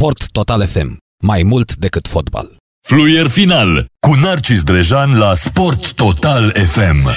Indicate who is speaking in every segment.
Speaker 1: Sport Total FM. Mai mult decât fotbal.
Speaker 2: Fluier final cu Narcis Drejan la Sport Total FM.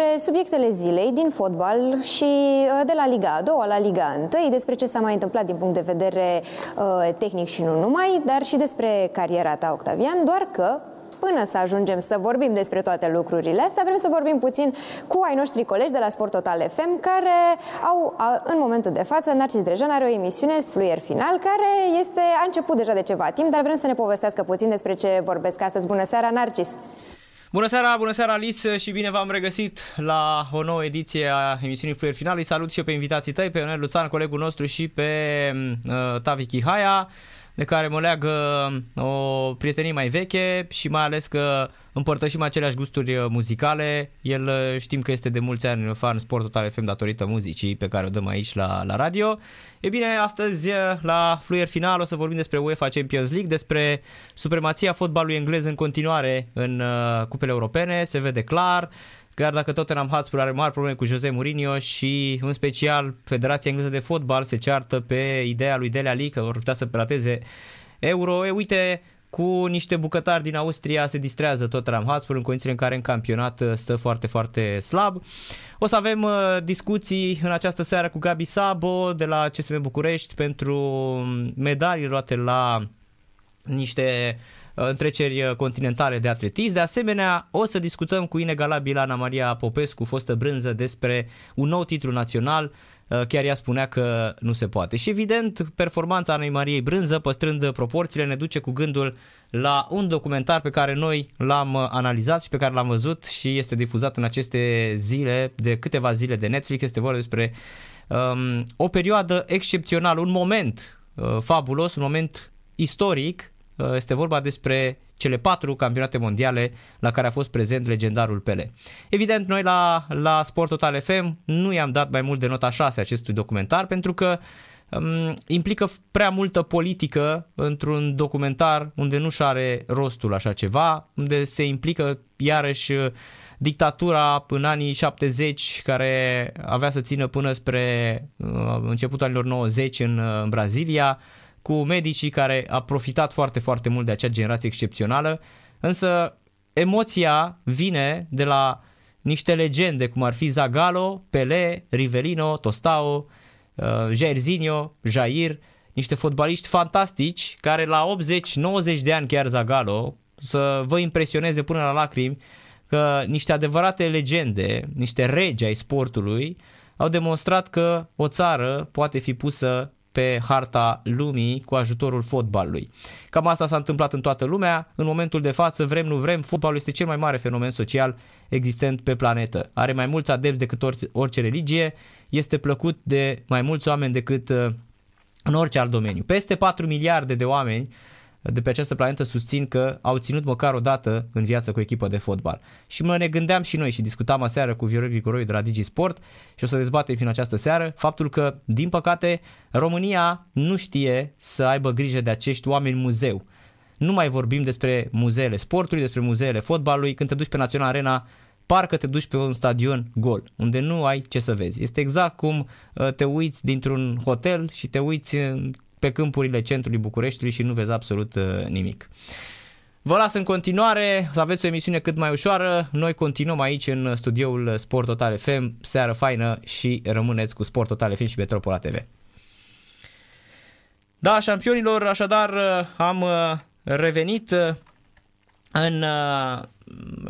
Speaker 3: Despre subiectele zilei din fotbal și uh, de la Liga a doua la Liga 1, despre ce s-a mai întâmplat din punct de vedere uh, tehnic și nu numai, dar și despre cariera ta, Octavian, doar că până să ajungem să vorbim despre toate lucrurile astea, vrem să vorbim puțin cu ai noștri colegi de la Sport Total FM, care au, a, în momentul de față, Narcis Drejan are o emisiune, Fluier Final, care este, a început deja de ceva timp, dar vrem să ne povestească puțin despre ce vorbesc astăzi. Bună seara, Narcis!
Speaker 4: Bună seara, bună seara Alice și bine v-am regăsit la o nouă ediție a emisiunii Fluier Final. Îi salut și eu pe invitații tăi, pe Ionel Luțan, colegul nostru și pe uh, Tavi Chihaia de care mă leagă o prietenie mai veche și mai ales că împărtășim aceleași gusturi muzicale. El știm că este de mulți ani fan Sport Total FM datorită muzicii pe care o dăm aici la, la radio. E bine, astăzi la Fluier Final o să vorbim despre UEFA Champions League, despre supremația fotbalului englez în continuare în uh, cupele europene, se vede clar. Chiar dacă Tottenham Hotspur are mari probleme cu Jose Mourinho și în special Federația Engleză de Fotbal se ceartă pe ideea lui Dele Alli că vor putea să rateze euro. E, uite, cu niște bucătari din Austria se distrează Tottenham Hotspur în condițiile în care în campionat stă foarte, foarte slab. O să avem uh, discuții în această seară cu Gabi Sabo de la CSM București pentru medalii luate la niște uh, întreceri continentale de atletism. De asemenea, o să discutăm cu inegalabila Ana Maria Popescu, fostă brânză, despre un nou titlu național chiar ea spunea că nu se poate. Și evident, performanța Anei Mariei Brânză, păstrând proporțiile, ne duce cu gândul la un documentar pe care noi l-am analizat și pe care l-am văzut și este difuzat în aceste zile, de câteva zile de Netflix. Este vorba despre um, o perioadă excepțională, un moment uh, fabulos, un moment istoric Uh, este vorba despre cele patru campionate mondiale la care a fost prezent legendarul Pele. Evident, noi la, la Sport Total FM nu i-am dat mai mult de nota 6 acestui documentar pentru că um, implică prea multă politică într-un documentar unde nu și are rostul așa ceva, unde se implică iarăși dictatura în anii 70 care avea să țină până spre uh, începutul anilor 90 în, uh, în Brazilia, cu medicii care a profitat foarte, foarte mult de acea generație excepțională, însă emoția vine de la niște legende, cum ar fi Zagallo, Pelé, Rivelino, Tostao, uh, Jairzinho, Jair, niște fotbaliști fantastici care la 80-90 de ani chiar Zagallo să vă impresioneze până la lacrimi că niște adevărate legende, niște regi ai sportului au demonstrat că o țară poate fi pusă pe harta lumii cu ajutorul fotbalului. Cam asta s-a întâmplat în toată lumea. În momentul de față, vrem nu vrem, fotbalul este cel mai mare fenomen social existent pe planetă. Are mai mulți adepți decât orice, orice religie, este plăcut de mai mulți oameni decât uh, în orice alt domeniu. Peste 4 miliarde de oameni de pe această planetă susțin că au ținut măcar o dată în viață cu o echipă de fotbal. Și mă ne gândeam și noi și discutam aseară cu Viorel Grigoroiu de la Digi Sport și o să dezbatem în această seară faptul că, din păcate, România nu știe să aibă grijă de acești oameni muzeu. Nu mai vorbim despre muzeele sportului, despre muzeele fotbalului. Când te duci pe Național Arena, parcă te duci pe un stadion gol, unde nu ai ce să vezi. Este exact cum uh, te uiți dintr-un hotel și te uiți pe câmpurile centrului Bucureștiului și nu vezi absolut uh, nimic. Vă las în continuare să aveți o emisiune cât mai ușoară. Noi continuăm aici în studioul Sport Total FM. Seară faină și rămâneți cu Sport Total FM și Metropola TV. Da, șampionilor, așadar uh, am uh, revenit în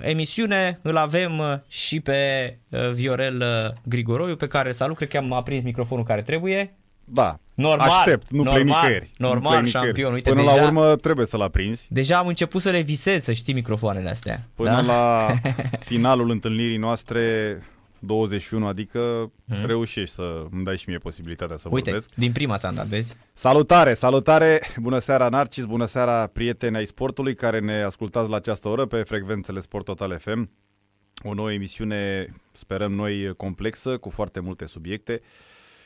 Speaker 4: emisiune. Îl avem și pe Viorel Grigoroiu, pe care salut, cred că am aprins microfonul care trebuie.
Speaker 5: Da,
Speaker 4: Normal,
Speaker 5: aștept, nu
Speaker 4: normal,
Speaker 5: plec nicăieri.
Speaker 4: Normal,
Speaker 5: nu plec
Speaker 4: șampion. Uite,
Speaker 5: Până
Speaker 4: deja,
Speaker 5: la urmă trebuie să-l aprinzi.
Speaker 4: Deja am început să le visez, să știi microfoanele astea.
Speaker 5: Până
Speaker 4: da?
Speaker 5: la finalul întâlnirii noastre 21, adică hmm. reușești să îmi dai și mie posibilitatea să
Speaker 4: Uite,
Speaker 5: vorbesc.
Speaker 4: din prima ți-am dat, vezi?
Speaker 5: Salutare, salutare! Bună seara, Narcis, bună seara, prieteni ai sportului care ne ascultați la această oră pe frecvențele Sport Total FM. O nouă emisiune, sperăm noi, complexă, cu foarte multe subiecte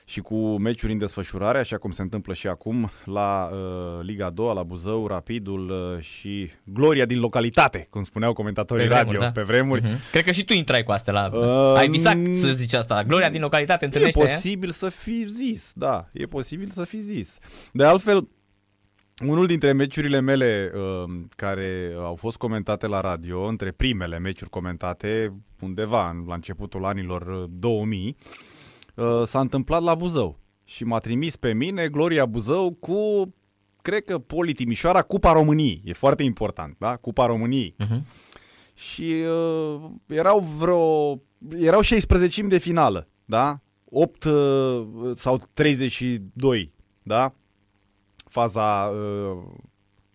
Speaker 5: și cu meciuri în desfășurare, așa cum se întâmplă și acum la uh, Liga 2, la Buzău, Rapidul uh, și Gloria din localitate, cum spuneau comentatorii
Speaker 4: Pe vremuri,
Speaker 5: radio
Speaker 4: da.
Speaker 5: pe vremuri.
Speaker 4: Mhm. Cred că și tu intrai cu astea la...
Speaker 5: Uh,
Speaker 4: Ai visat să zici asta. Gloria din localitate
Speaker 5: E
Speaker 4: întâlnește aia?
Speaker 5: posibil să fi zis, da, e posibil să fi zis. De altfel, unul dintre meciurile mele uh, care au fost comentate la radio, între primele meciuri comentate, undeva în- la începutul anilor uh, 2000, uh, s-a întâmplat la Buzău. Și m-a trimis pe mine Gloria Buzău cu, cred că Poli Timișoara, Cupa României. E foarte important, da? Cupa României.
Speaker 4: Mhm.
Speaker 5: Și uh, erau vreo... Erau 16 de finală, da? 8 uh, sau 32, da? Faza uh,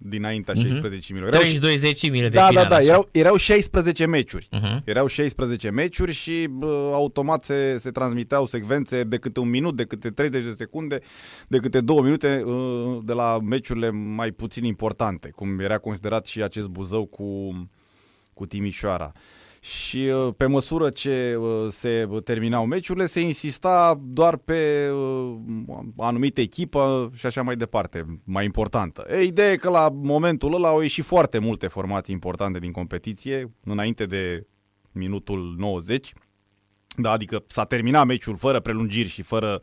Speaker 5: dinaintea
Speaker 4: Mhm.
Speaker 5: 16 milioane. Erau
Speaker 4: 32 zecimile de
Speaker 5: da,
Speaker 4: final.
Speaker 5: da, da,
Speaker 4: așa.
Speaker 5: erau, erau 16 meciuri.
Speaker 4: Mhm.
Speaker 5: Erau 16 meciuri și bă, automat se, se transmiteau secvențe de câte un minut, de câte 30 de secunde, de câte două minute uh, de la meciurile mai puțin importante, cum era considerat și acest Buzău cu, cu Timișoara. Și uh, pe măsură ce uh, se terminau meciurile, se insista doar pe uh, anumite echipă și așa mai departe, mai importantă. E, ideea e că la momentul ăla au ieșit foarte multe formații importante din competiție, înainte de minutul 90, da, adică s-a terminat meciul fără prelungiri și fără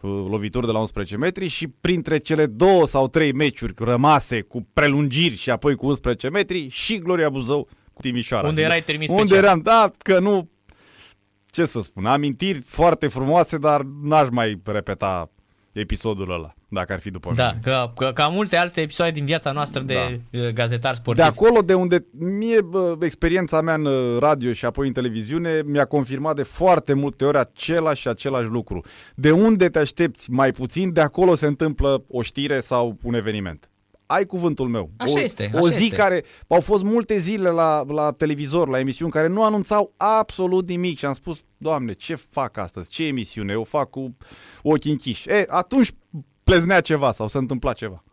Speaker 5: uh, lovituri de la 11 metri și printre cele două sau trei meciuri rămase cu prelungiri și apoi cu 11 metri și Gloria Buzău cu Timișoara.
Speaker 4: Unde
Speaker 5: Și
Speaker 4: erai trimis
Speaker 5: Unde
Speaker 4: special.
Speaker 5: eram, da, că nu, ce să spun, amintiri foarte frumoase, dar n-aș mai repeta episodul ăla, dacă ar fi după
Speaker 4: Da,
Speaker 5: mine.
Speaker 4: că, că, ca multe alte episoade din viața noastră de da. gazetar
Speaker 5: De
Speaker 4: sportiv.
Speaker 5: acolo de unde mie bă, experiența mea în uh, radio și apoi în televiziune mi-a confirmat de foarte multe ori același și același lucru. De unde te aștepți mai puțin, de acolo se întâmplă o știre sau un eveniment. Ai cuvântul meu.
Speaker 4: Așa
Speaker 5: o,
Speaker 4: este,
Speaker 5: O
Speaker 4: așa
Speaker 5: zi
Speaker 4: este.
Speaker 5: care au fost multe zile la, la televizor, la emisiuni care nu anunțau absolut nimic și am spus, Doamne, ce fac astăzi? Ce emisiune? Eu fac cu ochii închiși. E, atunci pleznea ceva sau se întâmpla ceva.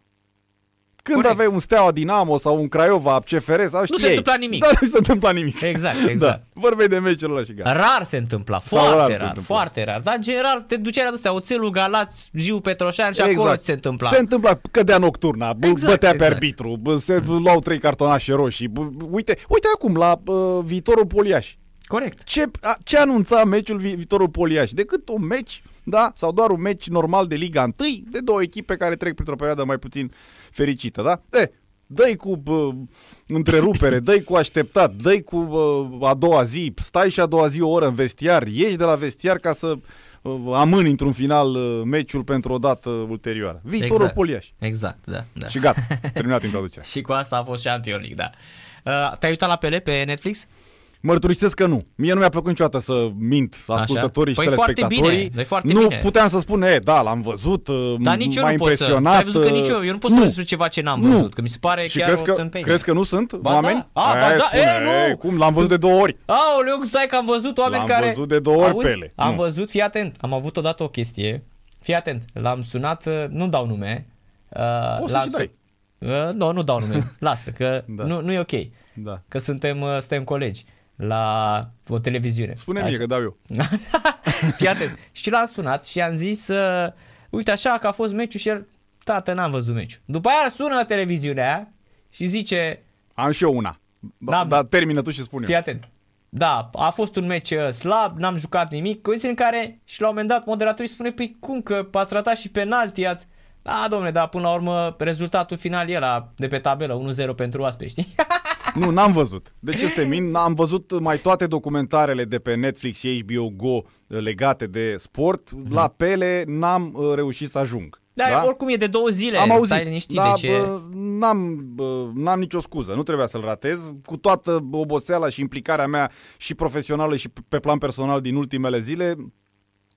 Speaker 5: Când
Speaker 4: Corect.
Speaker 5: aveai un Steaua Dinamo sau un Craiova CFR sau
Speaker 4: Nu
Speaker 5: știai.
Speaker 4: se întâmpla nimic.
Speaker 5: Dar nu se întâmpla nimic.
Speaker 4: Exact, exact.
Speaker 5: Da, vorbeai de meciul ăla și gata.
Speaker 4: Rar se întâmpla,
Speaker 5: Sau
Speaker 4: foarte
Speaker 5: rar se
Speaker 4: rar,
Speaker 5: întâmpla.
Speaker 4: foarte rar. Dar în general te duceai la astea, Oțelul, Galați, Ziu Petroșan și acolo ți se întâmpla.
Speaker 5: Se întâmpla, cădea nocturna, bă,
Speaker 4: Exact,
Speaker 5: bătea pe
Speaker 4: exact.
Speaker 5: arbitru, bă, se luau trei cartonașe roșii. Bă, uite, uite acum la uh, viitorul Poliaș.
Speaker 4: Corect.
Speaker 5: Ce, a, ce anunța meciul vi- viitorul Poliaș? Decât un meci, da? Sau doar un meci normal de Liga 1 de două echipe care trec printr-o perioadă mai puțin fericită, da? E, dă cu bă, întrerupere, dă cu așteptat, dă cu bă, a doua zi, stai și a doua zi o oră în vestiar, ieși de la vestiar ca să uh, amâni într-un final uh, meciul pentru o dată ulterioară. Viitorul
Speaker 4: Exact.
Speaker 5: Poliaș.
Speaker 4: Exact, da. da.
Speaker 5: Și gata, terminat introducerea.
Speaker 4: Și cu asta a fost Champion League, da. Uh, te-ai uitat la Pele pe Netflix?
Speaker 5: Mărturisesc că nu. Mie nu mi-a plăcut niciodată să mint ascultătorii
Speaker 4: Păi
Speaker 5: și
Speaker 4: foarte
Speaker 5: telespectatorii.
Speaker 4: bine, e foarte
Speaker 5: nu
Speaker 4: bine.
Speaker 5: puteam să spun, e, da, l-am văzut,
Speaker 4: Dar
Speaker 5: m-
Speaker 4: nici eu
Speaker 5: m-a
Speaker 4: nu pot să...
Speaker 5: impresionat.
Speaker 4: Ai văzut că
Speaker 5: uh,
Speaker 4: nici eu, eu nu pot să vorbesc despre ceva ce n-am
Speaker 5: Nu.
Speaker 4: văzut, că mi se pare
Speaker 5: Și
Speaker 4: chiar
Speaker 5: crezi
Speaker 4: o
Speaker 5: că,
Speaker 4: tâmpenie.
Speaker 5: crezi că nu sunt
Speaker 4: Ba
Speaker 5: oameni?
Speaker 4: da. A, ba
Speaker 5: E,
Speaker 4: da,
Speaker 5: spune,
Speaker 4: e, nu.
Speaker 5: e, Cum? L-am văzut de două ori.
Speaker 4: Aoleu, stai că am văzut oameni
Speaker 5: L-am
Speaker 4: care...
Speaker 5: văzut de două ori
Speaker 4: Auzi?
Speaker 5: Pele.
Speaker 4: Am
Speaker 5: Nu.
Speaker 4: văzut, fii atent, am avut odată o chestie, fii atent, l-am sunat, uh, nu dau nume. Uh,
Speaker 5: Poți să
Speaker 4: l-am
Speaker 5: și dai.
Speaker 4: Uh, nu, nu dau nume, lasă, că
Speaker 5: Da.
Speaker 4: nu, nu e ok,
Speaker 5: Da.
Speaker 4: că suntem, uh, suntem colegi la o televiziune.
Speaker 5: Spune
Speaker 4: Așa.
Speaker 5: mie că dau eu.
Speaker 4: Fii atent. Și l-am sunat și am zis, uh, uite așa că a fost meciul și el, tată, n-am văzut meciul. După aia sună la televiziunea aia și zice,
Speaker 5: Am și eu una. Da,
Speaker 4: N-am.
Speaker 5: dar termină tu și spune
Speaker 4: fii atent. Da, a fost un meci uh, slab, n-am jucat nimic, condiții în care și la un moment dat moderatorul îi spune, păi cum că ați ratat și penalti, ați... Da, domne, dar până la urmă rezultatul final e la de pe tabelă 1-0 pentru oaspeți, știi?
Speaker 5: Nu, n-am văzut. De ce te mint? Am văzut mai toate documentarele de pe Netflix și HBO Go uh, legate de sport. La Pele n-am uh, reușit să ajung.
Speaker 4: Dar
Speaker 5: da?
Speaker 4: oricum e de două zile,
Speaker 5: Am auzit,
Speaker 4: stai liniștit
Speaker 5: dar
Speaker 4: de ce...
Speaker 5: bă, n-am, bă, n-am nicio scuză, nu trebuia să-l ratez. Cu toată oboseala și implicarea mea și profesională și pe plan personal din ultimele zile,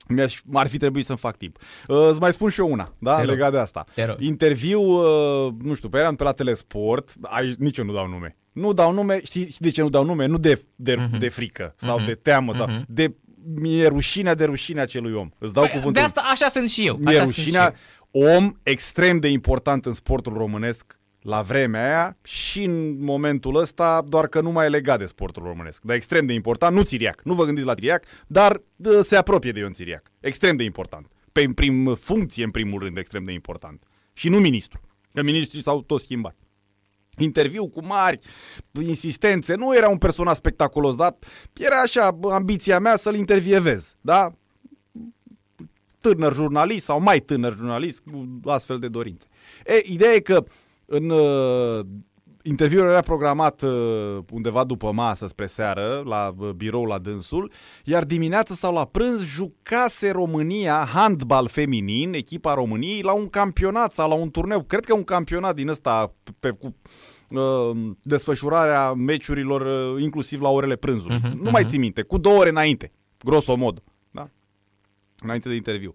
Speaker 5: mi-aș, ar fi trebuit să-mi fac timp. Uh, îți mai spun și eu una, da,
Speaker 4: Te rog.
Speaker 5: legat de asta.
Speaker 4: Te rog.
Speaker 5: Interviu, uh, nu știu, pe eram pe la Telesport, ai, nici eu nu dau nume. Nu dau nume, știi, știi de ce nu dau nume? Nu de, de,
Speaker 4: Mhm.
Speaker 5: de frică sau de teamă, sau de mi-e rușinea de rușinea acelui om. Îți dau
Speaker 4: Păi,
Speaker 5: cuvântul.
Speaker 4: de asta așa sunt și eu.
Speaker 5: Mi-e
Speaker 4: așa sunt și
Speaker 5: rușinea,
Speaker 4: eu.
Speaker 5: om extrem de important în sportul românesc la vremea aia și în momentul ăsta, doar că nu mai e legat de sportul românesc. Dar extrem de important, nu țiriac, nu vă gândiți la țiriac, dar dă, se apropie de Ion Țiriac. Extrem de important. pe în prim funcție, în primul rând, extrem de important. Și nu ministru. Că ministrii s-au tot schimbat. Interviu cu mari insistențe, nu era un personaj spectaculos, dar era așa ambiția mea să-l intervievez, da? Tânăr jurnalist sau mai tânăr jurnalist cu astfel de dorințe. E, ideea e că în uh, interviul era programat uh, undeva după masă spre seară, la uh, birou la dânsul, iar dimineața sau la prânz jucase România handbal feminin, echipa României, la un campionat sau la un turneu, cred că un campionat din ăsta pe, cu uh, desfășurarea meciurilor uh, inclusiv la orele prânzului. Uh-huh, nu uh-huh. mai țin minte, cu două ore înainte, grosomod, da? Înainte de interviu.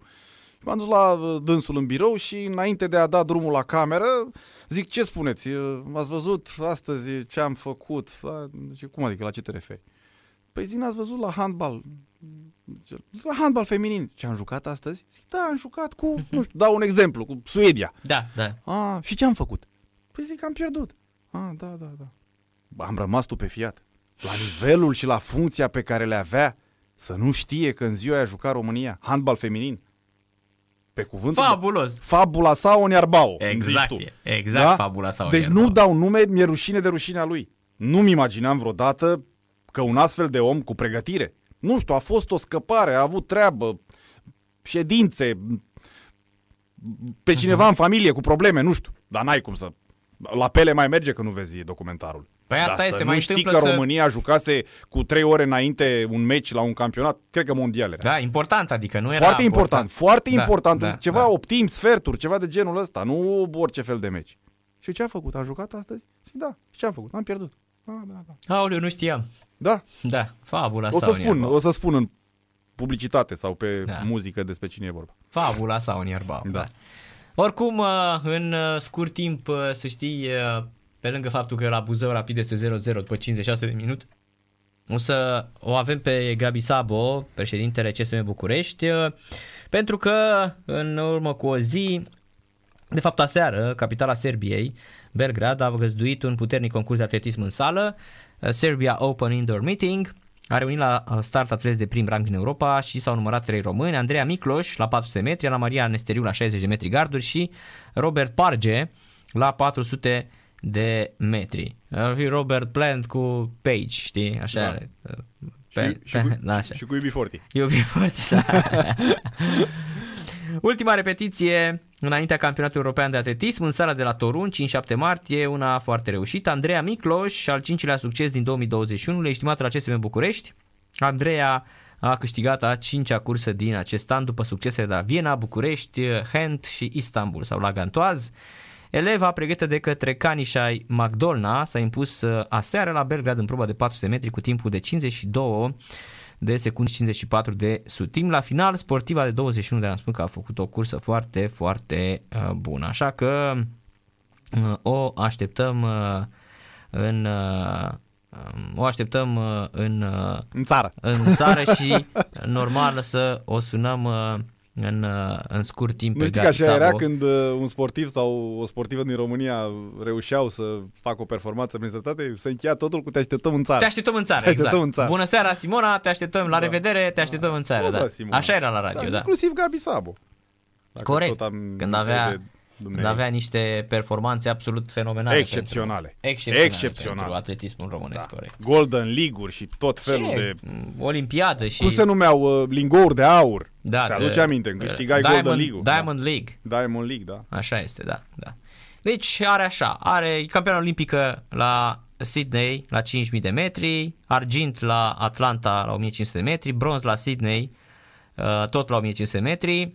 Speaker 5: M-am dus la uh, dânsul în birou și înainte de a da drumul la cameră, zic, ce spuneți? Uh, ați văzut astăzi ce am făcut? Zice, cum adică, la ce te referi? Păi zi, ați văzut la handbal. La handbal feminin. Ce am jucat astăzi? Zic, da, am jucat cu, nu știu, dau un exemplu, cu Suedia.
Speaker 4: Da, da.
Speaker 5: A, și ce am făcut? Păi zic, am pierdut. A, da, da, da. Am rămas tu pe fiat. La nivelul și la funcția pe care le avea, să nu știe că în ziua aia a jucat România, handbal feminin pe cuvântul.
Speaker 4: Fabulos.
Speaker 5: Fabula sau Oniarbao.
Speaker 4: Exact, exact da? fabula sau
Speaker 5: Deci nu dau nume, mi-e rușine de rușinea lui. Nu-mi imaginam vreodată că un astfel de om cu pregătire, nu știu, a fost o scăpare, a avut treabă, ședințe, pe cineva uh-huh. în familie cu probleme, nu știu, dar n-ai cum să... La pele mai merge că nu vezi documentarul.
Speaker 4: Păi asta este,
Speaker 5: mai știi că
Speaker 4: să...
Speaker 5: România jucase cu trei ore înainte un meci la un campionat, cred că mondial era.
Speaker 4: Da, important, adică nu era
Speaker 5: Foarte important, foarte
Speaker 4: da,
Speaker 5: important,
Speaker 4: da,
Speaker 5: ceva
Speaker 4: da.
Speaker 5: optim, sferturi, ceva de genul ăsta, nu orice fel de meci. Și ce a făcut? A jucat astăzi? Zic, da. Și ce am făcut? Am pierdut. Da, da, da.
Speaker 4: Aoleu, nu știam.
Speaker 5: Da.
Speaker 4: Da, fabula
Speaker 5: o să
Speaker 4: sau
Speaker 5: spun, o să spun în publicitate sau pe
Speaker 4: Da.
Speaker 5: muzică despre cine e vorba.
Speaker 4: Fabula sau Nierbau.
Speaker 5: Da.
Speaker 4: Da. Oricum, uh, în uh, scurt timp, uh, să știi, uh, pe lângă faptul că la Buzău rapid este 0-0 după 56 de minute, o să o avem pe Gabi Sabo, președintele CSM București, uh, pentru că în urmă cu o zi, de fapt aseară, capitala Serbiei, Belgrad, a găzduit un puternic concurs de atletism în sală, uh, Serbia Open Indoor Meeting, a reunit la uh, start atleți de prim rang din Europa și s-au numărat trei români, Andreea Micloș la 400 metri, Ana Maria Nesteriu la 60 de metri garduri și Robert Parge la 400 de metri. Ar fi Robert Plant cu Page, știi? Așa
Speaker 5: Da.
Speaker 4: are. Pe,
Speaker 5: și, și, cu,
Speaker 4: da, așa.
Speaker 5: și cu UB40.
Speaker 4: Iubi foarte, da. Ultima repetiție înaintea campionatului european de atletism în sala de la Torun, 5-7 martie, una foarte reușită. Andreea Micloș, al cincilea succes din 2021, legitimat la CSM București. Andreea a câștigat a cincea cursă din acest an după succesele de la Viena, București, Hent și Istanbul sau la Gantoaz. Eleva pregătită de către Canishai Magdolna s-a impus uh, aseară la Belgrad în proba de 400 metri cu timpul de 52 de secunde 54 de sutim. La final, sportiva de 21 de ani, am spus că a făcut o cursă foarte, foarte uh, bună. Așa că uh, o așteptăm uh, în uh, um, o așteptăm uh, în, uh,
Speaker 5: În țară.
Speaker 4: în țară și normal să o sunăm uh, în, uh, în scurt timp
Speaker 5: Nu
Speaker 4: pe
Speaker 5: știi că
Speaker 4: Gabi
Speaker 5: așa era
Speaker 4: Sabo.
Speaker 5: când uh, un sportiv sau o sportivă din România reușeau să facă o performanță prin sănătate, se încheia totul cu te așteptăm în țară.
Speaker 4: Te așteptăm în țară,
Speaker 5: Te așteptăm
Speaker 4: exact.
Speaker 5: în țară.
Speaker 4: Bună seara, Simona, te așteptăm, la
Speaker 5: Da.
Speaker 4: revedere, te așteptăm în țară,
Speaker 5: Nu,
Speaker 4: da.
Speaker 5: da, Simona.
Speaker 4: Așa era la radio, da.
Speaker 5: Inclusiv Gabi Sabo. Dacă
Speaker 4: Corect.
Speaker 5: tot am
Speaker 4: Când avea-
Speaker 5: de
Speaker 4: Când
Speaker 5: dumnei.
Speaker 4: avea niște performanțe absolut fenomenale.
Speaker 5: Excepționale.
Speaker 4: Pentru, excepționale,
Speaker 5: Excepționale.
Speaker 4: pentru atletismul românesc, corect.
Speaker 5: Golden League-uri și tot felul
Speaker 4: Ce?
Speaker 5: de...
Speaker 4: Olimpiadă și...
Speaker 5: Cum se numeau? Uh, lingouri de aur.
Speaker 4: da,
Speaker 5: Te
Speaker 4: de-
Speaker 5: aduce aminte? Câștigai
Speaker 4: Diamond,
Speaker 5: Golden League-ul.
Speaker 4: Diamond League.
Speaker 5: Da. Diamond League, da.
Speaker 4: Așa este, da, da. Deci are așa, are campioană olimpică la Sydney la 5000 de metri, argint la Atlanta la 1500 de metri, bronz la Sydney uh, tot la 1500 de metri, uh,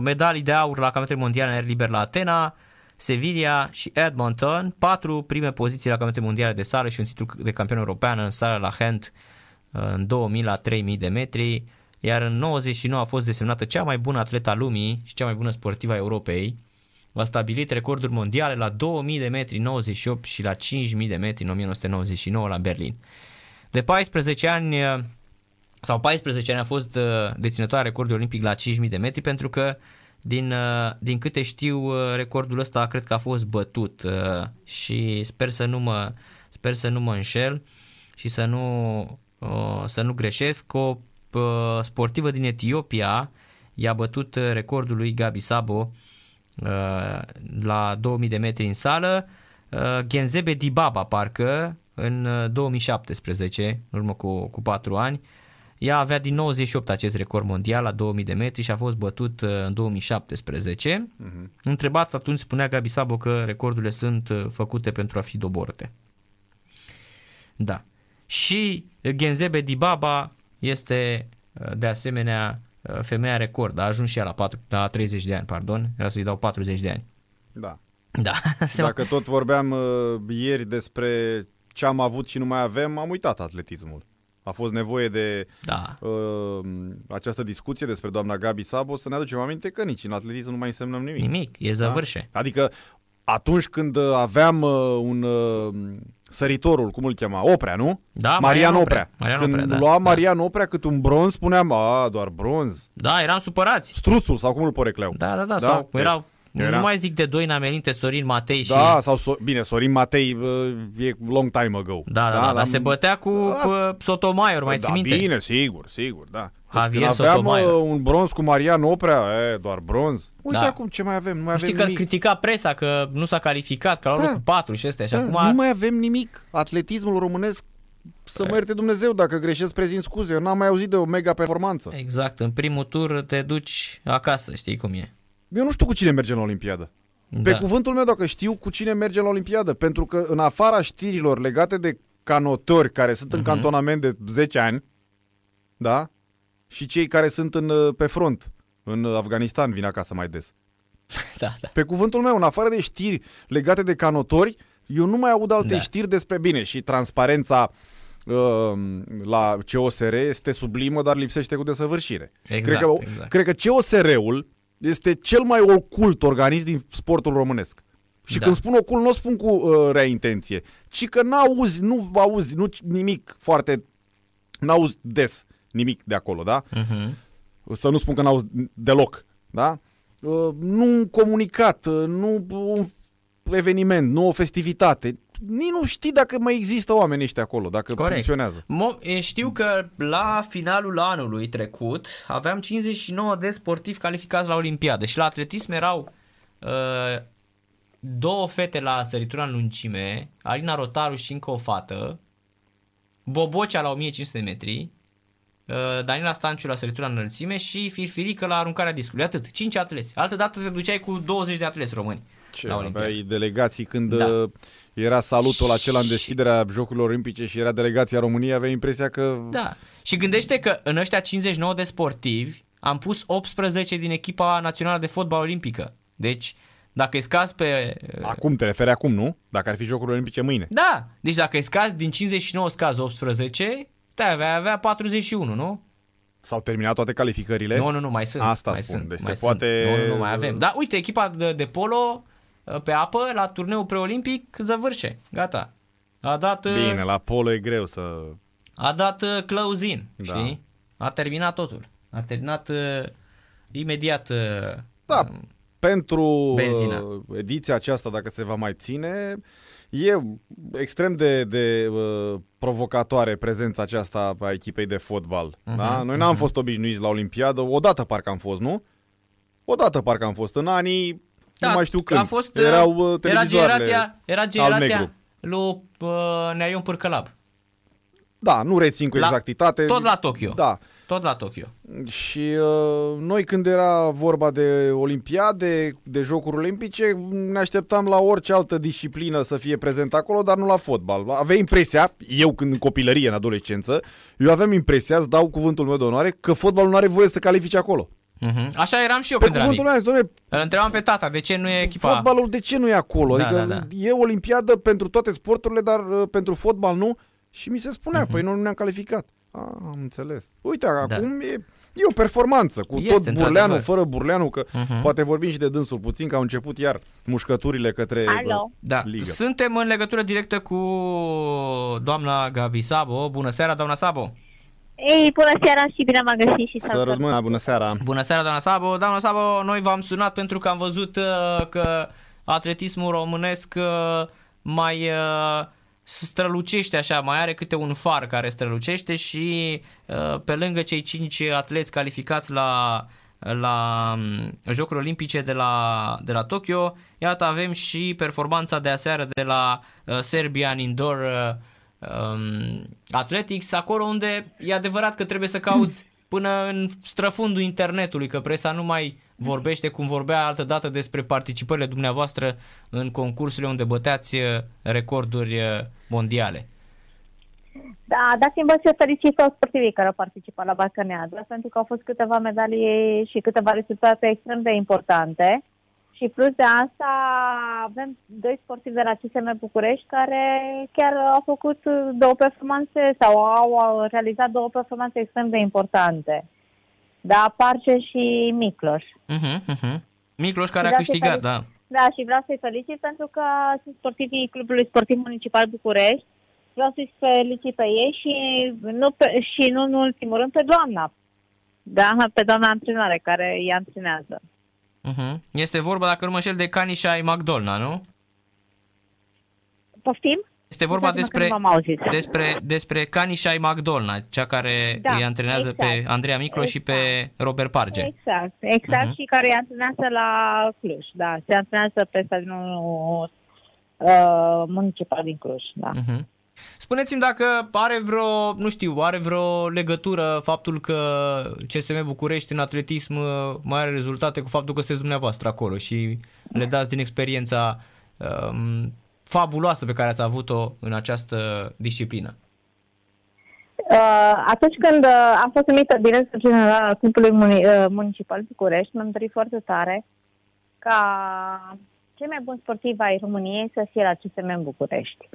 Speaker 4: medalii de aur la campionatele mondiale în aer liber la Atena, Sevilla și Edmonton, patru prime poziții la campionatele mondiale de sală și un titlu de campion european în sală la hand uh, în 2000 la 3000 de metri, iar în 99 a fost desemnată cea mai bună atleta lumii și cea mai bună sportivă a Europei. A stabilit recorduri mondiale la 2000 de metri în 98 și la 5000 de metri în 1999 la Berlin. De 14 ani uh, sau 14 ani a fost uh, deținătoarea recordului olimpic la 5000 de metri pentru că din, uh, din câte știu uh, recordul ăsta cred că a fost bătut uh, și sper să nu mă sper să nu mă înșel și să nu uh, să nu greșesc o uh, sportivă din Etiopia i-a bătut uh, recordul lui Gabi Sabo uh, la 2000 de metri în sală. Uh, Genzebe Dibaba, parcă, în uh, 2017, în urmă cu, cu 4 ani, ea avea din 98 acest record mondial la 2000 de metri și a fost bătut uh, în 2017. Uh-huh. Întrebat atunci spunea Gabi Sabo că recordurile sunt uh, făcute pentru a fi doborâte. Da. Și Genzebe Dibaba este uh, de asemenea uh, femeia record. A ajuns și ea la, 4, la 30 de ani, pardon. Era să-i dau 40 de ani.
Speaker 5: Da.
Speaker 4: Da.
Speaker 5: Dacă tot vorbeam uh, ieri despre ce am avut și nu mai avem, am uitat atletismul. A fost nevoie de
Speaker 4: Da.
Speaker 5: uh, această discuție despre doamna Gabi Sabo să ne aducem aminte că nici în atletism nu mai însemnăm nimic.
Speaker 4: Nimic. E zăvârșe.
Speaker 5: Adică atunci când uh, aveam uh, un uh, săritorul, cum îl chema, Oprea, nu?
Speaker 4: Da,
Speaker 5: Marian
Speaker 4: Marian
Speaker 5: Oprea.
Speaker 4: Oprea. Marian
Speaker 5: când
Speaker 4: Oprea, da.
Speaker 5: lua
Speaker 4: Da.
Speaker 5: Marian Oprea cât un bronz, spuneam, a, doar bronz.
Speaker 4: Da, eram supărați.
Speaker 5: Struțul, sau cum îl porecleau.
Speaker 4: Da, da, da.
Speaker 5: Da?
Speaker 4: Sau erau,
Speaker 5: Era-
Speaker 4: nu mai zic de doi Namelinte, Sorin Matei și...
Speaker 5: Da, sau, so- bine, Sorin Matei uh, e long time ago.
Speaker 4: Da, da, da, dar se bătea cu
Speaker 5: Asta-
Speaker 4: uh, Sotomayor, mai
Speaker 5: da,
Speaker 4: ții minte?
Speaker 5: bine, sigur, sigur, da. Deci
Speaker 4: Javier
Speaker 5: când aveam
Speaker 4: Sotomayor.
Speaker 5: uh, un bronz cu Marian Oprea, e, doar bronz. Uite
Speaker 4: Da.
Speaker 5: acum ce mai avem, nu mai
Speaker 4: Nu
Speaker 5: avem
Speaker 4: știi că
Speaker 5: nimic.
Speaker 4: critica presa că nu s-a calificat, că a luat
Speaker 5: Da.
Speaker 4: locul 4 și astea și
Speaker 5: Da,
Speaker 4: acum...
Speaker 5: Nu mai avem nimic. Atletismul românesc, să mă ierte Dumnezeu dacă greșesc, prezint scuze. Eu n-am mai auzit de o mega performanță.
Speaker 4: Exact, în primul tur te duci acasă, știi cum e.
Speaker 5: Eu nu știu cu cine mergem la Olimpiadă. Pe
Speaker 4: Da.
Speaker 5: cuvântul meu, dacă știu cu cine mergem la Olimpiadă, pentru că în afara știrilor legate de canotori care sunt
Speaker 4: Mhm.
Speaker 5: în cantonament de 10 ani, da? Și cei care sunt în, uh, pe front, în Afganistan, vin acasă mai des.
Speaker 4: da, da.
Speaker 5: Pe cuvântul meu, în afară de știri legate de canotori, eu nu mai aud alte
Speaker 4: Da.
Speaker 5: știri despre bine și transparența uh, la COSR este sublimă, dar lipsește cu desăvârșire.
Speaker 4: Exact,
Speaker 5: cred, că,
Speaker 4: exact.
Speaker 5: cred că COSR-ul este cel mai ocult organism din sportul românesc. Și
Speaker 4: Da.
Speaker 5: când spun ocult, nu o spun cu uh, rea intenție, ci că n-auzi, nu auzi nu, nimic foarte, n-auzi des nimic de acolo, da?
Speaker 4: Uh-huh.
Speaker 5: să nu spun că n-au deloc, da? Uh, Nu un comunicat, uh, nu un eveniment, nu o festivitate. Nici nu știi dacă mai există oameni ăștia acolo, dacă
Speaker 4: Corect.
Speaker 5: funcționează.
Speaker 4: Mo- e, știu că la finalul anului trecut aveam 59 de sportivi calificați la Olimpiadă și la atletism erau uh, două fete la săritura în lungime, Alina Rotaru și încă o fată, Bobocea la 1500 de metri, uh, Daniela Stanciu la săritura în înălțime și Firfirică la aruncarea discului. Atât, 5 atleți. Altă dată te duceai cu 20 de atleți români.
Speaker 5: Ce,
Speaker 4: la Olimpiadă.
Speaker 5: aveai delegații când
Speaker 4: Da.
Speaker 5: Uh, era salutul acela în deschiderea Jocurilor Olimpice și era delegația României, aveai impresia că...
Speaker 4: Da. Și gândește că în ăștia 59 de sportivi am pus 18 din echipa națională de fotbal olimpică. Deci, dacă îi scazi pe...
Speaker 5: Acum te referi acum, nu? Dacă ar fi Jocurile Olimpice mâine.
Speaker 4: Da, deci dacă îi scazi din 59 scazi 18, te avea, avea 41, nu?
Speaker 5: S-au terminat toate calificările.
Speaker 4: Nu, nu, nu, mai sunt.
Speaker 5: Asta
Speaker 4: mai
Speaker 5: spun,
Speaker 4: sunt,
Speaker 5: deci
Speaker 4: mai
Speaker 5: se
Speaker 4: sunt.
Speaker 5: poate-
Speaker 4: Nu, nu, nu, mai avem. Da, uite, echipa de, de polo uh, pe apă la turneul preolimpic zăvârșe. Gata. A dat, uh,
Speaker 5: Bine, la polo e greu să...
Speaker 4: a dat uh, close-in,
Speaker 5: Da.
Speaker 4: știi? A terminat totul. A terminat uh, imediat uh,
Speaker 5: Da, pentru
Speaker 4: Benzina.
Speaker 5: uh, ediția aceasta, dacă se va mai ține, e extrem de, de uh, provocatoare prezența aceasta a echipei de fotbal.
Speaker 4: Mhm,
Speaker 5: da? Noi n-am fost obișnuiți la Olimpiadă, odată parcă am fost, nu? Odată parcă am fost, în anii, nu mai știu când,
Speaker 4: Da, a fost,
Speaker 5: erau uh,
Speaker 4: era
Speaker 5: televizoarele
Speaker 4: generația, era generația
Speaker 5: negru.
Speaker 4: lui uh, Neaion Pârcălab.
Speaker 5: Da, nu rețin cu
Speaker 4: La-
Speaker 5: exactitate.
Speaker 4: tot la Tokyo.
Speaker 5: Da.
Speaker 4: Tot la Tokyo.
Speaker 5: Și uh, noi când era vorba de olimpiade, de jocuri olimpice, ne așteptam la orice altă disciplină să fie prezent acolo, dar nu la fotbal. Aveai impresia, eu când în copilărie, în adolescență, eu aveam impresia, îți dau cuvântul meu de onoare, că fotbalul nu are voie să califice acolo.
Speaker 4: Uh-huh. Așa eram și eu
Speaker 5: Pe
Speaker 4: când eram
Speaker 5: cuvântul
Speaker 4: mic.
Speaker 5: meu, domnule,
Speaker 4: Îl întrebam pe tata de ce nu e echipa...
Speaker 5: fotbalul de ce nu e acolo?
Speaker 4: Da,
Speaker 5: adică
Speaker 4: da, da.
Speaker 5: e olimpiadă pentru toate sporturile, dar uh, pentru fotbal nu? Și mi se spunea,
Speaker 4: Mhm.
Speaker 5: păi noi nu ne-am calificat. Ah, am înțeles. Uite, acum e, e o performanță, cu
Speaker 4: Da. Este,
Speaker 5: tot Burleanu,
Speaker 4: într-adevăr.
Speaker 5: fără Burleanu, că
Speaker 4: Mhm.
Speaker 5: poate vorbim și de dânsul puțin, că au început iar mușcăturile către
Speaker 6: Alo.
Speaker 4: Da,
Speaker 5: Ligă.
Speaker 4: suntem în legătură directă cu doamna Gabi Sabo. Bună seara, doamna Sabo!
Speaker 6: Ei, bună seara și bine m-am găsit și
Speaker 5: Să
Speaker 6: salutări.
Speaker 5: rămână, bună seara!
Speaker 4: Bună seara, doamna Sabo! Doamna Sabo, noi v-am sunat pentru că am văzut uh, că atletismul românesc uh, mai uh, strălucește așa, mai are câte un far care strălucește și uh, pe lângă cei cinci atleți calificați la la um, Jocurile Olimpice de la, de la Tokyo. Iată, avem și performanța de aseară de la uh, Serbian Indoor uh, um, Athletics, acolo unde e adevărat că trebuie să cauți până în străfundul internetului, că presa nu mai vorbește cum vorbea altă dată despre participările dumneavoastră în concursurile unde băteați uh, recorduri uh, mondiale.
Speaker 6: Da, dați-mi voi să felicit toți sportivii care au participat la Balcaneadă, pentru că au fost câteva medalii și câteva rezultate extrem de importante. Și plus de asta avem doi sportivi de la CSM București care chiar au făcut două performanțe sau au realizat două performanțe extrem de importante. Da, Parce și Micloș.
Speaker 4: Uh-huh, uh-huh. Micloș care a câștigat, da.
Speaker 6: Da, și vreau să-i felicit pentru că sunt sportivii Clubului Sportiv Municipal București vreau să-i felicit pe ei și nu, pe, și nu în ultimul rând pe doamna. Da, pe doamna antrenoare care îi antrenează.
Speaker 4: Uh-huh. Este vorba, dacă nu mă șel, de Canisha McDolna, nu?
Speaker 6: Poftim?
Speaker 4: Este vorba despre, despre, despre Canisha McDolna, cea care da, îi antrenează exact. pe Andreea Miclo exact. și pe exact. Robert Parge.
Speaker 6: Exact, exact uh-huh. și care îi antrenează la Cluj, da, se antrenează pe stadionul uh, municipal din Cluj, da. Uh-huh.
Speaker 4: Spuneți-mi dacă are vreo, nu știu, are vreo legătură faptul că CSM București în atletism mai are rezultate cu faptul că sunteți dumneavoastră acolo și le dați din experiența um, fabuloasă pe care ați avut-o în această disciplină.
Speaker 6: Uh, atunci când uh, am fost numită director general al Clubului uh, Municipal București, mi-am dorit foarte tare ca cei mai buni sportivi ai României să fie la CSM București.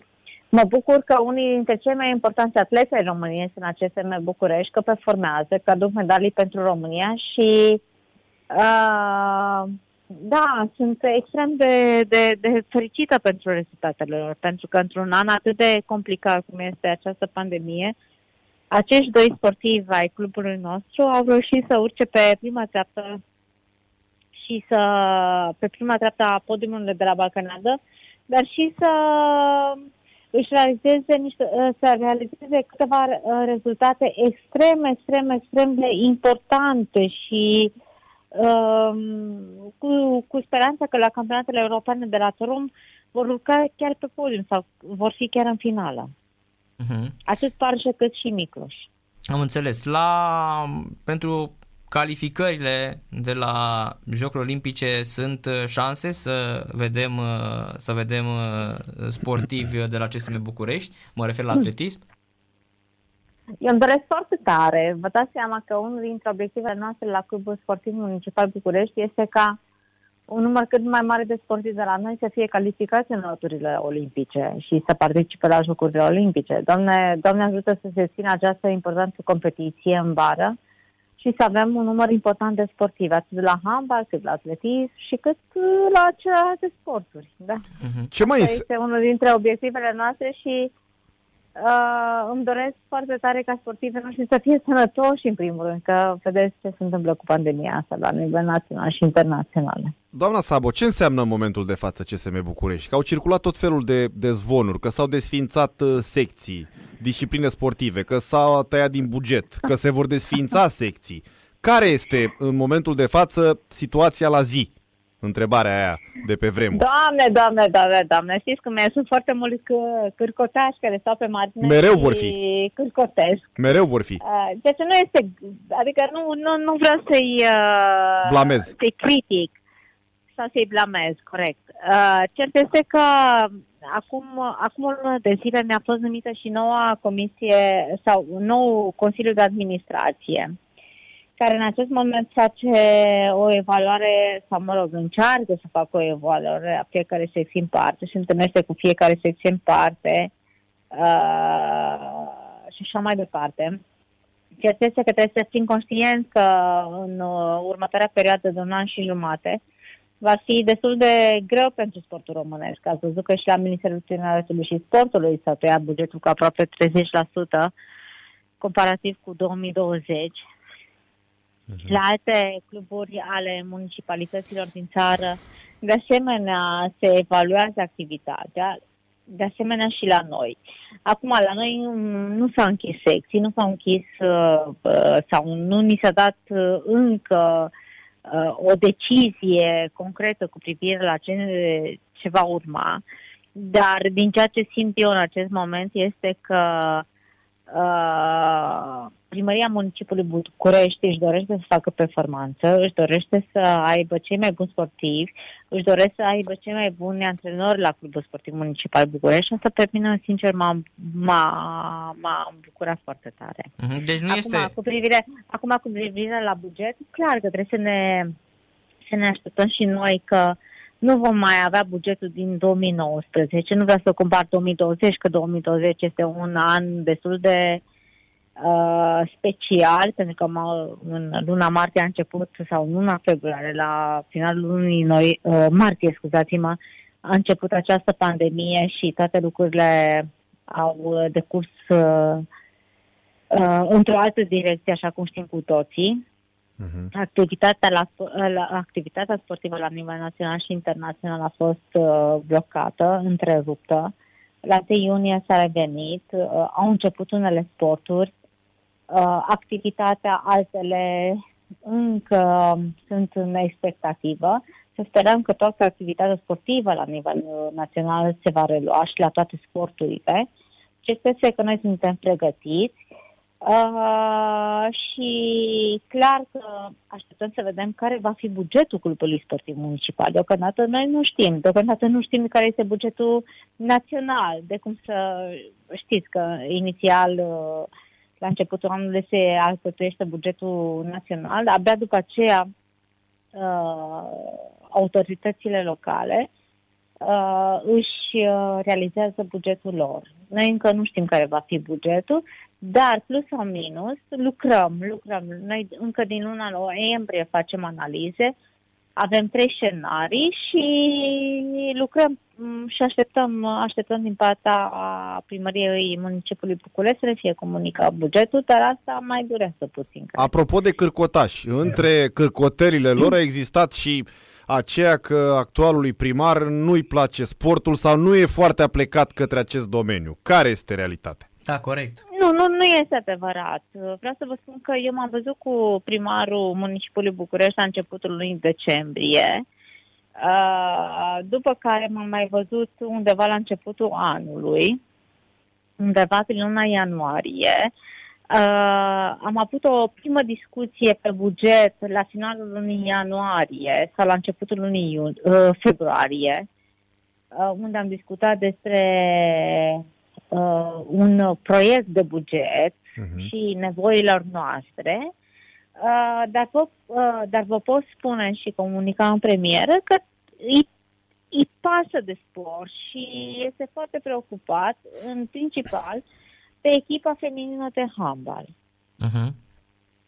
Speaker 6: Mă bucur că unii dintre cei mai importanți atlete ai României sunt acest SM București, că performează, că aduc medalii pentru România și uh, da, sunt extrem de, de, de fericită pentru rezultatele lor, pentru că într-un an atât de complicat cum este această pandemie, acești doi sportivi ai clubului nostru au reușit să urce pe prima treaptă și să pe prima treaptă a podiumului de la Balcanadă, dar și să își realizeze niște, ă, să realizeze câteva ă, rezultate extrem, extrem, extrem de importante și um, cu, cu speranța că la campionatele europene de la Torum vor urca chiar pe podium sau vor fi chiar în finală. Uh-huh. Atât Parșă cât și Micloș.
Speaker 4: Am înțeles. La, pentru calificările de la Jocurile Olimpice sunt uh, șanse să vedem, uh, să vedem uh, sportivi de la CSM București? Mă refer la atletism?
Speaker 6: Eu îmi doresc foarte tare. Vă dați seama că unul dintre obiectivele noastre la Clubul Sportiv Municipal București este ca un număr cât mai mare de sportivi de la noi să fie calificați în loturile olimpice și să participe la Jocurile Olimpice. Doamne, Doamne ajută să se țină această importantă competiție în vară și să avem un număr important de sportivi, atât la handbal, cât la atletism și cât uh, la celelalte sporturi. Da?
Speaker 5: Uh-huh. Ce mai
Speaker 6: este unul dintre obiectivele noastre și uh, îmi doresc foarte tare ca sportivii noștri să fie sănătoși în primul rând, că vedeți ce se întâmplă cu pandemia asta la nivel național și internațional.
Speaker 5: Doamna Sabo, ce înseamnă în momentul de față CSM București? Că au circulat tot felul de, de zvonuri, că s-au desfințat uh, secții, discipline sportive, că s-a tăiat din buget, că se vor desfința secții. Care este în momentul de față situația la zi? Întrebarea aia de pe vremuri.
Speaker 6: Doamne, doamne, doamne, doamne, știți că mai sunt foarte mulți cârcotași care stau pe margine
Speaker 5: Mereu vor fi.
Speaker 6: Cârcotesc.
Speaker 5: Mereu vor fi.
Speaker 6: Deci nu este, adică nu, nu, nu vreau să-i, uh,
Speaker 5: Blamez.
Speaker 6: să-i critic sau să-i blamez, corect. Uh, cert este că acum, acum o lună de zile mi-a fost numită și noua comisie sau nou Consiliu de Administrație, care în acest moment face o evaluare, sau mă rog, încearcă să facă o evaluare a fiecare secție în parte și întâlnește cu fiecare secție în parte uh, și așa mai departe. Ceea ce este că trebuie să fim conștienți că în uh, următoarea perioadă de un an și jumate va fi destul de greu pentru sportul românesc. Ați văzut că și la Ministerul Tineretului și Sportului s-a tăiat bugetul cu aproape 30% comparativ cu 2020. Uh-huh. Mhm. La alte cluburi ale municipalităților din țară, de asemenea, se evaluează activitatea, de asemenea și la noi. Acum, la noi nu s-au închis secții, nu s-au închis uh, uh, sau nu ni s-a dat uh, încă uh, o decizie concretă cu privire la ce, ce va urma, dar din ceea ce simt eu în acest moment este că uh, Primăria Municipiului București își dorește să facă performanță, își dorește să aibă cei mai buni sportivi, își dorește să aibă cei mai buni antrenori la Clubul Sportiv Municipal București și asta pe mine, sincer, m-a, m-a, m-a bucurat foarte tare.
Speaker 4: Mhm, deci nu
Speaker 6: acum,
Speaker 4: este...
Speaker 6: Cu privire, acum, cu privire la buget, clar că trebuie să ne, să ne așteptăm și noi că nu vom mai avea bugetul din 2019. Nu vreau să compar 2020, că 2020 este un an destul de uh, special, pentru că în luna martie a început, sau în luna februarie, la finalul lunii noi, uh, martie, scuzați-mă, a început această pandemie și toate lucrurile au decurs uh, uh, într-o altă direcție, așa cum știm cu toții. Uh-huh. Activitatea, la, la, activitatea sportivă la nivel național și internațional a fost uh, blocată, întreruptă. La 1 iunie s-a revenit, uh, au început unele sporturi, uh, activitatea altele încă sunt în expectativă. Să sperăm că toată activitatea sportivă la nivel uh, național se va relua și la toate sporturile. Ce este că noi suntem pregătiți Uh, și clar că așteptăm să vedem care va fi bugetul clubului sportiv municipal. Deocamdată noi nu știm. Deocamdată nu știm care este bugetul național. De cum să știți că inițial uh, la începutul anului se alcătuiește bugetul național, abia după aceea uh, autoritățile locale uh, își uh, realizează bugetul lor. Noi încă nu știm care va fi bugetul, dar plus sau minus lucrăm, lucrăm. Noi încă din luna noiembrie facem analize, avem trei scenarii și lucrăm mm, și așteptăm, așteptăm din partea primăriei municipiului București să fie comunicat bugetul, dar asta mai durează puțin.
Speaker 5: Apropo de cârcotași, între cârcotările lor a existat și aceea că actualului primar nu-i place sportul sau nu e foarte aplecat către acest domeniu. Care este realitatea?
Speaker 4: Da, corect.
Speaker 6: Nu, nu, nu este adevărat. Vreau să vă spun că eu m-am văzut cu primarul municipiului București la începutul lunii decembrie, după care m-am mai văzut undeva la începutul anului, undeva prin luna ianuarie. am avut o primă discuție pe buget la finalul lunii ianuarie sau la începutul lunii februarie, unde am discutat despre uh, un proiect de buget uh-huh. și nevoilor noastre, uh, dar, vă, uh, dar vă pot spune și comunica în premieră că îi, îi pasă de sport și este foarte preocupat, în principal, pe echipa feminină de handbal.
Speaker 4: Uh-huh.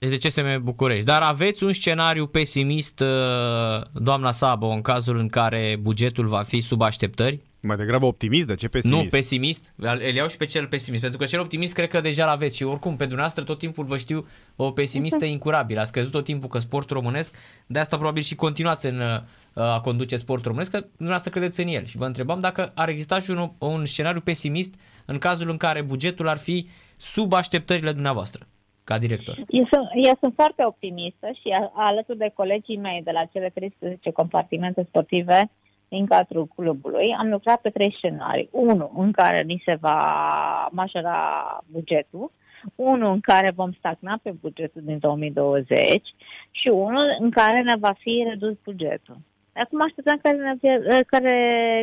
Speaker 4: Deci de CSM București. Dar aveți un scenariu pesimist, uh, doamna Sabo, în cazul în care bugetul va fi sub așteptări?
Speaker 5: Mai degrabă optimist, de ce pesimist?
Speaker 4: Nu, pesimist. Îl iau și pe cel pesimist, pentru că cel optimist cred că deja l-aveți și oricum, pentru noastră tot timpul vă știu o pesimistă incurabilă. Ați crezut tot timpul că sportul românesc, de asta probabil și continuați în uh, a conduce sportul românesc, că dumneavoastră credeți în el. Și vă întrebam dacă ar exista și un, un scenariu pesimist în cazul în care bugetul ar fi sub așteptările dumneavoastră ca director?
Speaker 6: Eu sunt, eu sunt foarte optimistă și alături de colegii mei de la cele 13 compartimente sportive din cadrul clubului, am lucrat pe trei scenarii. Unul în care ni se va majora bugetul, unul în care vom stagna pe bugetul din 2020 și unul în care ne va fi redus bugetul. Acum așteptăm care, ne, care,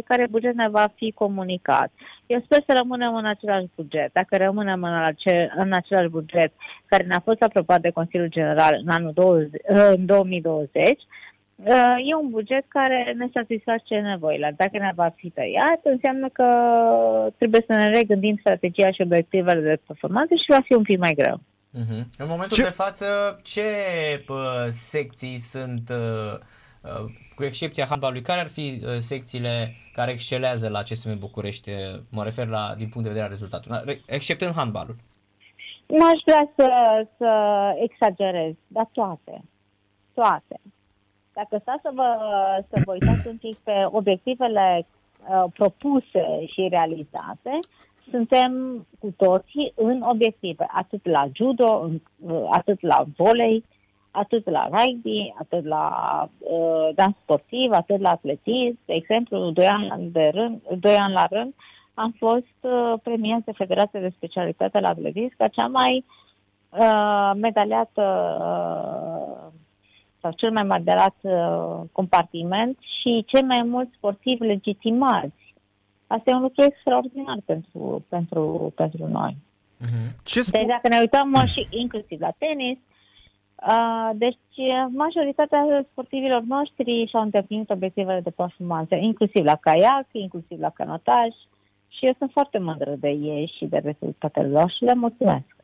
Speaker 6: care buget ne va fi comunicat. Eu sper să rămânem în același buget. Dacă rămânem în, ace, în același buget care ne-a fost aprobat de Consiliul General în anul 20, în 2020, Uh, e un buget care ne satisface nevoile. Dacă ne va fi tăiat, înseamnă că trebuie să ne regândim strategia și obiectivele de performanță și va fi un pic mai greu.
Speaker 4: Uh-huh. În momentul ce? de față, ce uh, secții sunt, uh, uh, cu excepția handbalului, care ar fi uh, secțiile care excelează la CSM București? Mă refer la din punct de vedere al rezultatului, exceptând handbalul.
Speaker 6: Nu aș vrea să, să exagerez, dar toate. Toate. Dacă stați să vă, să vă uitați un pic pe obiectivele uh, propuse și realizate, suntem cu toții în obiective, atât la judo, în, uh, atât la volei, atât la rugby, atât la uh, dans sportiv, atât la atletism. De exemplu, doi ani, de rând, doi ani la rând am fost uh, premiat de Federația de Specialitate la atletism ca cea mai uh, medaliată uh, sau cel mai medaliat uh, compartiment și cei mai mulți sportivi legitimați. Asta e un lucru extraordinar pentru, pentru, pentru noi.
Speaker 5: Ce
Speaker 6: Deci
Speaker 5: spu-
Speaker 6: dacă ne uităm uh, și inclusiv la tenis, uh, deci uh, majoritatea sportivilor noștri și-au îndeplinit obiectivele de performanță, inclusiv la caiac, inclusiv la canotaj și eu sunt foarte mândră de ei și de rezultatele lor și le mulțumesc.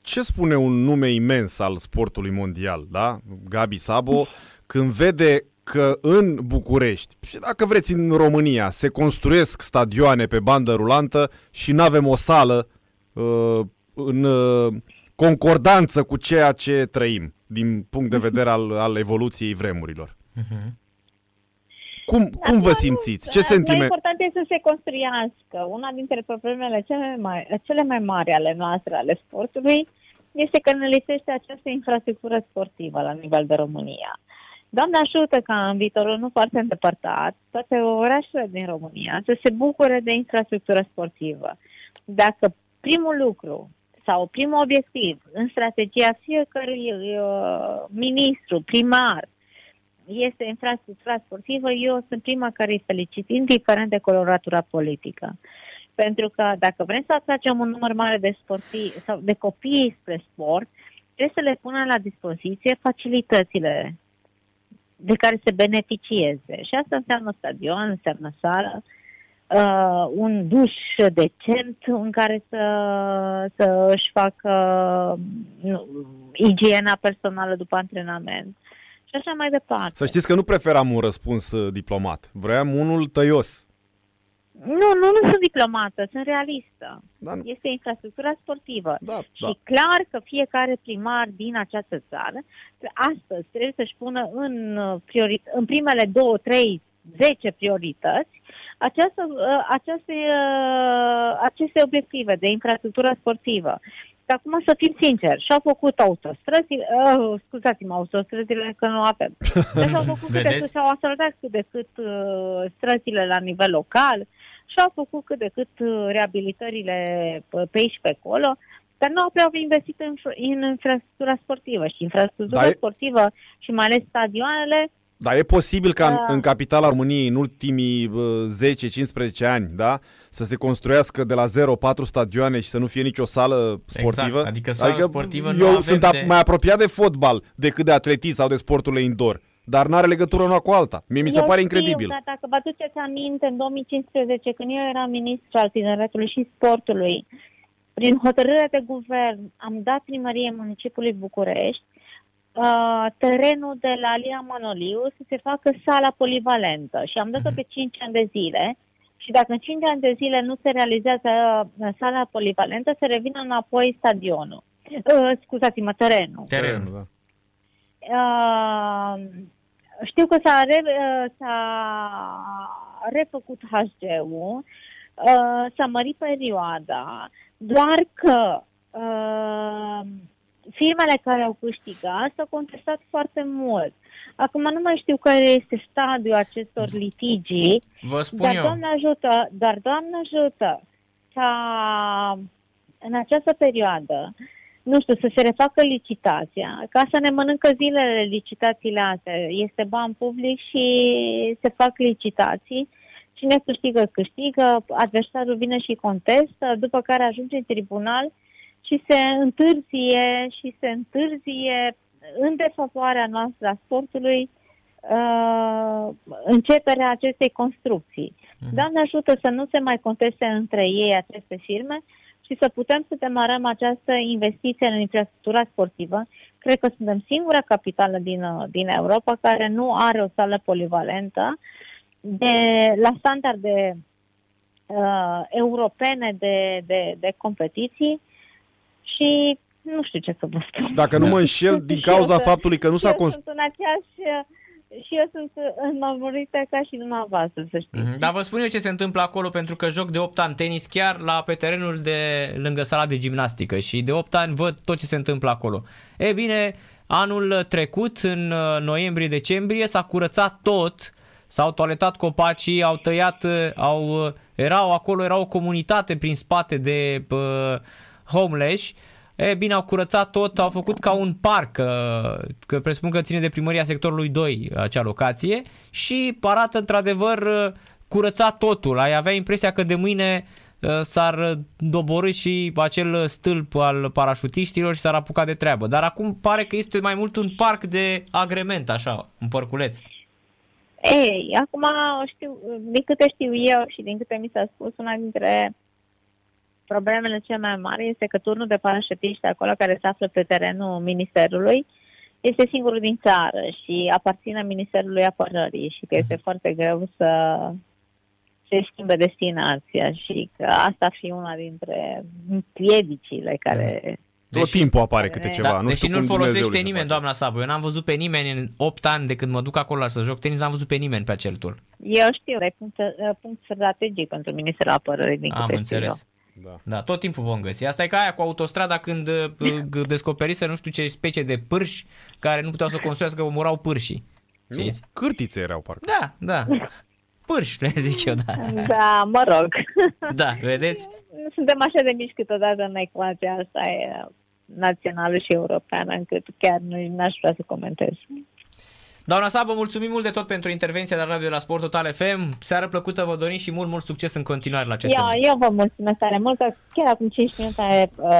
Speaker 5: ce spune un nume imens al sportului mondial, da? Gabi Sabo, când vede că în București, și dacă vreți în România, se construiesc stadioane pe bandă rulantă și nu avem o sală uh, în uh, concordanță cu ceea ce trăim din punct de vedere al, al evoluției vremurilor. Cum, cum vă
Speaker 6: Acum,
Speaker 5: simțiți? Ce
Speaker 6: Mai
Speaker 5: sentiment?
Speaker 6: important este să se construiască. Una dintre problemele cele mai, cele mai mari ale noastre, ale sportului, este că ne lipsește această infrastructură sportivă la nivel de România. Doamne ajută ca în viitorul nu foarte îndepărtat, toate orașele din România să se bucure de infrastructură sportivă. Dacă primul lucru sau primul obiectiv în strategia fiecărui uh, ministru, primar, este infrastructura sportivă, eu sunt prima care îi felicit, indiferent de coloratura politică. Pentru că dacă vrem să atragem un număr mare de sportivi sau de copii spre sport, trebuie să le punem la dispoziție facilitățile de care se beneficieze. Și asta înseamnă stadion, înseamnă sală, uh, un duș decent în care să, să își facă nu, igiena personală după antrenament și așa mai departe.
Speaker 5: Să știți că nu preferam un răspuns uh, diplomat. Vreau unul tăios.
Speaker 6: Nu, nu, nu sunt diplomată, sunt realistă.
Speaker 5: Da, nu.
Speaker 6: Este infrastructura sportivă.
Speaker 5: Da,
Speaker 6: și
Speaker 5: da.
Speaker 6: clar că fiecare primar din această țară astăzi trebuie să-și pună în, uh, priori, în primele două, trei, zece priorități această, uh, aceste, uh, aceste obiective de infrastructură sportivă. Și acum să fim sinceri, și-au făcut autostrăzi, uh, scuzați-mă, autostrăzile că nu avem. Deci au făcut cât de
Speaker 4: Vedeți?
Speaker 6: cât, și-au asfaltat cât de cât uh, străzile la nivel local și au făcut cât de cât uh, reabilitările pe pe aici și pe acolo, dar nu au investit în, în infrastructura sportivă și infrastructura
Speaker 5: Dar e-
Speaker 6: sportivă și mai ales stadioanele
Speaker 5: Dar e posibil ca în,
Speaker 6: Da.
Speaker 5: în capitala României, în ultimii uh, 10-15 ani, da, să se construiască de la 0 4 stadioane și să nu fie nicio sală sportivă?
Speaker 4: adică sală sportivă nu
Speaker 5: eu
Speaker 4: avem
Speaker 5: sunt
Speaker 4: de-
Speaker 5: a- mai apropiat de fotbal decât de atletism sau de sporturile indoor. Dar n-are legătură una cu alta. Mie mi se
Speaker 6: Eu
Speaker 5: pare
Speaker 6: știu,
Speaker 5: incredibil.
Speaker 6: Dar dacă vă aduceți aminte, în 2015, când eu eram ministru al tineretului și sportului, prin hotărâre de guvern, am dat primărie municipiului București uh, terenul de la Alia Manoliu să se facă sala polivalentă și am dat-o pe 5 ani de zile și dacă în 5 ani de zile nu se realizează uh, sala polivalentă, se revină înapoi stadionul. Uh, scuzați-mă, terenul.
Speaker 4: Terenul.
Speaker 5: Da.
Speaker 6: Uh, știu că s-a, re, uh, s-a refăcut HG-ul, uh, s-a mărit perioada, doar că uh, firmele care au câștigat s-au contestat foarte mult. Acum nu mai știu care este stadiul acestor litigii,
Speaker 4: Vă spun
Speaker 6: dar
Speaker 4: eu.
Speaker 6: Doamne ajută, dar Doamne ajută ca în această perioadă, nu știu, să se refacă licitația, ca să ne mănâncă zilele licitațiile astea. Este ban public și se fac licitații. Cine câștigă, câștigă, adversarul vine și contestă, după care ajunge în tribunal și se întârzie și se întârzie în defavoarea noastră a sportului uh, începerea acestei construcții.
Speaker 4: Mhm.
Speaker 6: Doamne ajută să nu se mai conteste între ei aceste firme și să putem să demarăm această investiție în infrastructura sportivă. Cred că suntem singura capitală din, uh, din Europa care nu are o sală polivalentă de, la standarde uh, europene de, de, de competiții și nu știu ce să vă spun.
Speaker 5: Dacă nu mă înșel, din
Speaker 6: Și eu
Speaker 5: cauza
Speaker 6: sunt-
Speaker 5: faptului că nu
Speaker 6: Și
Speaker 5: s-a
Speaker 6: eu
Speaker 5: construit...
Speaker 6: sunt în aceeași și eu sunt înmămurită ca și dumneavoastră, să știți.
Speaker 4: Mhm. Dar vă spun eu ce se întâmplă acolo pentru că joc de 8 ani tenis chiar la pe terenul de lângă sala de gimnastică și de 8 ani văd tot ce se întâmplă acolo. E bine, Anul trecut, în uh, noiembrie-decembrie, s-a curățat tot, s-au toaletat copacii, au tăiat, uh, au, uh, erau acolo, era o comunitate prin spate de uh, homeless. E bine, au curățat tot, au făcut ca un parc, că, că presupun că ține de primăria sectorului 2 acea locație și arată într-adevăr curățat totul. Ai avea impresia că de mâine uh, s-ar doborâ și acel stâlp al parașutiștilor și s-ar apuca de treabă. Dar acum pare că este mai mult un parc de agrement, așa, un părculeț.
Speaker 6: Ei, acum știu, din câte știu eu și din câte mi s-a spus, una dintre problemele cele mai mari este că turnul de parașutiști acolo care se află pe terenul ministerului este singurul din țară și aparține Ministerului Apărării și că este foarte greu să se schimbe destinația și că asta ar fi una dintre piedicile care...
Speaker 5: Tot deși, timpul apare câte ceva.
Speaker 4: Da, nu deși nu-l folosește nimeni, doamna Sabu. Eu n-am văzut pe nimeni în 8 ani de când mă duc acolo să joc tenis, n-am văzut pe nimeni pe acel tur.
Speaker 6: Eu știu, e punct, punct strategic pentru Ministerul Apărării. Din
Speaker 4: Am înțeles. Da. da, tot timpul vom găsi. Asta e ca aia cu autostrada când uh, descoperise nu știu ce specie de pârși care nu puteau să construiască, omorau pârșii.
Speaker 5: Știți? Cârtițe erau, parcă.
Speaker 4: Da, da. Pârși, le zic eu, da.
Speaker 6: Da, mă rog.
Speaker 4: Da, vedeți?
Speaker 6: Suntem așa de mici câteodată în ecuația asta e națională și europeană, încât chiar nu n-aș vrea să comentez.
Speaker 4: Doamna Sabă, mulțumim mult de tot pentru intervenția de la Radio de la Sport Total FM. Seară plăcută, vă dorim și mult, mult succes în continuare la CSM.
Speaker 6: Eu, eu vă mulțumesc tare mult, că chiar acum 5 minute uh,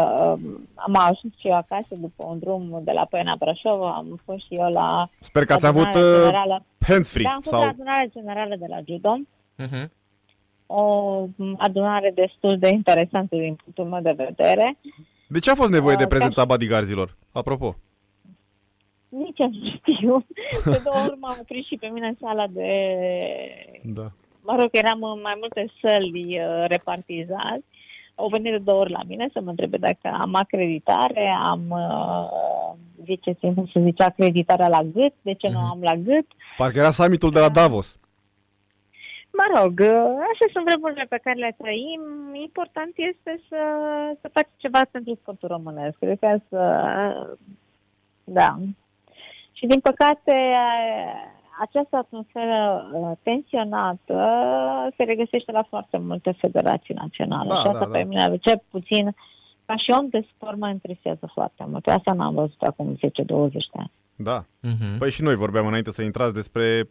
Speaker 6: am ajuns și eu acasă după un drum de la Păina Brașov, am fost și eu la
Speaker 5: Sper că ați avut uh, hands-free.
Speaker 6: Da, am fost sau... la adunarea generală de la Judo. Uh-huh. O adunare destul de interesantă din punctul meu de vedere.
Speaker 5: De ce a fost nevoie uh, de prezența bodyguardilor? Apropo.
Speaker 6: Nici nu știu. De două ori m-am oprit și pe mine în sala de...
Speaker 5: Da.
Speaker 6: Mă rog, eram în mai multe săli uh, repartizați. Au venit de două ori la mine să mă întrebe dacă am acreditare, am, uh, zice, să zice, acreditarea la gât, de ce mm-hmm. nu mhm. am la gât.
Speaker 5: Parcă era summitul de la da. Davos.
Speaker 6: Mă rog, uh, așa sunt vremurile pe care le trăim. Important este să, să faci ceva pentru sportul românesc. Cred că să... Da, și din păcate, această atmosferă uh, tensionată se regăsește la foarte multe federații naționale. Da, și asta da, pe da. mine, ce puțin, ca și om de sport, mă interesează foarte mult. Asta n-am văzut acum 10-20 de ani.
Speaker 5: Da. Uh-huh. Păi și noi vorbeam înainte să intrați despre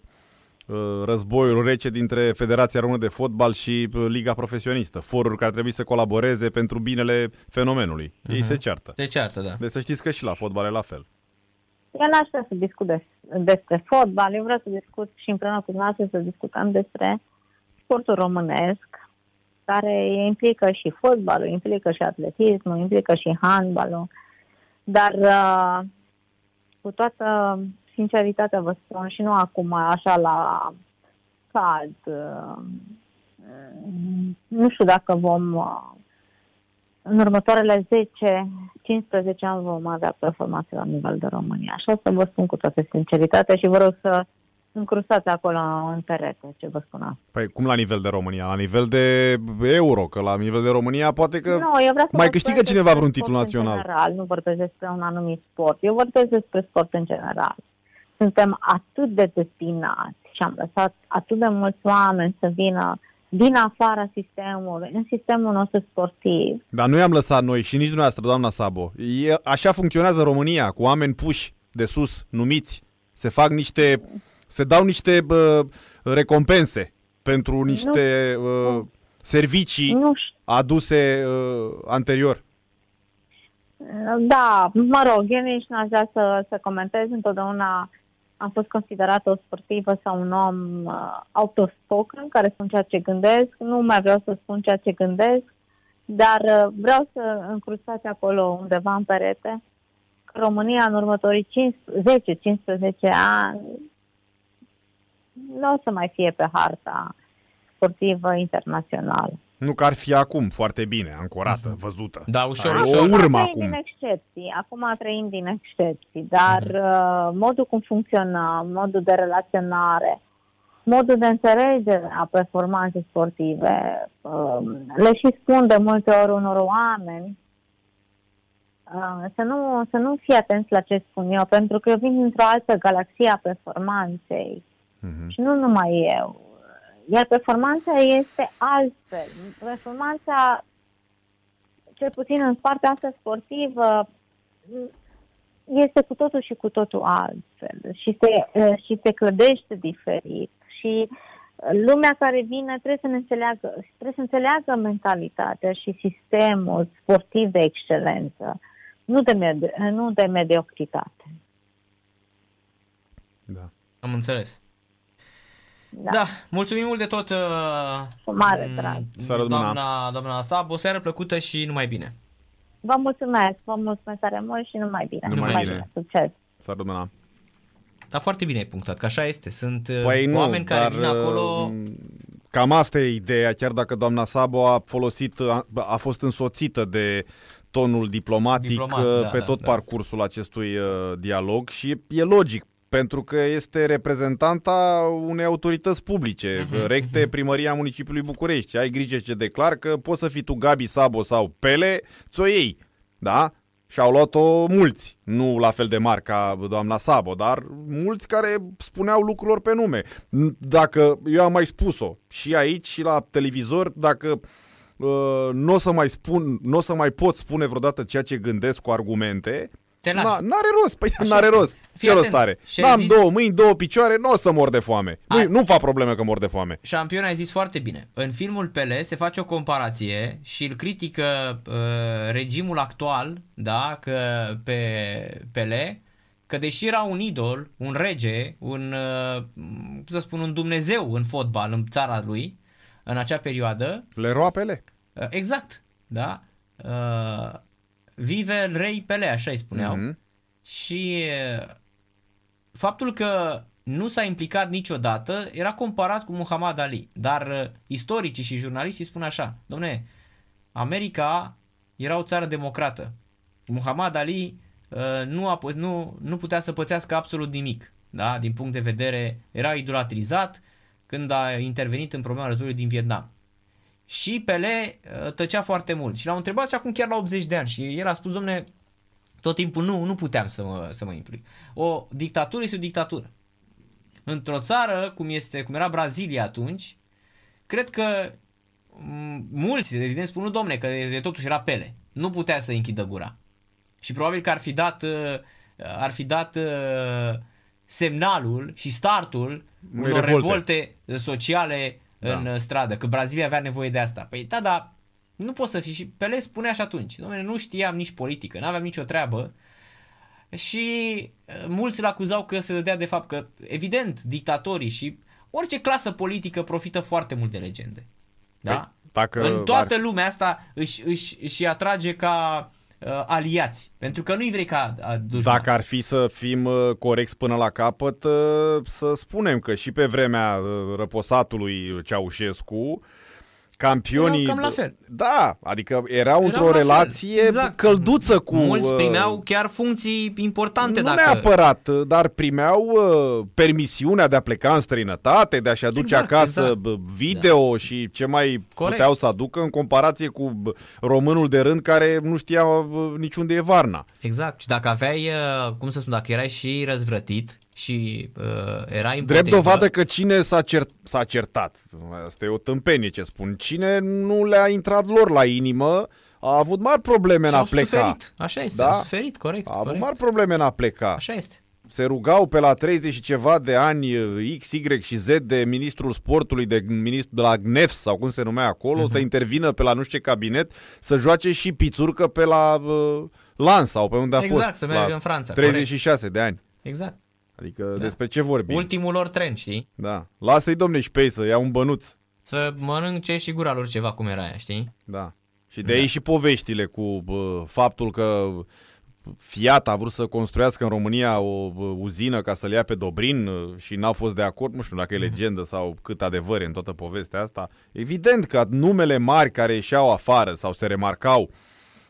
Speaker 5: uh, războiul rece dintre Federația Română de Fotbal și uh, Liga Profesionistă. Foruri care trebuie să colaboreze pentru binele fenomenului. Uh-huh. Ei se ceartă.
Speaker 4: Se ceartă, da.
Speaker 5: Deci să știți că și la fotbal e la fel.
Speaker 6: Eu n-aș vrea să discut des, despre fotbal, eu vreau să discut și împreună cu dumneavoastră să discutăm despre sportul românesc, care implică și fotbalul, implică și atletismul, implică și handbalul, dar uh, cu toată sinceritatea vă spun și nu acum așa la cald, uh, nu știu dacă vom uh, în următoarele 10-15 ani vom avea performanțe la nivel de România. Așa să vă spun cu toată sinceritatea și vă rog să încrustați acolo în perete ce vă spuneam.
Speaker 5: Păi cum la nivel de România? La nivel de euro, că la nivel de România poate că
Speaker 6: nu, eu vreau să
Speaker 5: mai câștigă cineva vreun titlu național.
Speaker 6: În general, nu vorbesc despre un anumit sport. Eu vorbesc despre sport în general. Suntem atât de destinați și am lăsat atât de mulți oameni să vină din afara sistemului, în sistemul nostru sportiv.
Speaker 5: Dar nu i-am lăsat noi și nici dumneavoastră, doamna Sabo. E, așa funcționează România, cu oameni puși de sus, numiți. Se fac niște, se dau niște bă, recompense pentru niște nu, servicii nu aduse uh, anterior.
Speaker 6: Da, mă rog, eu nici nu aș vrea să, să comentez întotdeauna am fost considerată o sportivă sau un om uh, autospoken, care spun ceea ce gândesc. Nu mai vreau să spun ceea ce gândesc, dar uh, vreau să încrustați acolo undeva în perete că România în următorii 10-15 ani nu o să mai fie pe harta sportivă internațională.
Speaker 5: Nu că ar fi acum foarte bine, ancorată, uh-huh. văzută.
Speaker 4: Da, ușor, ușor.
Speaker 5: O urmă acum.
Speaker 6: din excepții, acum trăim din excepții, dar uh-huh. modul cum funcționa, modul de relaționare, modul de înțelegere a performanței sportive, uh, le și spun de multe ori unor oameni uh, să, nu, să nu fii atenți la ce spun eu, pentru că eu vin dintr-o altă galaxie a performanței
Speaker 5: Mhm.
Speaker 6: și nu numai eu. Iar performanța este altfel. Performanța, cel puțin în partea asta sportivă, este cu totul și cu totul altfel și se, și se clădește diferit și lumea care vine trebuie să ne înțeleagă, trebuie să înțeleagă mentalitatea și sistemul sportiv de excelență, nu de, med- nu de mediocritate.
Speaker 5: Da.
Speaker 4: Am înțeles.
Speaker 6: Da.
Speaker 4: Da, mulțumim mult de tot. uh,
Speaker 6: Cu mare
Speaker 4: m,
Speaker 6: drag.
Speaker 5: Seară bună.
Speaker 4: doamna, doamna Sab, o seară plăcută și numai bine.
Speaker 6: Vă mulțumesc, vă mulțumesc tare mult și numai bine.
Speaker 5: Numai bine.
Speaker 6: Succes!
Speaker 5: S-ar rămâna.
Speaker 4: Dar foarte bine ai punctat, că așa este. Sunt uh,
Speaker 5: Păi nu,
Speaker 4: oameni care
Speaker 5: dar
Speaker 4: vin acolo...
Speaker 5: uh, cam asta e ideea, chiar dacă doamna Sabo a folosit, a, a fost însoțită de tonul diplomatic
Speaker 4: Diplomat,
Speaker 5: uh,
Speaker 4: da,
Speaker 5: pe
Speaker 4: da,
Speaker 5: tot
Speaker 4: da.
Speaker 5: parcursul acestui uh, dialog și e logic, pentru că este reprezentanta unei autorități publice,
Speaker 4: Mhm,
Speaker 5: recte primăria municipiului București. Ai grijă ce declar, că poți să fii tu Gabi Sabo sau Pele, ți-o iei, da? Și au luat-o mulți, nu la fel de mari ca doamna Sabo, dar mulți care spuneau lucrurilor pe nume. Dacă, eu am mai spus-o și aici și la televizor, dacă uh, nu o să mai spun, nu o să mai pot spune vreodată ceea ce gândesc cu argumente,
Speaker 4: Te lași.
Speaker 5: Na, n-are rost, păi
Speaker 4: Așa
Speaker 5: n-are
Speaker 4: este.
Speaker 5: rost.
Speaker 4: Fii
Speaker 5: Ce rost
Speaker 4: atent.
Speaker 5: are?
Speaker 4: Și ai
Speaker 5: N-am
Speaker 4: zis-
Speaker 5: două mâini, două picioare, nu o să mor de foame. Nu,
Speaker 4: Ai-
Speaker 5: nu fac probleme că mor de foame.
Speaker 4: Șampion ai zis foarte bine. În filmul Pele se face o comparație și îl critică uh, regimul actual, da, că pe Pele, că deși era un idol, un rege, un, uh, cum să spun, un dumnezeu în fotbal în țara lui, în acea perioadă,
Speaker 5: Le roapele.
Speaker 4: uh, exact, da, uh, vive el rei Pele, așa îi spuneau.
Speaker 5: Mhm.
Speaker 4: Și uh, faptul că nu s-a implicat niciodată era comparat cu Muhammad Ali. Dar uh, istoricii și jurnaliștii spun așa, domne, America era o țară democrată. Muhammad Ali uh, nu, a, pu- nu, nu putea să pățească absolut nimic. Da? Din punct de vedere, era idolatrizat când a intervenit în problema războiului din Vietnam. Și Pele uh, tăcea foarte mult. Și l-au întrebat și acum chiar la 80 de ani. Și el a spus, domne, tot timpul nu, nu puteam să mă, să mă implic. O dictatură este o dictatură. Într-o țară, cum, este, cum era Brazilia atunci, cred că m, mulți, evident, spun, nu domne, că e- totuși era Pele. Nu putea să închidă gura. Și probabil că ar fi dat, uh, ar fi dat uh, semnalul și startul
Speaker 5: Unei
Speaker 4: unor
Speaker 5: revolte.
Speaker 4: revolte sociale
Speaker 5: Da.
Speaker 4: în uh, stradă, că Brazilia avea nevoie de asta. Păi da, da, nu pot să fii. Și Pele spunea și atunci, domnule, nu știam nici politică, nu aveam nicio treabă. Și uh, mulți îl acuzau că se dădea de fapt că, evident, dictatorii și orice clasă politică profită foarte mult de legende. Da?
Speaker 5: Păi, dacă
Speaker 4: în toată
Speaker 5: ar-
Speaker 4: lumea asta își, își, își atrage ca uh, aliați. Pentru că nu-i vrei ca uh, dușman.
Speaker 5: Dacă ar fi să fim uh, corecți până la capăt, uh, să spunem că și pe vremea uh, răposatului Ceaușescu, campionii...
Speaker 4: Erau cam la fel.
Speaker 5: Da, adică erau într-o
Speaker 4: la fel,
Speaker 5: relație
Speaker 4: exact.
Speaker 5: călduță cu...
Speaker 4: Mulți
Speaker 5: uh,
Speaker 4: primeau chiar funcții importante.
Speaker 5: Nu
Speaker 4: dacă...
Speaker 5: neapărat, dar primeau uh, permisiunea de a pleca în străinătate, de a-și aduce
Speaker 4: Exact,
Speaker 5: acasă
Speaker 4: exact.
Speaker 5: b- video și ce mai
Speaker 4: Corect.
Speaker 5: puteau să aducă în comparație cu b- românul de rând care nu știa uh, niciunde e Varna.
Speaker 4: Exact. Și dacă aveai, uh, cum să spun, dacă erai și răzvrătit și uh, erai împotrivă,
Speaker 5: Drept dovadă că cine s-a, cer- s-a certat, asta e o tâmpenie ce spun, cine nu le-a intrat lor la inimă a avut mari probleme în
Speaker 4: și-au
Speaker 5: a pleca.
Speaker 4: suferit. Așa este,
Speaker 5: Da?
Speaker 4: au suferit, corect.
Speaker 5: A avut
Speaker 4: corect.
Speaker 5: mari probleme în a pleca.
Speaker 4: Așa este.
Speaker 5: se rugau pe la 30 și ceva de ani X, Y și Z de ministrul sportului, de, ministru, de la GNEFS sau cum se numea acolo, uh-huh. să intervină pe la nu știu ce cabinet, să joace și pițurcă pe la uh, Lans sau pe unde a
Speaker 4: Exact,
Speaker 5: fost.
Speaker 4: să meargă
Speaker 5: la
Speaker 4: în Franța,
Speaker 5: 36 de ani.
Speaker 4: Exact.
Speaker 5: Adică da. despre ce vorbim?
Speaker 4: Ultimul lor tren, știi?
Speaker 5: Da. Lasă-i domne și pe ei să ia un bănuț.
Speaker 4: Să mănânce și gura lor ceva cum era aia, știi?
Speaker 5: Da. Și de da. aici și poveștile cu bă, faptul că Fiat a vrut să construiască în România o bă, uzină ca să-l ia pe Dobrin uh, și n-au fost de acord, nu știu dacă e legendă sau cât adevăr e în toată povestea asta. Evident că numele mari care ieșeau afară sau se remarcau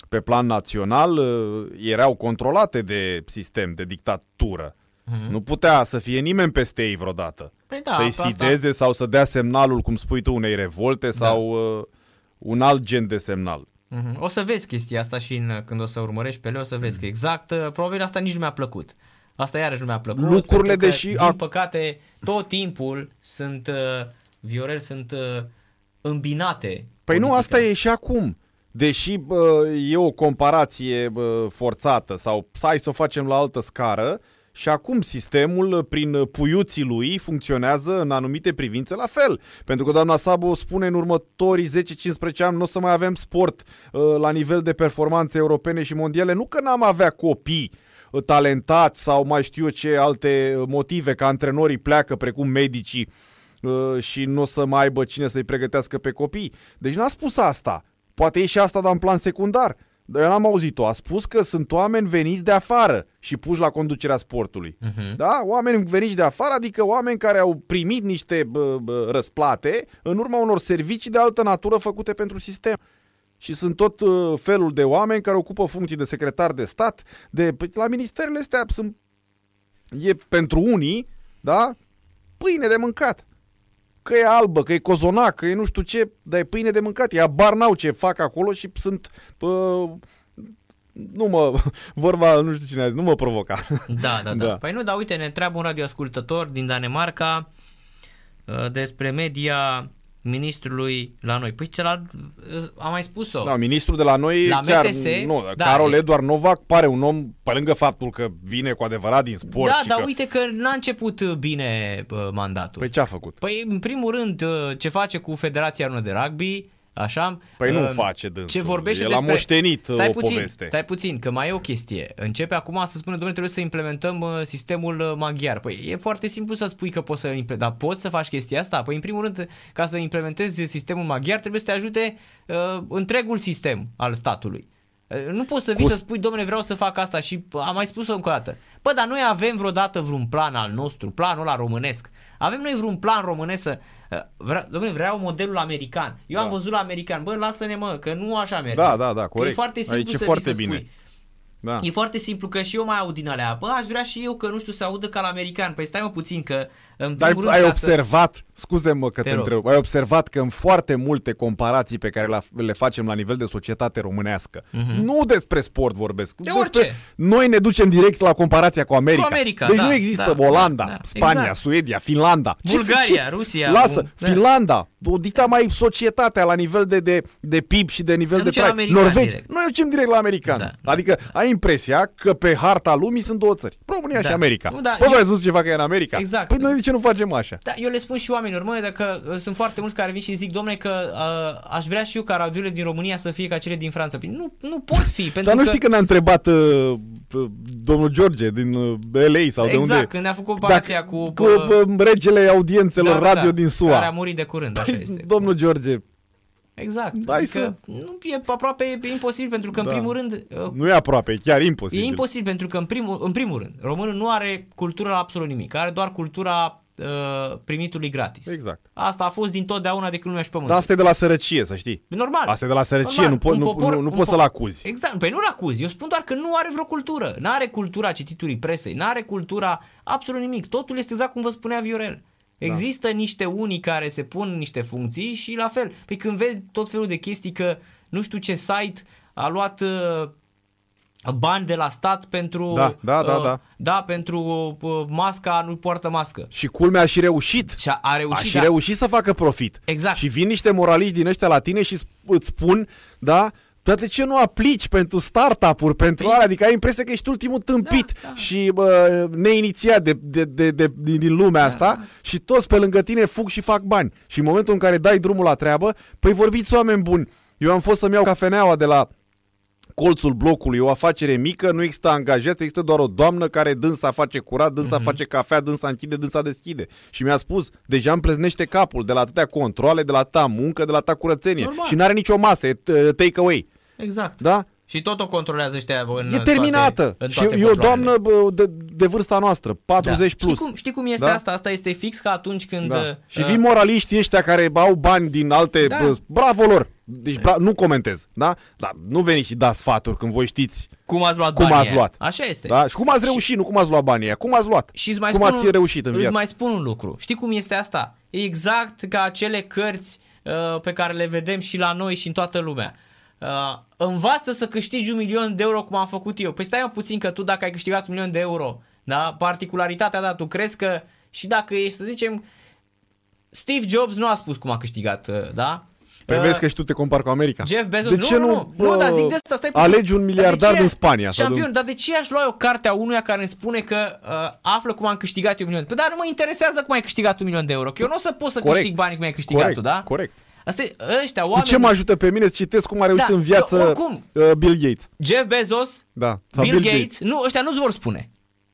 Speaker 5: pe plan național uh, erau controlate de sistem, de dictatură. Mm-hmm. Nu putea să fie nimeni peste ei vreodată.
Speaker 4: Păi da,
Speaker 5: să-i
Speaker 4: pe asta-
Speaker 5: sfideze sau să dea semnalul, cum spui tu, unei revolte sau uh, un alt gen de semnal.
Speaker 4: Mhm. O să vezi chestia asta și în, când o să urmărești pe Leo, o să vezi că exact, uh, probabil asta nici nu mi-a plăcut. Asta iarăși nu mi-a plăcut.
Speaker 5: Lucrurile,
Speaker 4: pentru că,
Speaker 5: deși
Speaker 4: Din
Speaker 5: ac-
Speaker 4: păcate, tot timpul sunt, uh, Viorel, sunt uh, îmbinate.
Speaker 5: Păi nu,
Speaker 4: politica.
Speaker 5: asta e și acum. Deși bă, e o comparație bă, forțată sau hai să o facem la altă scară, și acum sistemul, prin puiuții lui, funcționează în anumite privințe la fel. Pentru că doamna Sabo spune în următorii 10-15 ani nu o să mai avem sport uh, la nivel de performanțe europene și mondiale. Nu că n-am avea copii uh, talentați sau mai știu eu ce alte motive, că antrenorii pleacă precum medicii uh, și nu o să mai aibă cine să-i pregătească pe copii. Deci n-a spus asta. Poate e și asta, dar în plan secundar. Dar eu n-am auzit-o. A spus că sunt oameni veniți de afară și puși la conducerea sportului.
Speaker 4: Mhm.
Speaker 5: Da? Oameni veniți de afară, adică oameni care au primit niște bă, bă, răsplate în urma unor servicii de altă natură făcute pentru sistem. Și sunt tot uh, felul de oameni care ocupă funcții de secretar de stat, de păi, la ministerele astea sunt e pentru unii, da? Pâine de mâncat. Că e albă, că e cozonac, că e nu știu ce, dar e pâine de mâncat. E abar n-au ce fac acolo și sunt... Uh, nu mă, vorba, nu știu cine a zis, nu mă provoca.
Speaker 4: Da, da, da,
Speaker 5: Da.
Speaker 4: Păi nu, dar uite, ne întreabă un radioascultător din Danemarca uh, despre media ministrului la noi. Păi celălalt, uh, am mai spus-o.
Speaker 5: Da, ministrul de la noi,
Speaker 4: La
Speaker 5: chiar,
Speaker 4: MTS,
Speaker 5: nu,
Speaker 4: da,
Speaker 5: Carol
Speaker 4: e-
Speaker 5: Eduard Novac pare un om, pe lângă faptul că vine cu adevărat din sport
Speaker 4: da,
Speaker 5: și
Speaker 4: dar
Speaker 5: că...
Speaker 4: uite că n-a început uh, bine uh, mandatul.
Speaker 5: Păi ce a făcut?
Speaker 4: Păi, în primul rând, uh, ce face cu Federația Română de Rugby, așa?
Speaker 5: Păi nu
Speaker 4: uh,
Speaker 5: face dânsul.
Speaker 4: Ce vorbește
Speaker 5: El a
Speaker 4: despre...
Speaker 5: moștenit,
Speaker 4: stai
Speaker 5: o
Speaker 4: puțin,
Speaker 5: poveste.
Speaker 4: Stai puțin, că mai e o chestie. Începe acum să spună, domnule, trebuie să implementăm uh, sistemul uh, maghiar. Păi e foarte simplu să spui că poți să implementezi, dar poți să faci chestia asta? Păi în primul rând, ca să implementezi sistemul maghiar, trebuie să te ajute uh, întregul sistem al statului. Uh, Nu poți să vii
Speaker 5: Cu-
Speaker 4: să spui, domnule, vreau să fac asta și pă, am mai spus-o încă o dată. Bă, dar noi avem vreodată vreun plan al nostru, planul ăla românesc. Avem noi vreun plan românesc să... uh, Vre, domnule, vreau modelul american. Eu am
Speaker 5: Da.
Speaker 4: văzut la american. Bă, lasă-ne mă, că nu așa merge.
Speaker 5: Da, da, da,
Speaker 4: Că
Speaker 5: corect.
Speaker 4: E foarte simplu
Speaker 5: Aici e
Speaker 4: să
Speaker 5: foarte
Speaker 4: vii să
Speaker 5: bine.
Speaker 4: spui.
Speaker 5: Da.
Speaker 4: E foarte simplu că și eu mai aud din alea. Bă, aș vrea și eu că, nu știu, să audă ca la american. Păi stai mă puțin că în
Speaker 5: Dar
Speaker 4: primul
Speaker 5: ai,
Speaker 4: rând
Speaker 5: ai
Speaker 4: ca să-
Speaker 5: observat, scuze-mă că te,
Speaker 4: Te rog.
Speaker 5: întreb, ai observat că în foarte multe comparații pe care la- le facem la nivel de societate românească, nu despre sport vorbesc,
Speaker 4: De
Speaker 5: despre,
Speaker 4: orice.
Speaker 5: noi ne ducem direct la comparația cu America.
Speaker 4: Cu America,
Speaker 5: deci
Speaker 4: da,
Speaker 5: nu există
Speaker 4: da,
Speaker 5: Olanda,
Speaker 4: da, da,
Speaker 5: Spania,
Speaker 4: exact.
Speaker 5: Suedia, Finlanda.
Speaker 4: Bulgaria, Rusia,
Speaker 5: Lasă,
Speaker 4: un- da.
Speaker 5: Finlanda, o dicta mai societatea la nivel de, de, de PIB și de nivel
Speaker 4: Ne
Speaker 5: de
Speaker 4: duce la
Speaker 5: trai.
Speaker 4: american
Speaker 5: Norvegia,
Speaker 4: direct.
Speaker 5: noi ne ducem direct la american.
Speaker 4: Da,
Speaker 5: adică ai impresia că pe harta lumii sunt două țări, România
Speaker 4: Da.
Speaker 5: și America.
Speaker 4: Nu, da,
Speaker 5: Păi
Speaker 4: eu-
Speaker 5: voi ați văzut ceva că e în America?
Speaker 4: Exact.
Speaker 5: Păi noi de ce nu facem așa?
Speaker 4: Da, eu le spun și oamenilor, mă, dacă uh, sunt foarte mulți care vin și zic, domnule, că uh, aș vrea și eu ca radiourile din România să fie ca cele din Franța. Păi nu, nu pot fi, pentru
Speaker 5: Dar nu
Speaker 4: că...
Speaker 5: știi că ne-a întrebat uh, uh, domnul George din uh, LA sau de
Speaker 4: Exact,
Speaker 5: unde?
Speaker 4: când ne-a făcut comparația cu,
Speaker 5: cu uh, regele audiențelor radio din SUA.
Speaker 4: Care a murit de curând, așa
Speaker 5: Păi,
Speaker 4: este.
Speaker 5: Domnul George,
Speaker 4: Exact.
Speaker 5: Hai
Speaker 4: adică nu e aproape e imposibil pentru că în
Speaker 5: Da.
Speaker 4: primul rând uh,
Speaker 5: nu e aproape, e chiar imposibil.
Speaker 4: E imposibil pentru că în primul, în primul rând românul nu are cultura la absolut nimic, are doar cultura uh, primitului gratis.
Speaker 5: Exact.
Speaker 4: Asta a fost din totdeauna de când lumea și pământul.
Speaker 5: Dar asta e de la sărăcie, să știi.
Speaker 4: Normal.
Speaker 5: Asta e de la sărăcie,
Speaker 4: Normal.
Speaker 5: nu, po-
Speaker 4: Un
Speaker 5: nu,
Speaker 4: popor-
Speaker 5: nu, nu
Speaker 4: un
Speaker 5: poți
Speaker 4: po-
Speaker 5: să-l acuzi.
Speaker 4: Exact, păi nu-l acuzi, eu spun doar că nu are vreo cultură, nu are cultura cititurii presei, nu are cultura absolut nimic, totul este exact cum vă spunea Viorel.
Speaker 5: Da.
Speaker 4: Există niște unii care se pun în niște funcții și la fel. Păi când vezi tot felul de chestii că nu știu ce site a luat uh, bani de la stat pentru
Speaker 5: Da, da, da,
Speaker 4: uh,
Speaker 5: da.
Speaker 4: da pentru uh, masca, nu poartă mască.
Speaker 5: Și culmea a și reușit.
Speaker 4: Și a, a
Speaker 5: A
Speaker 4: reușit,
Speaker 5: și
Speaker 4: da.
Speaker 5: reușit să facă profit.
Speaker 4: Exact.
Speaker 5: Și vin niște moraliști din ăștia la tine și sp- îți spun, da, dar de ce nu aplici pentru startup-uri, pentru
Speaker 4: Păi-
Speaker 5: alea? Adică ai impresia că ești ultimul tâmpit
Speaker 4: Da, da.
Speaker 5: și bă, neinițiat de, de, de, de, din, din lumea
Speaker 4: Da,
Speaker 5: asta și toți pe lângă tine fug și fac bani. Și în momentul în care dai drumul la treabă, păi vorbiți oameni buni. Eu am fost să-mi iau cafeneaua de la colțul blocului, o afacere mică, nu există angajați, există doar o doamnă care dânsa face curat, dânsa
Speaker 4: Mhm.
Speaker 5: face cafea, dânsa închide, dânsa deschide. Și mi-a spus, deja îmi pleznește capul de la atâtea controle, de la atâta muncă, de la atâta curățenie.
Speaker 4: Normal.
Speaker 5: Și n-are nicio masă, e t- take away.
Speaker 4: Exact.
Speaker 5: Da?
Speaker 4: Și tot o controlează ăștia în
Speaker 5: e terminată.
Speaker 4: Toate, în
Speaker 5: și
Speaker 4: toate
Speaker 5: e o
Speaker 4: controalele.
Speaker 5: doamnă bă, de, de vârsta noastră, 40
Speaker 4: da.
Speaker 5: plus.
Speaker 4: Știi cum, știi cum este
Speaker 5: Da?
Speaker 4: asta? Asta este fix ca atunci când...
Speaker 5: Da.
Speaker 4: uh,
Speaker 5: Și vin moraliștii ăștia care au bani din alte...
Speaker 4: Da.
Speaker 5: Bă, bravo lor! Deci bra- nu comentez, da? Dar nu veniți și dați sfaturi când voi știți
Speaker 4: cum ați luat
Speaker 5: cum
Speaker 4: banii
Speaker 5: ați
Speaker 4: aia.
Speaker 5: luat.
Speaker 4: Așa este.
Speaker 5: Da? Și cum ați reușit, nu cum ați luat banii aia. Cum ați luat?
Speaker 4: Și îți mai
Speaker 5: cum
Speaker 4: spun
Speaker 5: ați
Speaker 4: un,
Speaker 5: reușit în
Speaker 4: îți
Speaker 5: viață.
Speaker 4: mai spun un lucru. Știi cum este asta? E exact ca acele cărți uh, pe care le vedem și la noi și în toată lumea. Uh, învață să câștigi un milion de euro cum am făcut eu. Păi stai mă puțin că tu dacă ai câștigat un milion de euro, da, particularitatea ta, tu crezi că și dacă ești, să zicem, Steve Jobs nu a spus cum a câștigat, uh, da?
Speaker 5: Păi
Speaker 4: Uh,
Speaker 5: vezi că și tu te compari cu America.
Speaker 4: Jeff Bezos,
Speaker 5: de
Speaker 4: nu,
Speaker 5: ce
Speaker 4: nu,
Speaker 5: nu,
Speaker 4: nu, nu, dar zic
Speaker 5: bă,
Speaker 4: de asta, stai puțin.
Speaker 5: alegi un
Speaker 4: Dar de
Speaker 5: miliardar
Speaker 4: ce-
Speaker 5: din Spania? sau
Speaker 4: Șampion,
Speaker 5: din-
Speaker 4: dar de ce aș lua eu cartea unuia care îmi spune că uh, află cum am câștigat eu un milion? Păi dar nu mă interesează cum ai câștigat un milion de euro, că eu nu o să pot să
Speaker 5: Corect.
Speaker 4: câștig banii cum ai câștigat
Speaker 5: Corect,
Speaker 4: tu, da?
Speaker 5: corect.
Speaker 4: Asta e, ăștia,
Speaker 5: Cu
Speaker 4: oameni...
Speaker 5: ce mă ajută pe mine să citesc cum a reușit
Speaker 4: Da,
Speaker 5: în viață
Speaker 4: eu- oricum.
Speaker 5: uh, Bill Gates?
Speaker 4: Jeff Bezos,
Speaker 5: Da. Sau
Speaker 4: Bill, Gates, nu, ăștia nu-ți vor spune.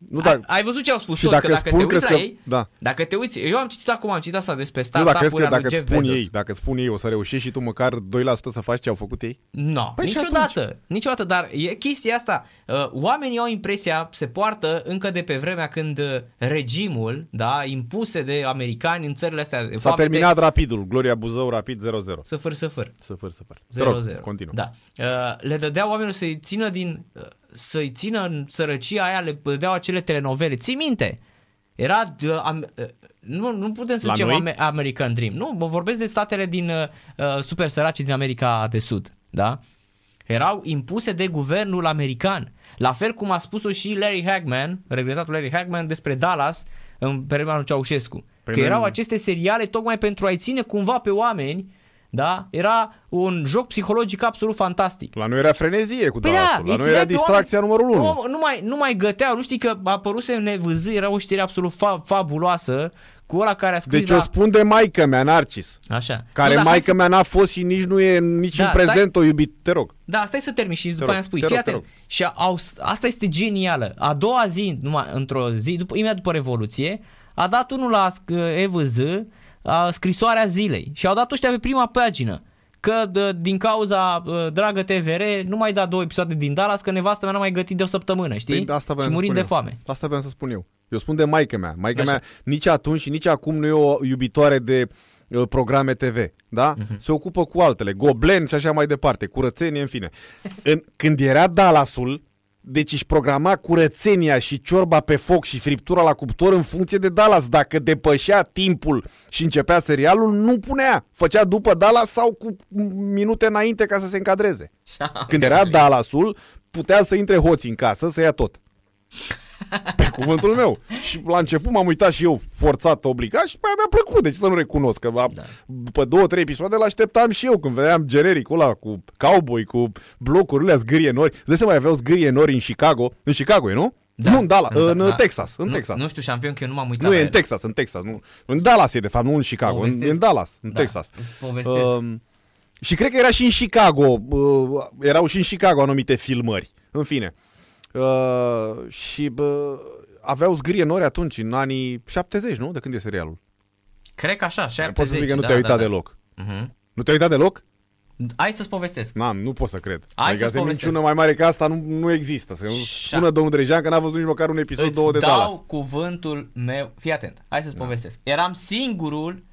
Speaker 5: Nu,
Speaker 4: ai,
Speaker 5: da,
Speaker 4: ai văzut ce au spus
Speaker 5: Și
Speaker 4: toți,
Speaker 5: dacă
Speaker 4: că dacă
Speaker 5: spun,
Speaker 4: te uiți
Speaker 5: crezi
Speaker 4: la
Speaker 5: că-
Speaker 4: ei,
Speaker 5: da.
Speaker 4: dacă te uiți, eu am citit acum, am citit asta despre
Speaker 5: nu, dacă crezi că
Speaker 4: startup-urile
Speaker 5: dacă
Speaker 4: lui
Speaker 5: îți
Speaker 4: Jeff
Speaker 5: spun
Speaker 4: Bezos.
Speaker 5: ei, dacă îți spun ei, o să reușești și tu măcar 2% să faci ce au făcut ei?
Speaker 4: Nu,
Speaker 5: Păi și
Speaker 4: niciodată, niciodată, dar e chestia asta. Uh, Oamenii au impresia, se poartă încă de pe vremea când uh, regimul, da, impuse de americani în țările astea.
Speaker 5: S-a
Speaker 4: foamete,
Speaker 5: terminat rapidul, Gloria Buzău, rapid 0-0.
Speaker 4: Săfăr, săfăr.
Speaker 5: Săfăr, săfăr. Te rog,
Speaker 4: 0-0.
Speaker 5: Continuă.
Speaker 4: Da. Uh, le dădeau oamenilor să-i țină din uh, să-i țină în sărăcia aia, le dădeau acele telenovele. Ții minte? Era uh, am, uh, nu, nu putem să
Speaker 5: La
Speaker 4: zicem
Speaker 5: noi?
Speaker 4: Ame- American Dream. Nu, mă vorbesc de statele din uh, uh, super săraci din America de Sud, da? Erau impuse de guvernul american. La fel cum a spus-o și Larry Hagman, regretatul Larry Hagman despre Dallas în perioada lui Ceaușescu.
Speaker 5: Păi
Speaker 4: că
Speaker 5: noi-
Speaker 4: erau aceste seriale tocmai pentru a-i ține cumva pe oameni da? Era un joc psihologic absolut fantastic.
Speaker 5: La noi era frenezie cu
Speaker 4: Păi
Speaker 5: Dallasul.
Speaker 4: da,
Speaker 5: la
Speaker 4: îi
Speaker 5: noi
Speaker 4: țineai
Speaker 5: era
Speaker 4: pe
Speaker 5: distracția
Speaker 4: oameni-
Speaker 5: numărul 1.
Speaker 4: Nu, nu, mai, nu mai găteau, nu știi că a apărut NVZ, era o știre absolut fa- fabuloasă cu ăla care a scris
Speaker 5: Deci
Speaker 4: la...
Speaker 5: o spun de maică mea, Narcis.
Speaker 4: Așa.
Speaker 5: Care
Speaker 4: Nu, dar hai
Speaker 5: maică mea n-a fost și nici nu e nici
Speaker 4: Da,
Speaker 5: în prezent o iubit. Te rog.
Speaker 4: Da, stai să termin și după
Speaker 5: rog,
Speaker 4: aia îmi spui.
Speaker 5: te
Speaker 4: Fii
Speaker 5: rog, te
Speaker 4: atent.
Speaker 5: rog.
Speaker 4: Și au, asta este genială. A doua zi, numai într-o zi, după, imediat după Revoluție, a dat unul la sc- EVZ a, scrisoarea zilei și au dat ăștia pe prima pagină că de, din cauza uh, dragă TVR nu mai da două episoade din Dallas că nevastă mea n-a mai gătit de o săptămână, știi?
Speaker 5: Păi, asta voiam
Speaker 4: și
Speaker 5: să
Speaker 4: murind
Speaker 5: spun
Speaker 4: de
Speaker 5: eu.
Speaker 4: foame.
Speaker 5: Asta vreau să spun eu. Eu spun de maică mea. Maică
Speaker 4: Așa.
Speaker 5: mea nici atunci și nici acum nu e o iubitoare de uh, programe TV, da?
Speaker 4: Mhm.
Speaker 5: Se ocupă cu altele, Goblen și așa mai departe, curățenie, în fine. În, când era Dallasul, deci își programa curățenia și ciorba pe foc și friptura la cuptor în funcție de Dallas. Dacă depășea timpul și începea serialul, nu punea. Făcea după Dallas sau cu minute înainte ca să se încadreze. Când era Dallasul, putea să intre hoții în casă să ia tot. Pe cuvântul meu. Și la început m-am uitat și eu forțat, obligat și pe aia mi-a plăcut, deci să nu recunosc. Că da. după două, trei episoade îl așteptam și eu când vedeam genericul ăla cu cowboy, cu blocurile zgârie nori. Îți dai seama, aveau zgârie nori în Chicago. În Chicago e, nu? Nu în Dallas, în
Speaker 4: da.
Speaker 5: Texas. În
Speaker 4: nu,
Speaker 5: Texas.
Speaker 4: Nu știu, șampion, că eu nu m-am uitat
Speaker 5: Nu,
Speaker 4: la
Speaker 5: e în
Speaker 4: ele.
Speaker 5: Texas, în Texas. Nu. În Dallas e, de fapt, nu în Chicago. În,
Speaker 4: Povestesc.
Speaker 5: în Dallas, în
Speaker 4: Da,
Speaker 5: Texas.
Speaker 4: îți povestesc.
Speaker 5: Um, și cred că era și în Chicago. Uh, erau și în Chicago anumite filmări. În fine. Uh, și bă, aveau zgârie nori atunci, în anii 70, nu? De când e serialul?
Speaker 4: Cred că așa, 70.
Speaker 5: Poți să spui că nu
Speaker 4: da,
Speaker 5: te-ai
Speaker 4: da,
Speaker 5: uitat
Speaker 4: da.
Speaker 5: deloc.
Speaker 4: Mhm.
Speaker 5: Nu te-ai uitat deloc?
Speaker 4: Hai să-ți povestesc.
Speaker 5: N-am, nu pot să cred.
Speaker 4: Hai
Speaker 5: adică
Speaker 4: să-ți
Speaker 5: de
Speaker 4: povestesc.
Speaker 5: minciună mai mare ca asta nu, nu există. Să nu
Speaker 4: Șa-
Speaker 5: spună domnul Drejean că n-a văzut nici măcar un episod
Speaker 4: Îți
Speaker 5: două de
Speaker 4: dau
Speaker 5: Dallas.
Speaker 4: cuvântul meu. Fii atent, hai să-ți povestesc. Eram singurul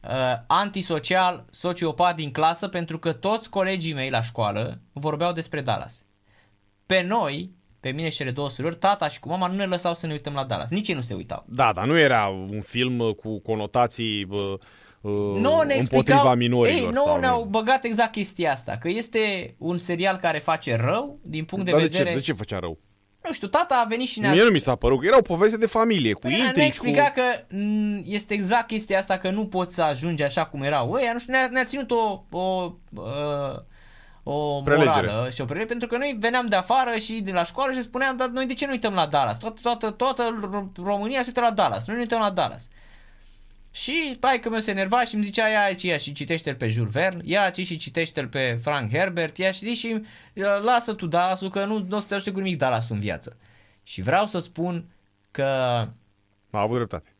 Speaker 4: uh, antisocial, sociopat din clasă pentru că toți colegii mei la școală vorbeau despre Dallas. Pe noi, pe mine și cele două surori, tata și cu mama nu ne lăsau să ne uităm la Dallas. Nici ei nu se uitau.
Speaker 5: Da, dar nu era un film uh, cu conotații uh, uh,
Speaker 4: Nu ne
Speaker 5: împotriva
Speaker 4: explicau,
Speaker 5: minorilor.
Speaker 4: ei, nu
Speaker 5: sau
Speaker 4: ne-au băgat exact chestia asta, că este un serial care face rău din punct de
Speaker 5: Dar de
Speaker 4: vedere...
Speaker 5: ce, de ce făcea rău?
Speaker 4: Nu știu, tata a venit și ne-a
Speaker 5: Mie nu mi s-a părut că era o poveste de familie, cu
Speaker 4: Păi, ne
Speaker 5: intrigi,
Speaker 4: explica
Speaker 5: cu...
Speaker 4: că m, este exact chestia asta că nu poți să ajungi așa cum erau ăia, nu știu, ne-a, ne-a ținut o, o, uh, o
Speaker 5: Prelegere.
Speaker 4: morală și o prelegere, pentru că noi veneam de afară și de la școală și spuneam, dar noi de ce nu uităm la Dallas? Toată, toată, toată Ro- România se uită la Dallas, noi nu uităm la Dallas. Și pai că meu se enerva și îmi zicea ia aici, ia și citește-l pe Jules Verne, ia aici și citește-l pe Frank Herbert, ia și și uh, lasă tu Dallas-ul că nu, nu o să te ajute cu nimic Dallas în viață. Și vreau să spun că
Speaker 5: A avut dreptate.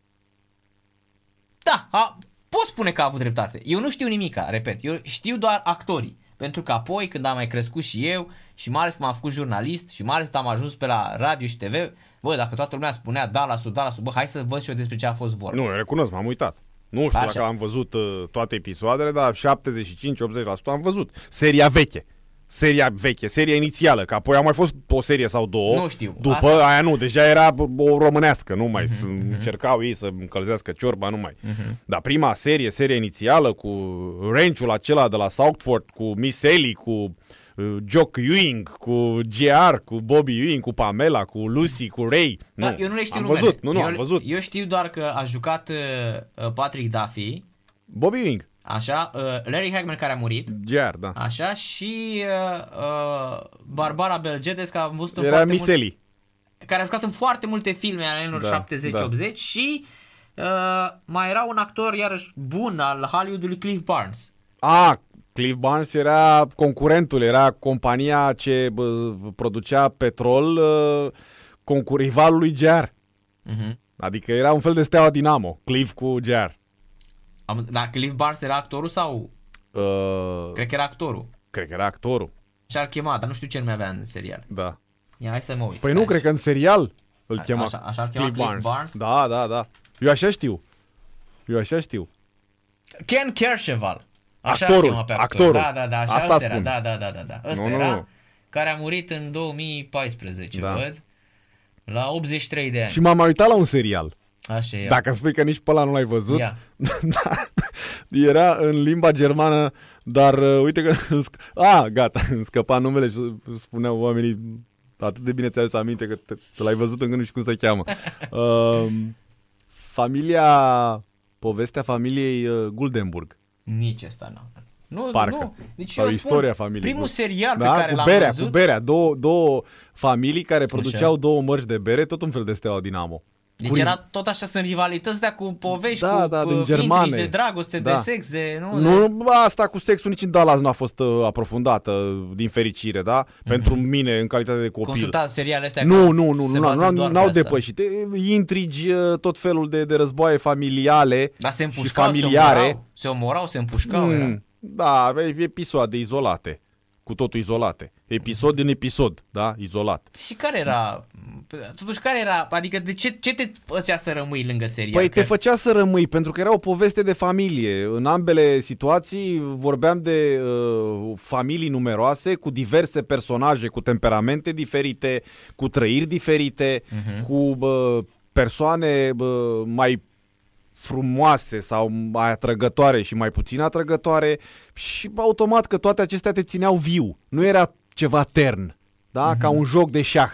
Speaker 4: da, a, pot spune că a avut dreptate. Eu nu știu nimica, repet, eu știu doar actorii. Pentru că apoi, când am mai crescut și eu, și mai ales că m-am făcut jurnalist, și mai ales că am ajuns pe la radio și TV, bă, dacă toată lumea spunea Dallas-ul, Dallas-ul, bă, hai să văd și eu despre ce a fost vorba.
Speaker 5: Nu, recunosc, m-am uitat. Nu știu
Speaker 4: Așa.
Speaker 5: dacă am văzut uh, toate episoadele, dar 75-80% am văzut. Seria veche. Seria veche, seria inițială, că apoi a mai fost o serie sau două.
Speaker 4: Nu știu,
Speaker 5: După
Speaker 4: asta-
Speaker 5: aia nu, deja era o românească, nu mai uh-huh, încercau ei să încălzească ciorba, nu mai. Uh-huh. Dar prima serie, seria inițială cu ranchul acela de la Southford, cu Miss Ellie, cu uh, Jock Ewing, cu GR, cu Bobby Ewing, cu Pamela, cu Lucy, cu Ray.
Speaker 4: Da,
Speaker 5: nu,
Speaker 4: eu nu le știu
Speaker 5: am
Speaker 4: numele.
Speaker 5: văzut, nu, nu,
Speaker 4: eu,
Speaker 5: am văzut.
Speaker 4: Eu știu doar că a jucat uh, Patrick Duffy,
Speaker 5: Bobby Ewing,
Speaker 4: așa, uh, Larry Hagman care a murit,
Speaker 5: GR, da.
Speaker 4: așa, și uh, uh, Barbara Belgedes, care am văzut în
Speaker 5: Era
Speaker 4: foarte
Speaker 5: Miss
Speaker 4: multe,
Speaker 5: Ellie.
Speaker 4: care a jucat în foarte multe filme ale anilor
Speaker 5: Da,
Speaker 4: 70-80 și uh, mai era un actor iarăși bun al Hollywoodului, Cliff Barnes.
Speaker 5: A, Cliff Barnes era concurentul, era compania ce bă, producea petrol, uh, concur rivalul lui GR.
Speaker 4: Uh-huh.
Speaker 5: Adică era un fel de steaua Dinamo, Cliff cu GR.
Speaker 4: Am, da, Cliff Barnes era actorul sau?
Speaker 5: Uh,
Speaker 4: Cred că era actorul.
Speaker 5: cred că era actorul,
Speaker 4: Și-ar chema, dar nu știu ce nume avea în serial.
Speaker 5: da.
Speaker 4: Ia, hai să mă uit.
Speaker 5: Păi nu, cred că în serial îl
Speaker 4: A-
Speaker 5: chema
Speaker 4: așa- așa îl chema Cliff Barnes?
Speaker 5: Da, da, da. Eu așa știu. Eu așa știu.
Speaker 4: Ken Kercheval. Așa
Speaker 5: Actorul,
Speaker 4: îl chema pe actor.
Speaker 5: actorul.
Speaker 4: Da, da, da, așa
Speaker 5: Asta
Speaker 4: ăsta era.
Speaker 5: spun.
Speaker 4: Da, da, da, da, da. Ăsta
Speaker 5: Nu, nu,
Speaker 4: era
Speaker 5: nu.
Speaker 4: care a murit în 2014,
Speaker 5: Da.
Speaker 4: văd. La 83 de ani.
Speaker 5: Și m-am mai uitat la un serial.
Speaker 4: Așa e.
Speaker 5: Dacă spui că nici pe ăla nu l-ai văzut.
Speaker 4: Ia.
Speaker 5: da. Era în limba germană, dar uh, uite că... A, gata, îmi scăpa numele și spuneau oamenii atât de bine ți-ai adus aminte că te, te l-ai văzut încât nu știu cum se cheamă. Uh, familia... Povestea familiei uh, Guldenburg.
Speaker 4: Nici ăsta nu. Nu,
Speaker 5: Parcă.
Speaker 4: nu. Deci
Speaker 5: Sau
Speaker 4: eu
Speaker 5: istoria
Speaker 4: spun,
Speaker 5: familiei.
Speaker 4: Primul
Speaker 5: Bun.
Speaker 4: serial
Speaker 5: da,
Speaker 4: pe care
Speaker 5: cu
Speaker 4: l-am
Speaker 5: berea,
Speaker 4: văzut.
Speaker 5: cu berea. Două, două familii care produceau
Speaker 4: Așa.
Speaker 5: două mărci de bere, tot un fel de steaua Dinamo.
Speaker 4: Deci
Speaker 5: Cu-
Speaker 4: era tot așa, sunt rivalități de cu povești,
Speaker 5: Da,
Speaker 4: cu
Speaker 5: da,
Speaker 4: uh,
Speaker 5: din
Speaker 4: intrigi
Speaker 5: germane.
Speaker 4: de dragoste,
Speaker 5: Da.
Speaker 4: de sex, de... Nu,
Speaker 5: Nu, bă, asta cu sexul nici în Dallas nu a fost uh, aprofundată, din fericire, da? Pentru mine, în calitate de copil.
Speaker 4: Consultați serialele astea.
Speaker 5: Nu,
Speaker 4: că
Speaker 5: nu, nu,
Speaker 4: se
Speaker 5: nu,
Speaker 4: bazează
Speaker 5: nu,
Speaker 4: doar
Speaker 5: n-au
Speaker 4: pe asta.
Speaker 5: depășit. E, Intrigi, uh, tot felul de, de războaie familiale
Speaker 4: Dar se
Speaker 5: și
Speaker 4: împușcau,
Speaker 5: familiare.
Speaker 4: se omorau, se omorau, se împușcau. era.
Speaker 5: Mm, da, e- episoade izolate. Cu totul izolate. Episod din episod, da? Izolat.
Speaker 4: Și care era, totuși care era, adică de ce, ce te făcea să rămâi lângă serial?
Speaker 5: Păi
Speaker 4: Că-
Speaker 5: te făcea să rămâi, pentru că era o poveste de familie. În ambele situații vorbeam de uh, familii numeroase, cu diverse personaje, cu temperamente diferite, cu trăiri diferite,
Speaker 4: Mhm.
Speaker 5: cu uh, persoane uh, mai frumoase sau mai atrăgătoare și mai puțin atrăgătoare și automat că toate acestea te țineau viu. Nu era ceva tern, da? Ca un joc de șah.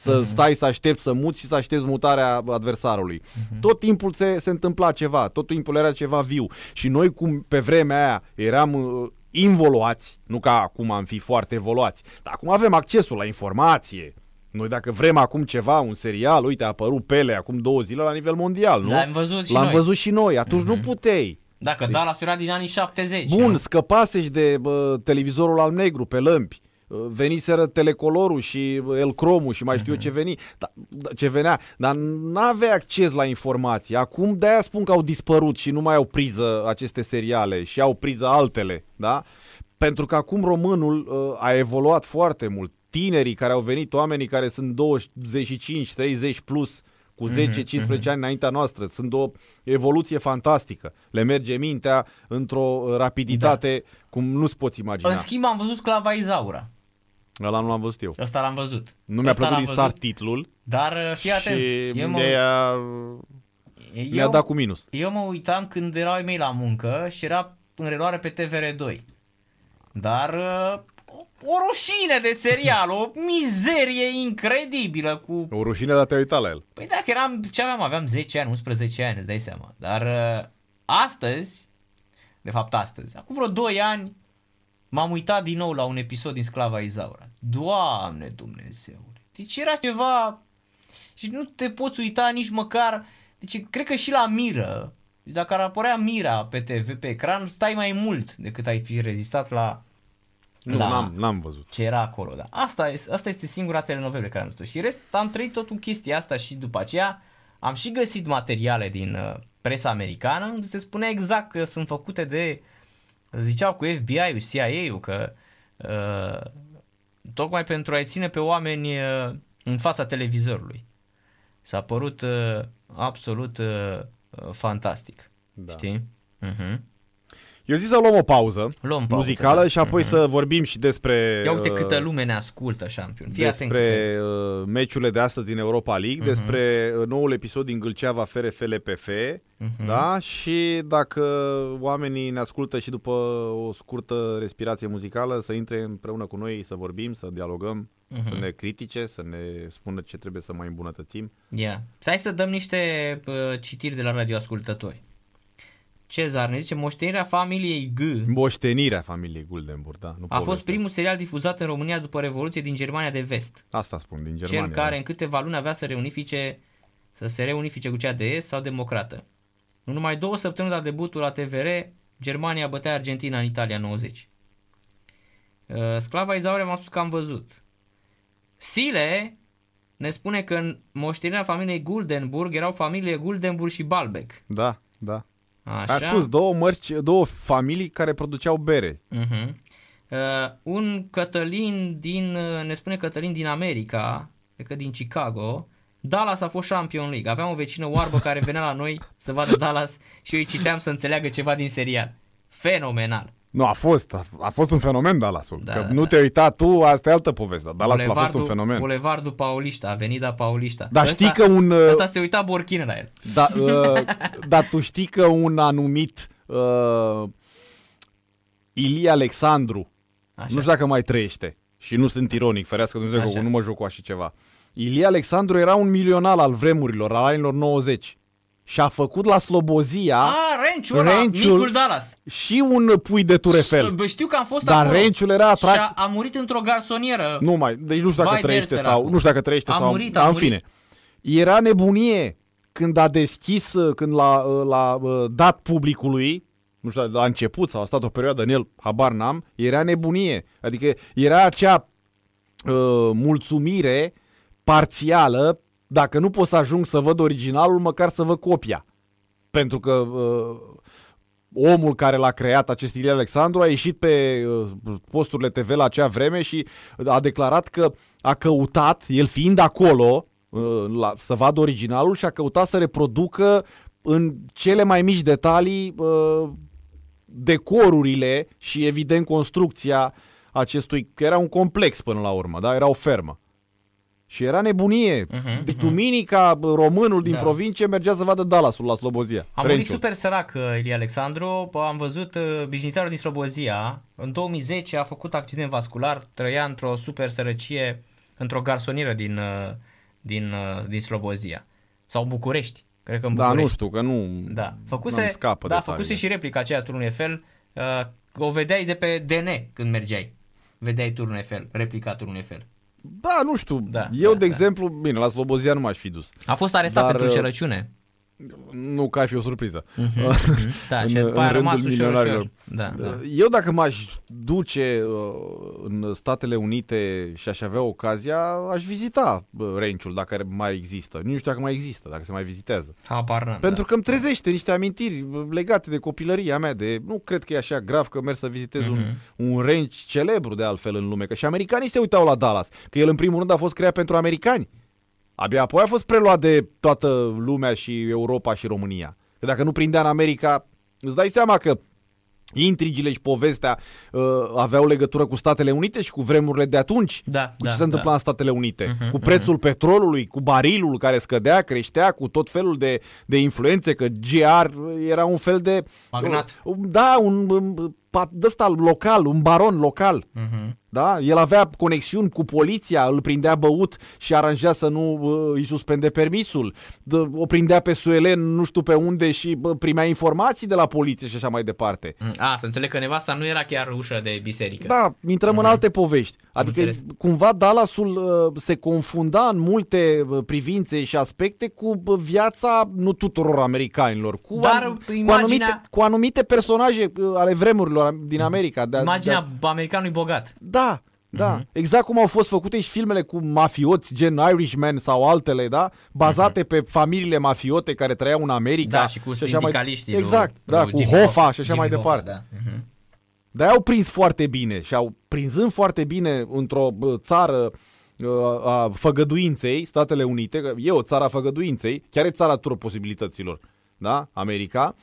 Speaker 5: Să stai să aștepți să muți și să aștepți mutarea adversarului. Tot timpul se, se întâmpla ceva, tot timpul era ceva viu. Și noi, cum pe vremea aia eram uh, involuați, nu ca acum am fi foarte evoluați, dar acum avem accesul la informație. Noi dacă vrem acum ceva, un serial, uite, a apărut Pele acum două zile la nivel mondial, nu?
Speaker 4: L-am văzut și
Speaker 5: L-am
Speaker 4: noi.
Speaker 5: văzut și noi, atunci nu puteai.
Speaker 4: Dacă da, la era din anii 70.
Speaker 5: Bun,
Speaker 4: nu?
Speaker 5: scăpasești de bă, televizorul al negru pe lămpi. Uh, Veniseră telecolorul și bă, el cromul și mai știu eu ce veni, da, da, ce venea, dar n-aveai acces la informații. Acum de-aia spun că au dispărut și nu mai au priză aceste seriale și au priză altele, da? Pentru că acum românul uh, a evoluat foarte mult. Tinerii care au venit, oamenii care sunt 25, 30 plus, cu 10-15 ani înaintea noastră. Sunt o evoluție fantastică. Le merge mintea într-o rapiditate cum nu-ți poți imagina.
Speaker 4: În schimb am văzut Sclava Izaura.
Speaker 5: Ăla nu l-am văzut eu.
Speaker 4: Ăsta l-am văzut.
Speaker 5: Nu mi-a
Speaker 4: Ăsta
Speaker 5: plăcut
Speaker 4: l-am
Speaker 5: din start
Speaker 4: văzut,
Speaker 5: titlul
Speaker 4: Dar uh, fii atent.
Speaker 5: și
Speaker 4: eu, mă,
Speaker 5: mi-a, mi-a
Speaker 4: eu,
Speaker 5: dat cu minus.
Speaker 4: eu mă uitam când erau ai mei la muncă și era în reluare pe TVR2. Dar uh, o rușine de serial, o mizerie incredibilă cu
Speaker 5: O rușine, dar te-ai uitat la el.
Speaker 4: Păi dacă eram, ce aveam? Aveam 10 ani, 11 ani, îți dai seama. Dar uh, astăzi, de fapt astăzi, acum vreo 2 ani, m-am uitat din nou la un episod din Sclava Izaura. Doamne Dumnezeule! Deci era ceva... Și nu te poți uita nici măcar... Deci cred că și la Miră, dacă ar apărea Mira pe TV, pe ecran, stai mai mult decât ai fi rezistat la
Speaker 5: Nu,
Speaker 4: La-
Speaker 5: n-am, n-am văzut.
Speaker 4: ce era acolo. Da. Asta, este, asta este singura telenovelă pe care am văzut Și rest, am trăit tot în chestia asta și după aceea am și găsit materiale din uh, presa americană unde se spune exact că sunt făcute de, ziceau cu FBI-ul, CIA-ul, că uh, tocmai pentru a-i ține pe oameni uh, în fața televizorului. S-a părut uh, absolut uh, uh, fantastic.
Speaker 5: Da.
Speaker 4: Știi? Uh-huh.
Speaker 5: Eu zic să luăm o pauză
Speaker 4: Luăm pauză,
Speaker 5: muzicală
Speaker 4: da.
Speaker 5: și apoi să vorbim și despre
Speaker 4: Ia uite
Speaker 5: uh,
Speaker 4: câtă lume ne ascultă, șampion. Fii atent câte-
Speaker 5: despre uh, meciurile de astăzi din Europa League,
Speaker 4: Mhm.
Speaker 5: despre uh, noul episod din Gâlceava FRFL PF,
Speaker 4: Mhm.
Speaker 5: da? Și dacă oamenii ne ascultă și după o scurtă respirație muzicală, să intre împreună cu noi, să vorbim, să dialogăm, să
Speaker 4: Mhm.
Speaker 5: ne critique, să ne spună ce trebuie să mai îmbunătățim.
Speaker 4: Ia. Hai să dăm niște uh, citiri de la radioascultători. Cezar ne zice, moștenirea familiei G
Speaker 5: Moștenirea familiei Guldenburg, da? Nu
Speaker 4: a fost
Speaker 5: povestea.
Speaker 4: primul serial difuzat în România după Revoluție din Germania de Vest.
Speaker 5: Asta spun, din Germania.
Speaker 4: Cel care
Speaker 5: da.
Speaker 4: în câteva luni avea să reunifice să se reunifice cu cea de Est sau democrată. În numai două săptămâni de la debutul la TVR, Germania bătea Argentina în Italia 90. Uh, Sclava Izaurea v-am spus că am văzut. Sile ne spune că în moștenirea familiei Guldenburg erau familie Guldenburg și Balbec.
Speaker 5: Da, da.
Speaker 4: Așa.
Speaker 5: Ai spus două mărci, două familii care produceau bere.
Speaker 4: Uh-huh. Uh, un Cătălin din, uh, ne spune Cătălin din America, cred că din Chicago, Dallas a fost Champion League. Aveam o vecină oarbă care venea la noi să vadă Dallas și eu îi citeam să înțeleagă ceva din serial. Fenomenal.
Speaker 5: Nu, a fost, a, a fost un fenomen Dallasul.
Speaker 4: Da,
Speaker 5: că
Speaker 4: da,
Speaker 5: nu
Speaker 4: da.
Speaker 5: te uita tu, asta e altă poveste. dar Dallasul a fost un fenomen.
Speaker 4: Bulevardul Paulista, Avenida Paulista.
Speaker 5: Dar știi că un, uh,
Speaker 4: Ăsta se uita Borchin la el.
Speaker 5: Da, uh, dar tu știi că un anumit uh, Ilie Alexandru,
Speaker 4: Așa.
Speaker 5: nu știu dacă mai trăiește, și nu sunt ironic, ferească Dumnezeu
Speaker 4: Așa.
Speaker 5: că nu mă joc cu așa ceva. Ilie Alexandru era un milionar al vremurilor, al anilor 90. Și a făcut la Slobozia
Speaker 4: Ah, Renciul ăla,
Speaker 5: Renciul-
Speaker 4: micul Dallas.
Speaker 5: și un pui de Turefel.
Speaker 4: Bă, Știu că am fost
Speaker 5: Dar
Speaker 4: acolo.
Speaker 5: Renciul era
Speaker 4: Și
Speaker 5: atract-
Speaker 4: a, a murit într-o garsonieră.
Speaker 5: Nu mai, deci nu știu dacă
Speaker 4: Vai de el,
Speaker 5: trăiește
Speaker 4: săracul.
Speaker 5: sau, nu știu dacă trăiește
Speaker 4: A
Speaker 5: sau,
Speaker 4: murit, a
Speaker 5: da, în
Speaker 4: murit.
Speaker 5: fine. Era nebunie când a deschis, când l-a, l-a dat publicului, nu știu, la început sau a stat o perioadă în el, habar n-am, era nebunie. Adică era acea uh, mulțumire parțială, dacă nu pot să ajung să văd originalul, măcar să văd copia. Pentru că uh, omul care l-a creat, acest Ilie Alexandru, a ieșit pe uh, posturile TV la acea vreme și a declarat că a căutat, el fiind acolo, uh, la, să vadă originalul și a căutat să reproducă în cele mai mici detalii uh, decorurile și evident construcția acestui, că era un complex până la urmă, da? era o fermă. Și era nebunie.
Speaker 4: Mhm,
Speaker 5: Deci duminica bă, românul din
Speaker 4: Da.
Speaker 5: provincie mergea să vadă Dallasul la Slobozia.
Speaker 4: Am murit
Speaker 5: Renciu.
Speaker 4: super sărac uh, Ilie Alexandru, Bă, am văzut uh, bișnițarul din Slobozia, în 2010 a făcut accident vascular, trăia într-o super sărăcie, într-o garsonieră din, uh, din, uh, din Slobozia. Sau București, cred că în
Speaker 5: Da,
Speaker 4: București.
Speaker 5: nu știu, că nu
Speaker 4: Da, făcuse,
Speaker 5: nu-mi scapă
Speaker 4: da,
Speaker 5: detaliile.
Speaker 4: făcuse și replica aceea Turun Eiffel, uh, o vedeai de pe DN când mergeai. Vedeai Turun Eiffel, replica Turun Eiffel.
Speaker 5: Da, nu știu.
Speaker 4: Da,
Speaker 5: Eu,
Speaker 4: da,
Speaker 5: de
Speaker 4: da.
Speaker 5: exemplu, bine, la Slobozia nu m-aș fi dus.
Speaker 4: A fost arestat
Speaker 5: Dar,
Speaker 4: pentru
Speaker 5: uh,
Speaker 4: înșelăciune.
Speaker 5: Nu că ar fi o surpriză.
Speaker 4: Da,
Speaker 5: în-
Speaker 4: și
Speaker 5: în
Speaker 4: după aia a rămas
Speaker 5: rândul
Speaker 4: ușor,
Speaker 5: milionarilor.
Speaker 4: ușor. Da, da.
Speaker 5: Eu dacă m-aș duce uh, în Statele Unite și aș avea ocazia, aș vizita uh, Renciul dacă mai există. Nu știu dacă mai există, dacă se mai vizitează.
Speaker 4: Habar n-am,
Speaker 5: Pentru
Speaker 4: da.
Speaker 5: că îmi trezește niște amintiri uh, legate de copilăria mea, de nu cred că e așa grav că merg să vizitez un,
Speaker 4: Mhm.
Speaker 5: un ranch celebru de altfel în lume, că și americanii se uitau la Dallas, că el în primul rând a fost creat pentru americani. Abia apoi a fost preluat de toată lumea și Europa și România. Că dacă nu prindea în America, îți dai seama că intrigile și povestea uh, aveau legătură cu Statele Unite și cu vremurile de atunci.
Speaker 4: Da,
Speaker 5: cu
Speaker 4: da,
Speaker 5: ce se întâmpla
Speaker 4: da.
Speaker 5: în Statele Unite.
Speaker 4: Mhm,
Speaker 5: cu prețul petrolului, cu barilul care scădea, creștea, cu tot felul de, de influențe, că GR era un fel de...
Speaker 4: Magnat.
Speaker 5: Uh, Da, un, un pat- de ăsta local, un baron local.
Speaker 4: Mhm.
Speaker 5: Da? El avea conexiuni cu poliția, îl prindea băut și aranja să nu uh, îi suspende permisul. D- o prindea pe Suelen nu știu pe unde și bă, primea informații de la poliție și așa mai departe.
Speaker 4: Mm, A, să înțeleg că nevasta nu era chiar ușă de biserică.
Speaker 5: Da, intrăm în alte povești. Adică
Speaker 4: înțeles.
Speaker 5: cumva Dallasul uh, se confunda în multe uh, privințe și aspecte cu uh, viața nu tuturor americanilor, cu,
Speaker 4: Dar
Speaker 5: an- cu,
Speaker 4: imaginea-
Speaker 5: anumite, cu anumite personaje uh, ale vremurilor din America. De,
Speaker 4: Imaginea americanului bogat.
Speaker 5: Da, da.
Speaker 4: Mhm.
Speaker 5: Exact cum au fost făcute și filmele cu mafioți, gen Irishman sau altele, da? Bazate pe familiile mafiote care trăiau în America.
Speaker 4: Mhm. Da, și cu
Speaker 5: așa mai-
Speaker 4: sindicaliștii. lui-
Speaker 5: Exact, da,
Speaker 4: lui
Speaker 5: cu
Speaker 4: Jimmy
Speaker 5: Hoffa și așa
Speaker 4: Jimmy
Speaker 5: mai
Speaker 4: Hoffa,
Speaker 5: departe.
Speaker 4: Da. Mhm.
Speaker 5: Dar au prins foarte bine și au prinzând foarte bine într-o bă, țară uh, a făgăduinței, Statele Unite, că e o țară a făgăduinței, chiar e țara tuturor posibilităților, da? America.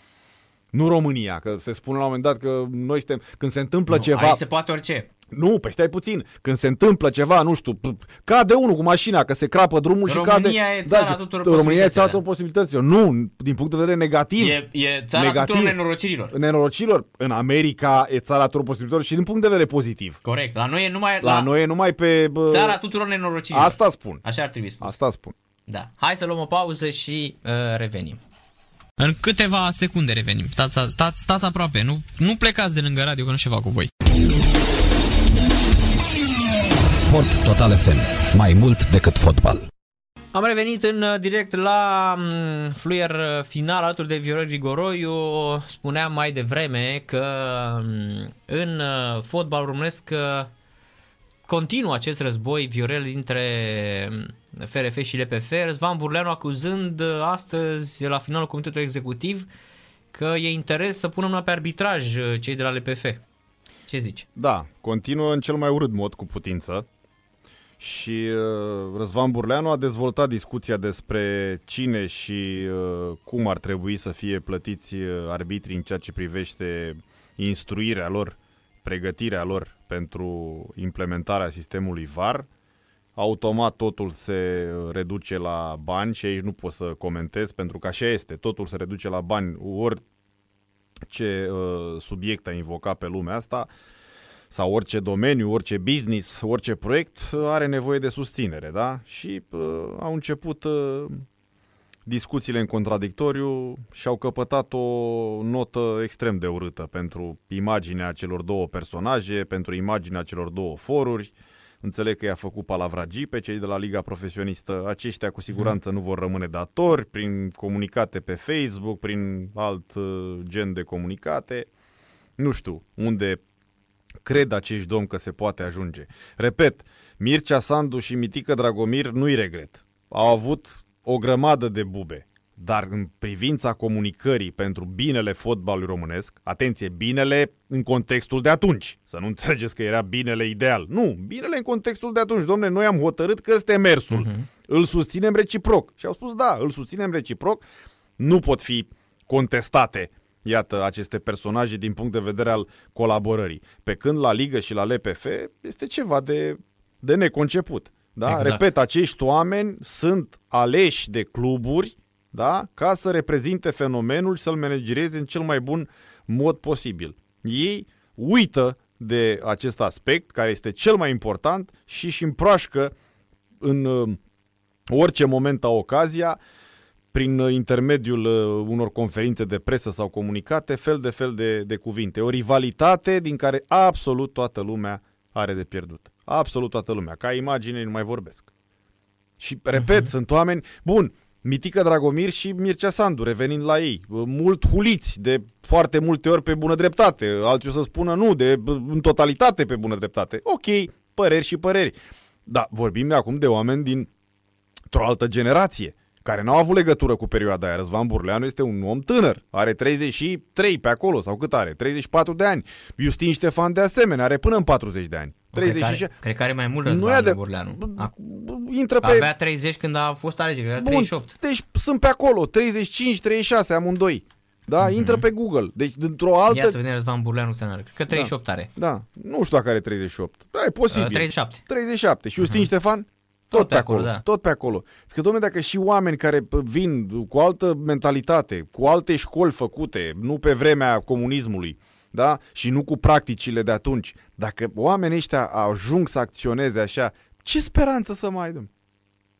Speaker 5: Nu România, că se spune la un moment dat că noi suntem, când se întâmplă
Speaker 4: Nu,
Speaker 5: ceva...
Speaker 4: Aici se poate orice.
Speaker 5: Nu, pe stai puțin. Când se întâmplă ceva, nu știu, p- cade unul cu mașina, că se crapă drumul și
Speaker 4: România
Speaker 5: cade...
Speaker 4: e țara
Speaker 5: și
Speaker 4: tuturor
Speaker 5: România e țara
Speaker 4: posibilităților.
Speaker 5: tuturor posibilităților. Nu, din punct de vedere negativ.
Speaker 4: E, e țara
Speaker 5: Negativ.
Speaker 4: tuturor nenorocirilor.
Speaker 5: Nenorocilor, în America e țara tuturor posibilităților și din punct de vedere pozitiv.
Speaker 4: Corect. La noi e numai
Speaker 5: La, noi e numai pe... Bă,
Speaker 4: țara tuturor nenorocirilor.
Speaker 5: Asta spun.
Speaker 4: Așa ar trebui spus.
Speaker 5: Asta spun.
Speaker 4: Da. Hai să luăm o pauză și uh, revenim. În câteva secunde revenim. Stați, stați, stați aproape. Nu, nu plecați de lângă radio, că nu ceva cu voi.
Speaker 1: Sport Total FM. Mai mult decât fotbal.
Speaker 4: Am revenit în uh, direct la mm, fluier uh, final alături de Viorel Grigoroiu. Spuneam mai devreme că mm, în uh, fotbal românesc uh, continuă acest război Viorel dintre mm, FRF și LPF. Răzvan Burleanu acuzând uh, astăzi la finalul Comitetului Executiv că e interes să pună mâna pe arbitraj uh, cei de la LPF. Ce zici?
Speaker 5: Da, continuă în cel mai urât mod cu putință. Și uh, Răzvan Burleanu a dezvoltat discuția despre cine și uh, cum ar trebui să fie plătiți uh, arbitrii în ceea ce privește instruirea lor, pregătirea lor pentru implementarea sistemului VAR. Automat totul se uh, reduce la bani și aici nu pot să comentez pentru că așa este, totul se reduce la bani. Ori ce uh, subiect a invocat pe lumea asta, sau orice domeniu, orice business, orice proiect uh, are nevoie de susținere, da? Și uh, au început uh, discuțiile în contradictoriu și au căpătat o notă extrem de urâtă pentru imaginea celor două personaje, pentru imaginea celor două foruri. Înțeleg că i-a făcut palavragii pe cei de la Liga Profesionistă. Aceștia cu siguranță nu vor rămâne datori prin comunicate pe Facebook, prin alt uh, gen de comunicate. Nu știu unde cred acești domni că se poate ajunge. Repet, Mircea Sandu și Mitică Dragomir nu-i regret. Au avut o grămadă de bube. Dar în privința comunicării pentru binele fotbalului românesc, atenție, binele în contextul de atunci. Să nu înțelegeți că era binele ideal. Nu, binele în contextul de atunci. Domne, noi am hotărât că este mersul. Uh-huh. Îl susținem reciproc. Și au spus, da, îl susținem reciproc. Nu pot fi contestate iată, aceste personaje din punct de vedere al colaborării. Pe când la Ligă și la LPF este ceva de, de neconceput. Da?
Speaker 4: Exact.
Speaker 5: Repet, acești oameni sunt aleși de cluburi da? ca să reprezinte fenomenul și să-l managereze în cel mai bun mod posibil. Ei uită de acest aspect, care este cel mai important, și își împroașcă în uh, orice moment au ocazia prin uh, intermediul uh, unor conferințe de presă sau comunicate, fel de fel de, de cuvinte. O rivalitate din care absolut toată lumea are de pierdut. Absolut toată lumea. Ca imagine nu mai vorbesc. Și, repet, uh-huh. sunt oameni... Bun, Mitică Dragomir și Mircea Sandu, revenind la ei. Mult huliți, de foarte multe ori pe bună dreptate. Alții o să spună nu, de în totalitate pe bună dreptate. Ok, păreri și păreri. Da, vorbim de acum de oameni din o altă generație care n-au avut legătură cu perioada aia. Răzvan Burleanu este un om tânăr, are 33 pe acolo, sau cât are? 34 de ani. Justin Ștefan de asemenea, are până în 40 de ani. 36...
Speaker 4: Cred, că are, cred că are mai mult
Speaker 5: Nu
Speaker 4: Răzvan
Speaker 5: e de-
Speaker 4: Burleanu. Ac-
Speaker 5: Intră pe...
Speaker 4: Avea 30 când a fost alegeri, era 38.
Speaker 5: deci sunt pe acolo, 35, 36 amândoi. Da, mm-hmm. intră pe Google. Deci dintr-o altă...
Speaker 4: Ia să vedem Răzvan Burleanu câți ani are. Cred că 38 are.
Speaker 5: Da, nu știu dacă are 38. Da, e posibil.
Speaker 4: Uh, 37.
Speaker 5: 37. Și Justin Ștefan? Tot, pe acolo,
Speaker 4: da.
Speaker 5: tot pe acolo. Că, domnule, dacă și oameni care p- vin cu altă mentalitate, cu alte școli făcute, nu pe vremea comunismului, da? Și nu cu practicile de atunci, dacă oamenii ăștia ajung să acționeze așa, ce speranță să mai ai, domnule?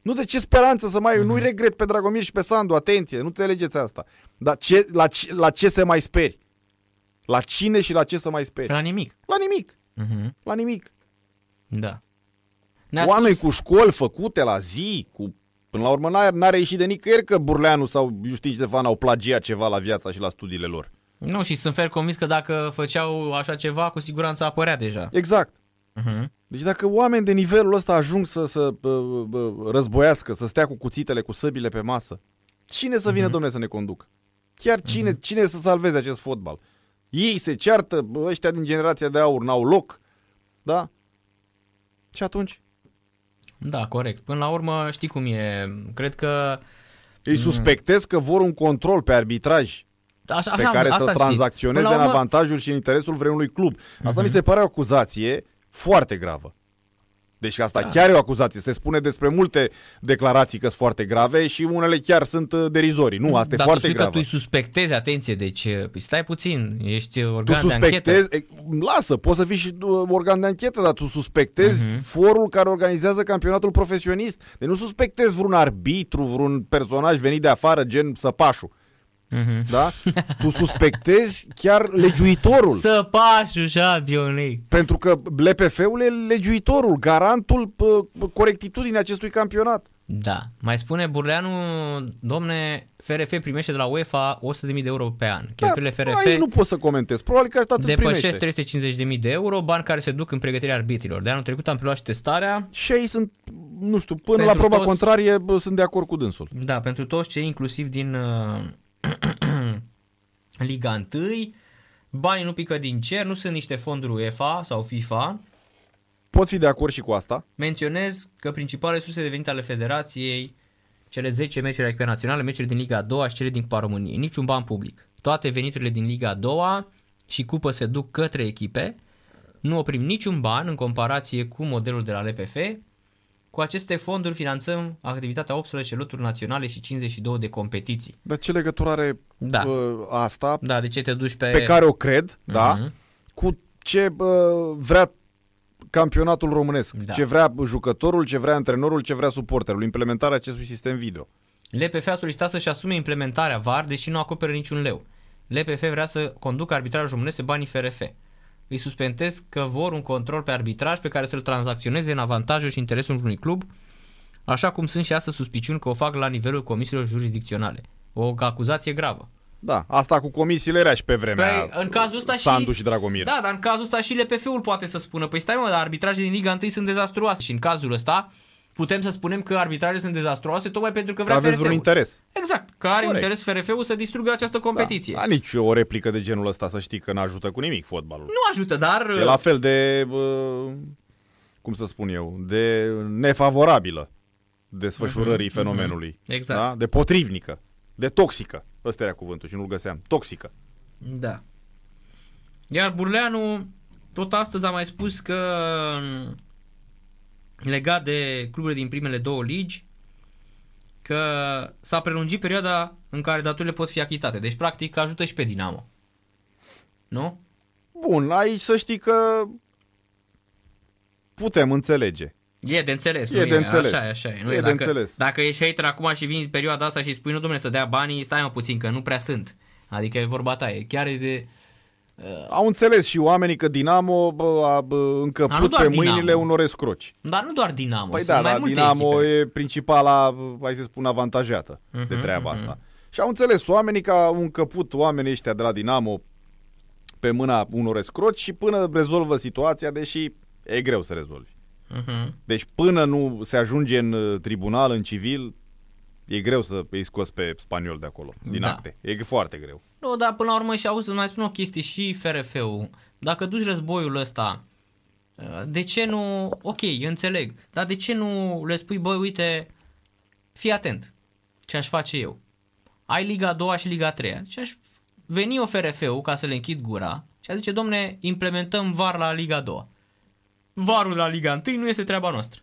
Speaker 5: Nu de ce speranță să mai ai? Nu-i regret pe Dragomir și pe Sandu, atenție, nu înțelegeți asta. Dar ce, la, ce, la ce se mai speri? La cine și la ce să mai speri?
Speaker 4: La nimic.
Speaker 5: La nimic.
Speaker 4: Uh-huh.
Speaker 5: La nimic.
Speaker 4: Da. Ne-a
Speaker 5: Oameni
Speaker 4: spus-
Speaker 5: cu școli făcute la zi, cu... Până la urmă n-a, n-a reieșit de nicăieri că Burleanu sau Justin Ștefan au plagiat ceva la viața și la studiile lor.
Speaker 4: Nu, și sunt fer convins că dacă făceau așa ceva, cu siguranță apărea deja.
Speaker 5: Exact.
Speaker 4: Uh-huh.
Speaker 5: Deci dacă oameni de nivelul ăsta ajung să, să bă, bă, războiască, să stea cu cuțitele, cu săbile pe masă, cine să vină, domnule, să ne conducă? Chiar cine, cine să salveze acest fotbal? Ei se ceartă, bă, ăștia din generația de aur n-au loc, da? Și atunci?
Speaker 4: Da, corect. Până la urmă, știi cum e. Cred că
Speaker 5: Îi suspectez că vor un control pe arbitraj
Speaker 4: Așa,
Speaker 5: pe
Speaker 4: așa,
Speaker 5: care
Speaker 4: asta
Speaker 5: să
Speaker 4: știi.
Speaker 5: tranzacționeze
Speaker 4: Până
Speaker 5: în
Speaker 4: la urmă-
Speaker 5: avantajul și în interesul vreunui club. Asta
Speaker 4: Mhm.
Speaker 5: mi se pare o acuzație foarte gravă. Deci asta
Speaker 4: Da.
Speaker 5: chiar e o acuzație. Se spune despre multe declarații că sunt foarte grave și unele chiar sunt uh, derizorii. Nu, asta e
Speaker 4: Dar
Speaker 5: foarte
Speaker 4: tu spui
Speaker 5: gravă.
Speaker 4: că tu îi suspectezi, atenție, deci păi stai puțin, ești
Speaker 5: Tu
Speaker 4: organ de anchetă.
Speaker 5: suspectezi, e, lasă, poți să fii și uh, organ de anchetă, dar tu suspectezi
Speaker 4: Mhm.
Speaker 5: forul care organizează campionatul profesionist. Deci nu suspectezi vreun arbitru, vreun personaj venit de afară, gen Săpașu.
Speaker 4: Mhm.
Speaker 5: Da? Tu suspectezi chiar legiuitorul.
Speaker 4: Săpașul șampionei.
Speaker 5: Pentru că LPF-ul e legiuitorul, garantul p- corectitudinii acestui campionat.
Speaker 4: Da. Mai spune Burleanu, domne, FRF primește de la UEFA 100.000 de euro pe an. Cheltuielile
Speaker 5: Da,
Speaker 4: FRF
Speaker 5: aici nu pot să comentez. Probabil că atât
Speaker 4: depășesc
Speaker 5: primește.
Speaker 4: 350.000 de euro, bani care se duc în pregătirea arbitrilor. De anul trecut am preluat și testarea.
Speaker 5: Și aici sunt, nu știu, până
Speaker 4: Pentru
Speaker 5: la proba
Speaker 4: toți-
Speaker 5: contrarie bă, sunt de acord cu dânsul.
Speaker 4: Da, pentru toți cei inclusiv din uh, Liga 1, banii nu pică din cer, nu sunt niște fonduri UEFA sau FIFA.
Speaker 5: Pot fi de acord și cu asta.
Speaker 4: Menționez că principalele surse de venit ale federației, cele 10 meciuri echipe naționale, meciuri din Liga a doua și cele din Cupa României. Niciun ban public. Toate veniturile din Liga a doua și cupă se duc către echipe. Nu oprim niciun ban în comparație cu modelul de la LPF. Cu aceste fonduri finanțăm activitatea 18 loturi naționale și 52 de competiții.
Speaker 5: Dar ce legătură are
Speaker 4: Da.
Speaker 5: uh, asta,
Speaker 4: Da, de ce te duci pe...
Speaker 5: pe care o cred, da,
Speaker 4: Mhm.
Speaker 5: cu ce uh, vrea campionatul românesc,
Speaker 4: Da.
Speaker 5: ce vrea jucătorul, ce vrea antrenorul, ce vrea suporterul, implementarea acestui sistem video.
Speaker 4: LPF a solicitat să-și asume implementarea VAR, deși nu acoperă niciun leu. LPF vrea să conducă arbitrajul românesc pe banii FRF. Îi suspendez că vor un control pe arbitraj pe care să-l tranzacționeze în avantajul și interesul unui club, așa cum sunt și astăzi suspiciuni că o fac la nivelul comisiilor jurisdicționale. O acuzație gravă.
Speaker 5: Da, asta cu comisiile era și pe vremea
Speaker 4: Păi, în cazul ăsta și...
Speaker 5: Sandu și Dragomir.
Speaker 4: Da, dar în cazul ăsta și LPF-ul poate să spună, păi stai mă, dar arbitrajele din Liga 1 sunt dezastruoase și în cazul ăsta putem să spunem că arbitrajele sunt dezastruoase tocmai pentru că
Speaker 5: Că
Speaker 4: vrea
Speaker 5: aveți
Speaker 4: FRF-ul.
Speaker 5: vreun interes.
Speaker 4: Exact, că are
Speaker 5: Corect.
Speaker 4: interes FRF-ul să distrugă această competiție.
Speaker 5: Da. A, nici o replică de genul ăsta să știi că n-ajută cu nimic fotbalul.
Speaker 4: Nu ajută, dar...
Speaker 5: E la fel de, uh, cum să spun eu, de nefavorabilă desfășurării fenomenului.
Speaker 4: Exact.
Speaker 5: Da? De potrivnică, de toxică. Ăsta era cuvântul și nu-l găseam. Toxică.
Speaker 4: Da. Iar Burleanu tot astăzi a mai spus că m, legat de cluburile din primele două ligi că s-a prelungit perioada în care datorile pot fi achitate. Deci practic ajută și pe Dinamo. Nu?
Speaker 5: Bun, aici să știi că putem înțelege.
Speaker 4: E de înțeles,
Speaker 5: E
Speaker 4: nu
Speaker 5: de înțeles.
Speaker 4: Așa e, așa e. Nu
Speaker 5: E de
Speaker 4: dacă,
Speaker 5: înțeles.
Speaker 4: Dacă ești hater acum și vin perioada asta și spui, nu domnule, să dea banii, stai mă puțin, că nu prea sunt. Adică e vorba ta, e chiar e de...
Speaker 5: Au înțeles și oamenii că Dinamo bă, a bă,
Speaker 4: Dar nu
Speaker 5: încăput
Speaker 4: doar
Speaker 5: pe
Speaker 4: Dinamo.
Speaker 5: mâinile unor escroci.
Speaker 4: Dar nu doar Dinamo,
Speaker 5: Păi
Speaker 4: sunt
Speaker 5: da,
Speaker 4: mai
Speaker 5: dar
Speaker 4: multe
Speaker 5: Dinamo
Speaker 4: echipe.
Speaker 5: e principala, hai să spun, avantajată de
Speaker 4: Mhm,
Speaker 5: treaba
Speaker 4: mhm.
Speaker 5: asta. Și au înțeles oamenii că au încăput oamenii ăștia de la Dinamo pe mâna unor escroci și până rezolvă situația, deși e greu să rezolvi.
Speaker 4: Mhm.
Speaker 5: Deci până nu se ajunge în uh, tribunal, în civil, e greu să îi scoți pe spaniol de acolo, din
Speaker 4: Da.
Speaker 5: acte. E foarte greu.
Speaker 4: Nu, dar până la urmă și auzi să mai spun o chestie și FRF-ul. Dacă duci războiul ăsta, de ce nu... Ok, înțeleg, dar de ce nu le spui, băi, uite, fii atent, ce aș face eu? Ai Liga a doua și Liga a treia. Și aș veni o FRF-ul ca să le închid gura și a zice, domne, implementăm VAR la Liga a doua. Varul la Liga 1 nu este treaba noastră.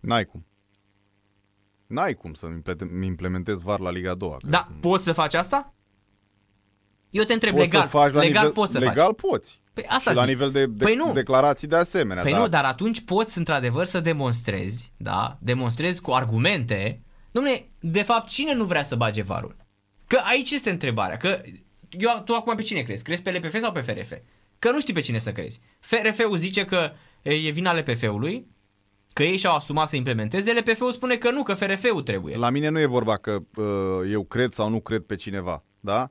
Speaker 5: N-ai cum. N-ai cum să imple- implementezi VAR la Liga 2.
Speaker 4: Da, poți să faci asta? Eu te întreb,
Speaker 5: poți
Speaker 4: legal,
Speaker 5: să faci la
Speaker 4: legal
Speaker 5: nivel,
Speaker 4: poți să
Speaker 5: legal
Speaker 4: faci.
Speaker 5: poți.
Speaker 4: Păi asta
Speaker 5: și la
Speaker 4: zic.
Speaker 5: nivel de, de
Speaker 4: Păi nu.
Speaker 5: declarații de asemenea.
Speaker 4: Păi
Speaker 5: da.
Speaker 4: nu, dar atunci poți într-adevăr să demonstrezi, da? Demonstrezi cu argumente. Dom'le, de fapt, cine nu vrea să bage varul? Că aici este întrebarea. Că eu, tu acum pe cine crezi? Crezi pe LPF sau pe FRF? Că nu știi pe cine să crezi. FRF-ul zice că e e vina LPF-ului, că ei și-au asumat să implementeze, LPF-ul spune că nu, că FRF-ul trebuie.
Speaker 5: La mine nu e vorba că uh, eu cred sau nu cred pe cineva, da?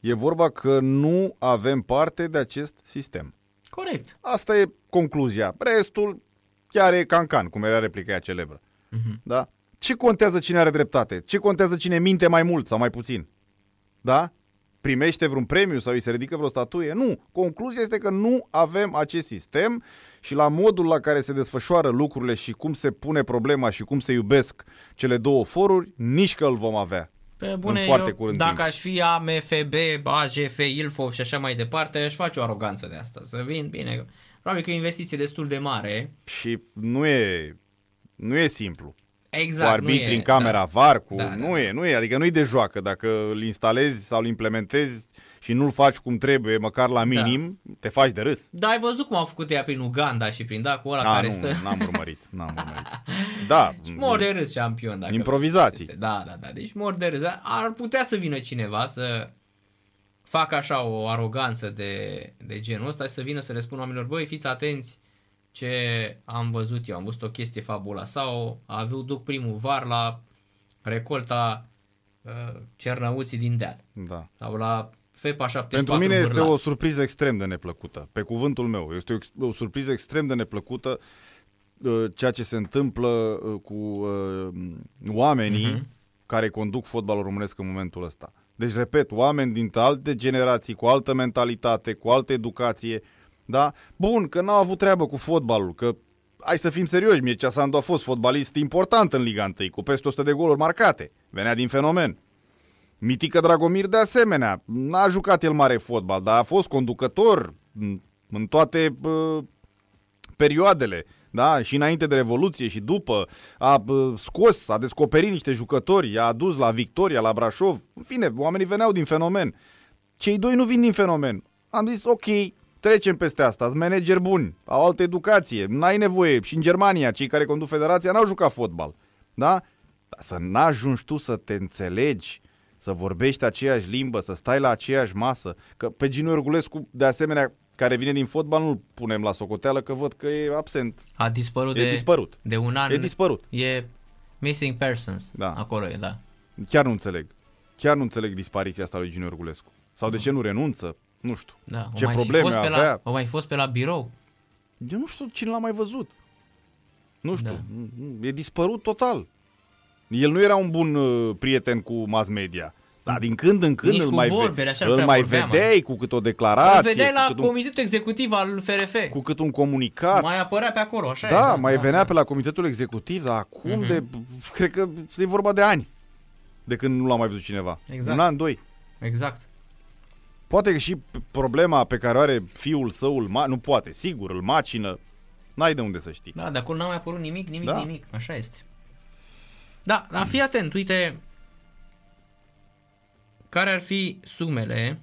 Speaker 5: E vorba că nu avem parte de acest sistem.
Speaker 4: Corect.
Speaker 5: Asta e concluzia. Restul chiar e cancan, cum era replica aia celebră.
Speaker 4: Mhm.
Speaker 5: Da? Ce contează cine are dreptate? Ce contează cine minte mai mult sau mai puțin? Da? Primește vreun premiu sau îi se ridică vreo statuie? Nu. Concluzia este că nu avem acest sistem și la modul la care se desfășoară lucrurile și cum se pune problema și cum se iubesc cele două foruri, nici că îl vom avea.
Speaker 4: Pe bune,
Speaker 5: în foarte
Speaker 4: eu,
Speaker 5: curând
Speaker 4: dacă
Speaker 5: timp.
Speaker 4: aș fi AMFB, AGF, Ilfov și așa mai departe, aș face o aroganță de asta. Să vin bine. Probabil că e o investiție destul de mare.
Speaker 5: Și nu e, nu e simplu.
Speaker 4: Exact.
Speaker 5: cu arbitri
Speaker 4: nu e,
Speaker 5: în camera
Speaker 4: da.
Speaker 5: VAR, cu...
Speaker 4: Da, da,
Speaker 5: nu
Speaker 4: da.
Speaker 5: e, nu e, adică nu e de joacă. Dacă îl instalezi sau îl implementezi și nu-l faci cum trebuie, măcar la minim, te faci de râs.
Speaker 4: Da, ai văzut cum au făcut ea prin Uganda și prin da, cu ăla
Speaker 5: A,
Speaker 4: care
Speaker 5: nu,
Speaker 4: stă...
Speaker 5: n-am urmărit, n-am urmărit. Da,
Speaker 4: Mor de râs șampion. Dacă
Speaker 5: Improvizații.
Speaker 4: este. Da, da, da. Deci mor de râs. Dar Ar putea să vină cineva să facă așa o aroganță de, de genul ăsta și să vină să le spună oamenilor, băi, fiți atenți ce am văzut eu, am văzut o chestie fabula sau a avut duc primul var la recolta uh, cernăuții din deal
Speaker 5: da.
Speaker 4: sau la FEPA 74
Speaker 5: Pentru mine este
Speaker 4: Bârlat.
Speaker 5: o surpriză extrem de neplăcută. Pe cuvântul meu, este o, ex- o surpriză extrem de neplăcută uh, ceea ce se întâmplă uh, cu uh, oamenii
Speaker 4: Mhm.
Speaker 5: care conduc fotbalul românesc în momentul ăsta. Deci, repet, oameni din alte generații, cu altă mentalitate, cu altă educație, da? Bun, că n-au avut treabă cu fotbalul, că hai să fim serioși, Mircea Sandu a fost fotbalist important în Liga 1, cu peste 100 de goluri marcate. Venea din fenomen. Mitică Dragomir de asemenea, n-a jucat el mare fotbal, dar a fost conducător în, în toate uh, perioadele, da? și înainte de Revoluție și după, a uh, scos, a descoperit niște jucători, i-a adus la Victoria, la Brașov, în fine, oamenii veneau din fenomen. Cei doi nu vin din fenomen. Am zis, ok, trecem peste asta, sunt manageri buni, au altă educație, n-ai nevoie. Și în Germania, cei care conduc federația n-au jucat fotbal, da? Dar să n-ajungi tu să te înțelegi, să vorbești aceeași limbă, să stai la aceeași masă. Că pe Ginu Iorgulescu, de asemenea, care vine din fotbal, nu-l punem la socoteală, că văd că e absent.
Speaker 4: A dispărut
Speaker 5: E
Speaker 4: de,
Speaker 5: dispărut.
Speaker 4: de un an.
Speaker 5: E dispărut.
Speaker 4: E missing persons.
Speaker 5: Da.
Speaker 4: Acolo e, da.
Speaker 5: Chiar nu înțeleg. Chiar nu înțeleg dispariția asta lui Ginu Iorgulescu. Sau de ce nu renunță? Nu știu.
Speaker 4: da. O
Speaker 5: Ce
Speaker 4: mai fi
Speaker 5: probleme
Speaker 4: fost pe
Speaker 5: avea?
Speaker 4: La, o mai fi fost pe la birou.
Speaker 5: Eu nu știu cine l-a mai văzut. Nu știu.
Speaker 4: Da.
Speaker 5: Da. E dispărut total. El nu era un bun uh, prieten cu mass media. Dar din când în când
Speaker 4: Nici
Speaker 5: îl
Speaker 4: cu
Speaker 5: mai,
Speaker 4: vorbele, așa nu
Speaker 5: îl
Speaker 4: prea
Speaker 5: mai
Speaker 4: vorbea, mă.
Speaker 5: vedeai cu cât o declarație,
Speaker 4: Îl vedeai la
Speaker 5: cu, cât un,
Speaker 4: comitetul executiv al FRF.
Speaker 5: cu cât un comunicat.
Speaker 4: Mai apărea pe acolo, așa
Speaker 5: da,
Speaker 4: e.
Speaker 5: mai venea pe la comitetul executiv, dar acum
Speaker 4: Mhm.
Speaker 5: de, cred că e vorba de ani de când nu l-a mai văzut cineva.
Speaker 4: Exact.
Speaker 5: Un an, doi.
Speaker 4: Exact.
Speaker 5: Poate că și p- problema pe care o are fiul său, îl ma- nu poate, sigur, îl macină, n-ai de unde să știi.
Speaker 4: Da, de acolo n-a mai apărut nimic, nimic,
Speaker 5: Da.
Speaker 4: nimic. Așa este. Da, dar fii atent, uite care ar fi sumele.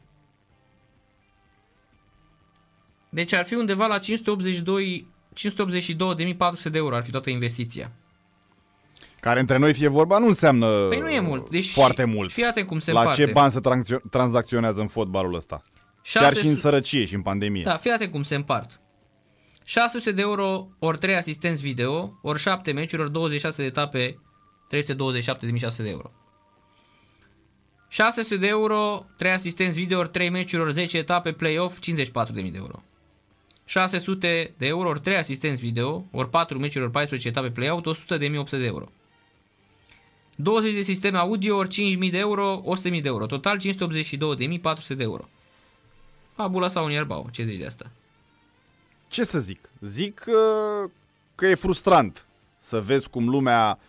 Speaker 4: Deci ar fi undeva la 582 582.400 de euro ar fi toată investiția.
Speaker 5: Care între noi fie vorba nu înseamnă
Speaker 4: Păi nu e mult. Deci
Speaker 5: foarte mult.
Speaker 4: Fii atent cum se
Speaker 5: La
Speaker 4: împarte.
Speaker 5: ce bani se tranzacțio- tranzacționează în fotbalul ăsta? Chiar și în sărăcie și în pandemie.
Speaker 4: Da, fii atent cum se împart. 600 de euro ori 3 asistenți video, ori 7 meciuri, ori 26 de etape, 327.600 de euro. 600 de euro, 3 asistenți video, ori 3 meciuri, ori 10 etape, play-off, 54.000 de euro. 600 de euro, ori 3 asistenți video, ori 4 meciuri, ori 14 etape, play-out, 100.800 de euro. 20 de sisteme audio, ori 5.000 de euro, 100.000 de euro. Total 582.400 de euro. Fabula sau un ierbau, ce zici de asta?
Speaker 5: Ce să zic? Zic uh, că e frustrant să vezi cum lumea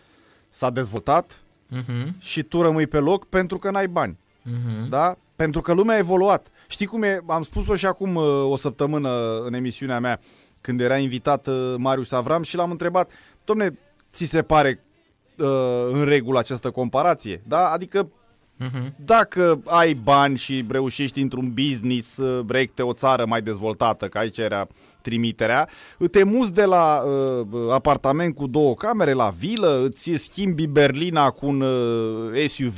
Speaker 5: s-a dezvoltat
Speaker 4: Uh-huh,
Speaker 5: și tu rămâi pe loc pentru că n-ai bani.
Speaker 4: uh-huh.
Speaker 5: Da? Pentru că lumea a evoluat. Știi cum e? Am spus-o și acum uh, o săptămână în emisiunea mea când era invitat uh, Marius Avram și l-am întrebat, domne, ți se pare uh, în regulă această comparație? Da? Adică
Speaker 4: Uh-huh.
Speaker 5: dacă ai bani și reușești într-un business uh, recte o țară mai dezvoltată, că aici era trimiterea, te muți de la uh, apartament cu două camere la vilă, îți schimbi berlina cu un uh, SUV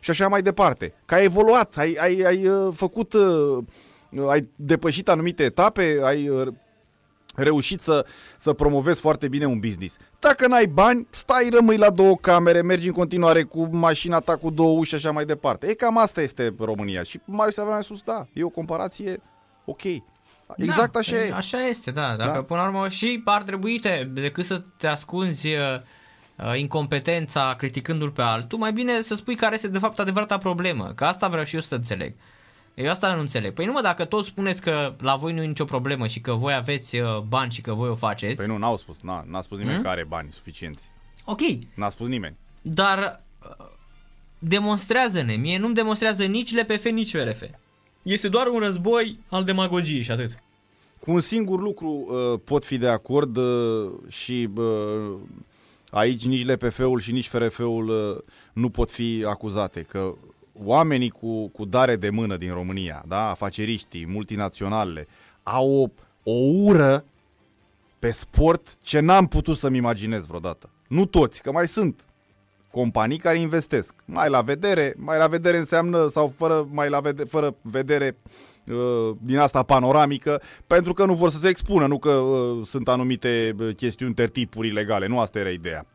Speaker 5: și așa mai departe. Că ai evoluat, ai, ai, ai uh, făcut, uh, ai depășit anumite etape, ai uh, reușit să, să promovezi foarte bine un business. Dacă n-ai bani, stai, rămâi la două camere, mergi în continuare cu mașina ta cu două uși și așa mai departe. E cam asta este România. Și Marius Avram a spus, da, e o comparație ok. Exact
Speaker 4: da,
Speaker 5: așa e.
Speaker 4: Așa este, da. Dacă
Speaker 5: Da.
Speaker 4: până la urmă și ar trebui te, decât să te ascunzi uh, uh, incompetența criticându-l pe altul, mai bine să spui care este de fapt adevărata problemă. Că asta vreau și eu să înțeleg. Eu asta nu înțeleg. Păi numai dacă toți spuneți că la voi nu e nicio problemă și că voi aveți uh, bani și că voi o faceți,
Speaker 5: Păi nu, n-au spus, n-a, n-a spus nimeni
Speaker 4: Hmm?
Speaker 5: că are bani suficienți.
Speaker 4: ok,
Speaker 5: N-a spus nimeni.
Speaker 4: dar uh, demonstrează-ne. Mie nu-mi demonstrează nici LPF, nici VRF. Este doar un război al demagogiei și atât.
Speaker 5: Cu un singur lucru uh, pot fi de acord uh, și uh, aici nici LPF-ul și nici FRF-ul uh, nu pot fi acuzate, că oamenii cu, cu dare de mână din România, da, afaceriștii, multinaționale, au o, o ură pe sport ce n-am putut să-mi imaginez vreodată. Nu toți, că mai sunt companii care investesc. Mai la vedere, mai la vedere înseamnă, sau fără, mai la vedere, fără vedere uh, din asta panoramică, pentru că nu vor să se expună, nu că uh, sunt anumite uh, chestiuni tertipuri ilegale, nu asta era ideea.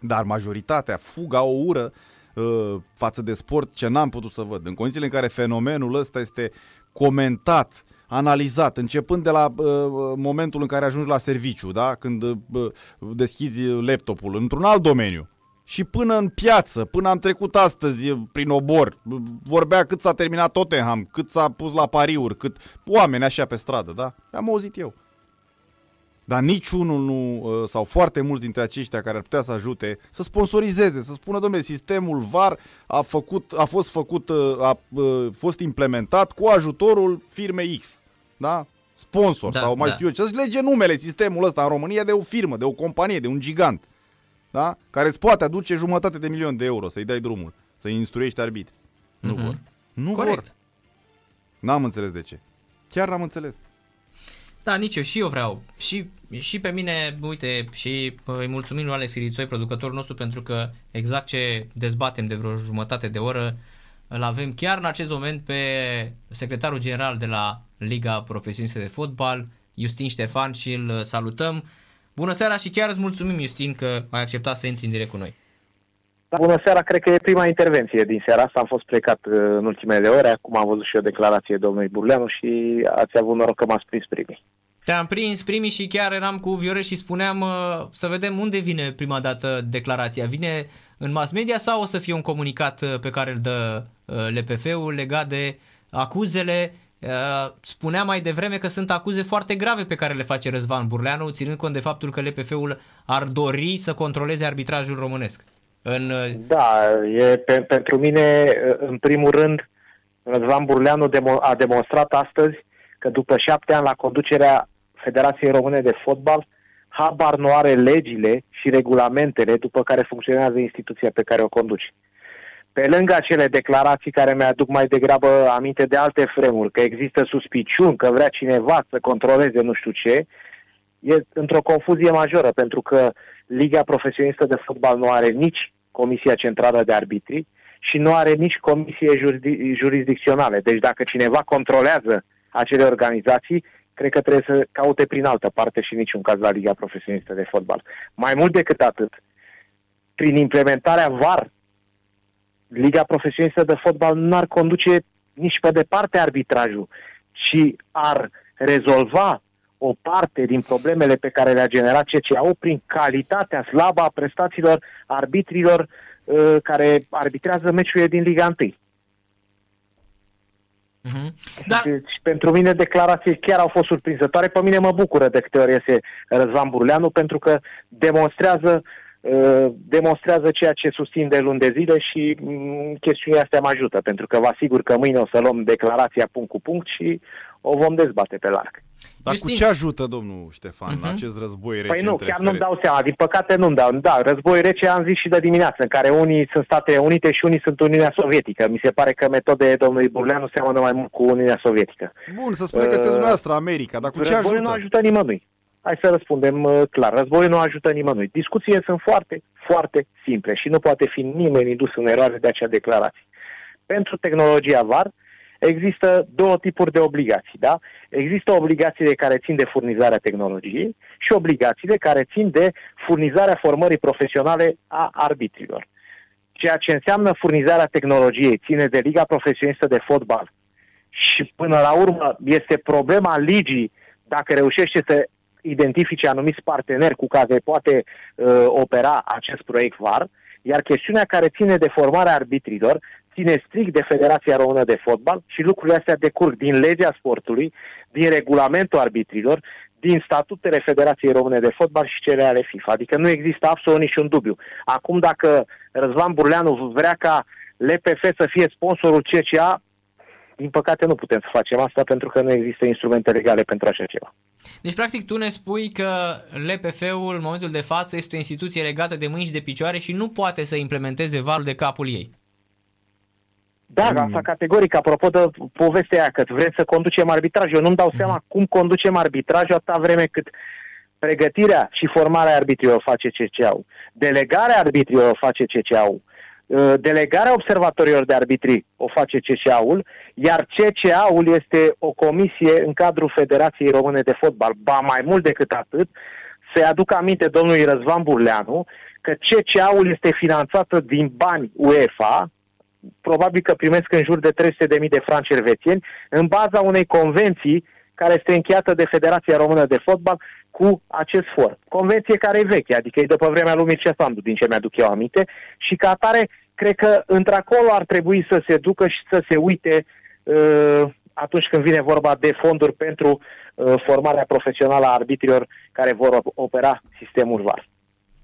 Speaker 5: Dar majoritatea fuga o ură față de sport ce n-am putut să văd. În condițiile în care fenomenul ăsta este comentat, analizat, începând de la uh, momentul în care ajungi la serviciu, da? când uh, deschizi laptopul, într-un alt domeniu și până în piață, până am trecut astăzi prin obor, vorbea cât s-a terminat Tottenham, cât s-a pus la pariuri, cât oameni așa pe stradă, da? Am auzit eu. Dar niciunul nu, ă, sau foarte mulți dintre aceștia care ar putea să ajute, să sponsorizeze, să spună, domnule, sistemul VAR a, făcut, a fost făcut, ă, a, a ă, fost implementat cu ajutorul firmei X, da? Sponsor da, sau mai da. știu eu, să-și lege numele sistemul ăsta în România de o firmă, de o companie, de un gigant da? care îți poate aduce jumătate de milion de euro să-i dai drumul, să-i instruiești arbitri. Mm-hmm. Nu mhm. vor. Nu Corect. vor. N-am înțeles de ce. Chiar n-am înțeles.
Speaker 4: Da, nici eu și eu vreau. Și, și pe mine, uite, și îi mulțumim lui Alex Irițoi, producătorul nostru, pentru că exact ce dezbatem de vreo jumătate de oră, îl avem chiar în acest moment pe secretarul general de la Liga Profesionistă de Fotbal, Justin Ștefan, și îl salutăm. Bună seara și chiar îți mulțumim, Justin, că ai acceptat să intri în direct cu noi.
Speaker 7: Da, bună seara, cred că e prima intervenție din seara asta. Am fost plecat uh, în ultimele ore, acum am văzut și o declarație domnului Burleanu și ați avut noroc că m-ați prins primii.
Speaker 4: Te-am prins primii și chiar eram cu Viore și spuneam uh, să vedem unde vine prima dată declarația. Vine în mass media sau o să fie un comunicat uh, pe care îl dă LPF-ul legat de acuzele Uh, spunea mai devreme că sunt acuze foarte grave pe care le face Răzvan Burleanu, ținând cont de faptul că LPF-ul ar dori să controleze arbitrajul românesc. În... Uh,
Speaker 7: da, e, pe, pentru mine, uh, în primul rând, Răzvan Burleanu demo, a demonstrat astăzi că după șapte ani la conducerea Federației Române de Fotbal, habar nu are legile și regulamentele după care funcționează instituția pe care o conduce pe lângă acele declarații care mi-aduc mai degrabă aminte de alte fremuri, că există suspiciuni, că vrea cineva să controleze nu știu ce, e într-o confuzie majoră, pentru că Liga Profesionistă de Fotbal nu are nici Comisia Centrală de Arbitri și nu are nici comisie jurisdic- jurisdicționale. Deci dacă cineva controlează acele organizații, cred că trebuie să caute prin altă parte și niciun caz la Liga Profesionistă de Fotbal. Mai mult decât atât, prin implementarea VAR Liga Profesionistă de Fotbal nu ar conduce nici pe departe arbitrajul, ci ar rezolva o parte din problemele pe care le-a generat CCAO prin calitatea slabă a prestațiilor arbitrilor uh, care arbitrează meciurile din Liga 1. Uh-huh. Dar... Deci, pentru mine declarații chiar au fost surprinzătoare. Pe mine mă bucură de câte ori iese Răzvan Burleanu pentru că demonstrează Uh, demonstrează ceea ce susțin de luni de zile și mm, chestiunea astea mă ajută, pentru că vă asigur că mâine o să luăm declarația punct cu punct și o vom dezbate pe larg.
Speaker 5: Dar Justin... cu ce ajută, domnul Ștefan, uh-huh. acest război rece?
Speaker 7: Păi nu, chiar nu-mi dau seama. Din păcate nu-mi dau. Da, război rece am zis și de dimineață, în care unii sunt Statele Unite și unii sunt Uniunea Sovietică. Mi se pare că metodele domnului Burleanu seamănă mai mult cu Uniunea Sovietică.
Speaker 5: Bun, să spunem uh, că este dumneavoastră America, dar cu ce ajută?
Speaker 7: nu ajută nimănui. Hai să răspundem uh, clar. Războiul nu ajută nimănui. Discuțiile sunt foarte, foarte simple și nu poate fi nimeni indus în eroare de acea declarație. Pentru tehnologia VAR există două tipuri de obligații. Da? Există obligațiile care țin de furnizarea tehnologiei și obligațiile care țin de furnizarea formării profesionale a arbitrilor. Ceea ce înseamnă furnizarea tehnologiei ține de Liga Profesionistă de Fotbal și până la urmă este problema ligii dacă reușește să identifice anumiți parteneri cu care poate uh, opera acest proiect VAR, iar chestiunea care ține de formarea arbitrilor ține strict de Federația Română de Fotbal și lucrurile astea decurg din legea sportului, din regulamentul arbitrilor, din statutele Federației Române de Fotbal și cele ale FIFA. Adică nu există absolut niciun dubiu. Acum, dacă Răzvan Burleanu vrea ca LPF să fie sponsorul CCA, din păcate nu putem să facem asta pentru că nu există instrumente legale pentru așa ceva.
Speaker 4: Deci, practic, tu ne spui că LPF-ul, în momentul de față, este o instituție legată de mâini și de picioare și nu poate să implementeze valul de capul ei.
Speaker 7: Da, mm. asta categoric, apropo de povestea aia, că vrem să conducem arbitraj. Eu nu-mi dau mm. seama cum conducem arbitrajul atâta vreme cât pregătirea și formarea arbitrilor face CCA-ul, delegarea arbitrilor face CCA-ul, uh, delegarea observatorilor de arbitri o face CCA-ul, iar CCA-ul este o comisie în cadrul Federației Române de Fotbal. Ba mai mult decât atât, să-i aduc aminte domnului Răzvan Burleanu că CCA-ul este finanțată din bani UEFA, probabil că primesc în jur de 300.000 de franci elvețieni, în baza unei convenții care este încheiată de Federația Română de Fotbal cu acest for. Convenție care e veche, adică e după vremea lui Mircea Sandu, din ce mi-aduc eu aminte, și ca atare, cred că într-acolo ar trebui să se ducă și să se uite uh, atunci când vine vorba de fonduri pentru uh, formarea profesională a arbitrilor care vor opera sistemul VAR.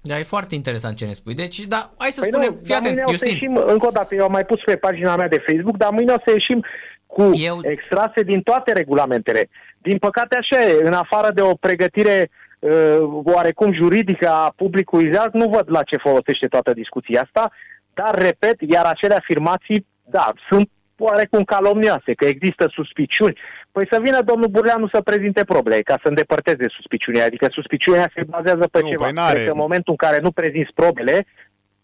Speaker 4: Da, e foarte interesant ce ne spui. Deci, da, hai să
Speaker 7: păi
Speaker 4: spunem,
Speaker 7: nu,
Speaker 4: fii atent,
Speaker 7: o să ieșim, încă o dată, eu am mai pus pe pagina mea de Facebook, dar mâine o să ieșim cu eu... extrase din toate regulamentele. Din păcate așa e, în afară de o pregătire uh, oarecum juridică a publicului zealc, nu văd la ce folosește toată discuția asta, dar, repet, iar acele afirmații, da, sunt oarecum calomnioase, că există suspiciuni. Păi să vină domnul Burleanu să prezinte probleme, ca să îndepărteze suspiciunea. Adică suspiciunea se bazează pe nu, ceva. Păi Cred că în momentul în care nu prezinți probele,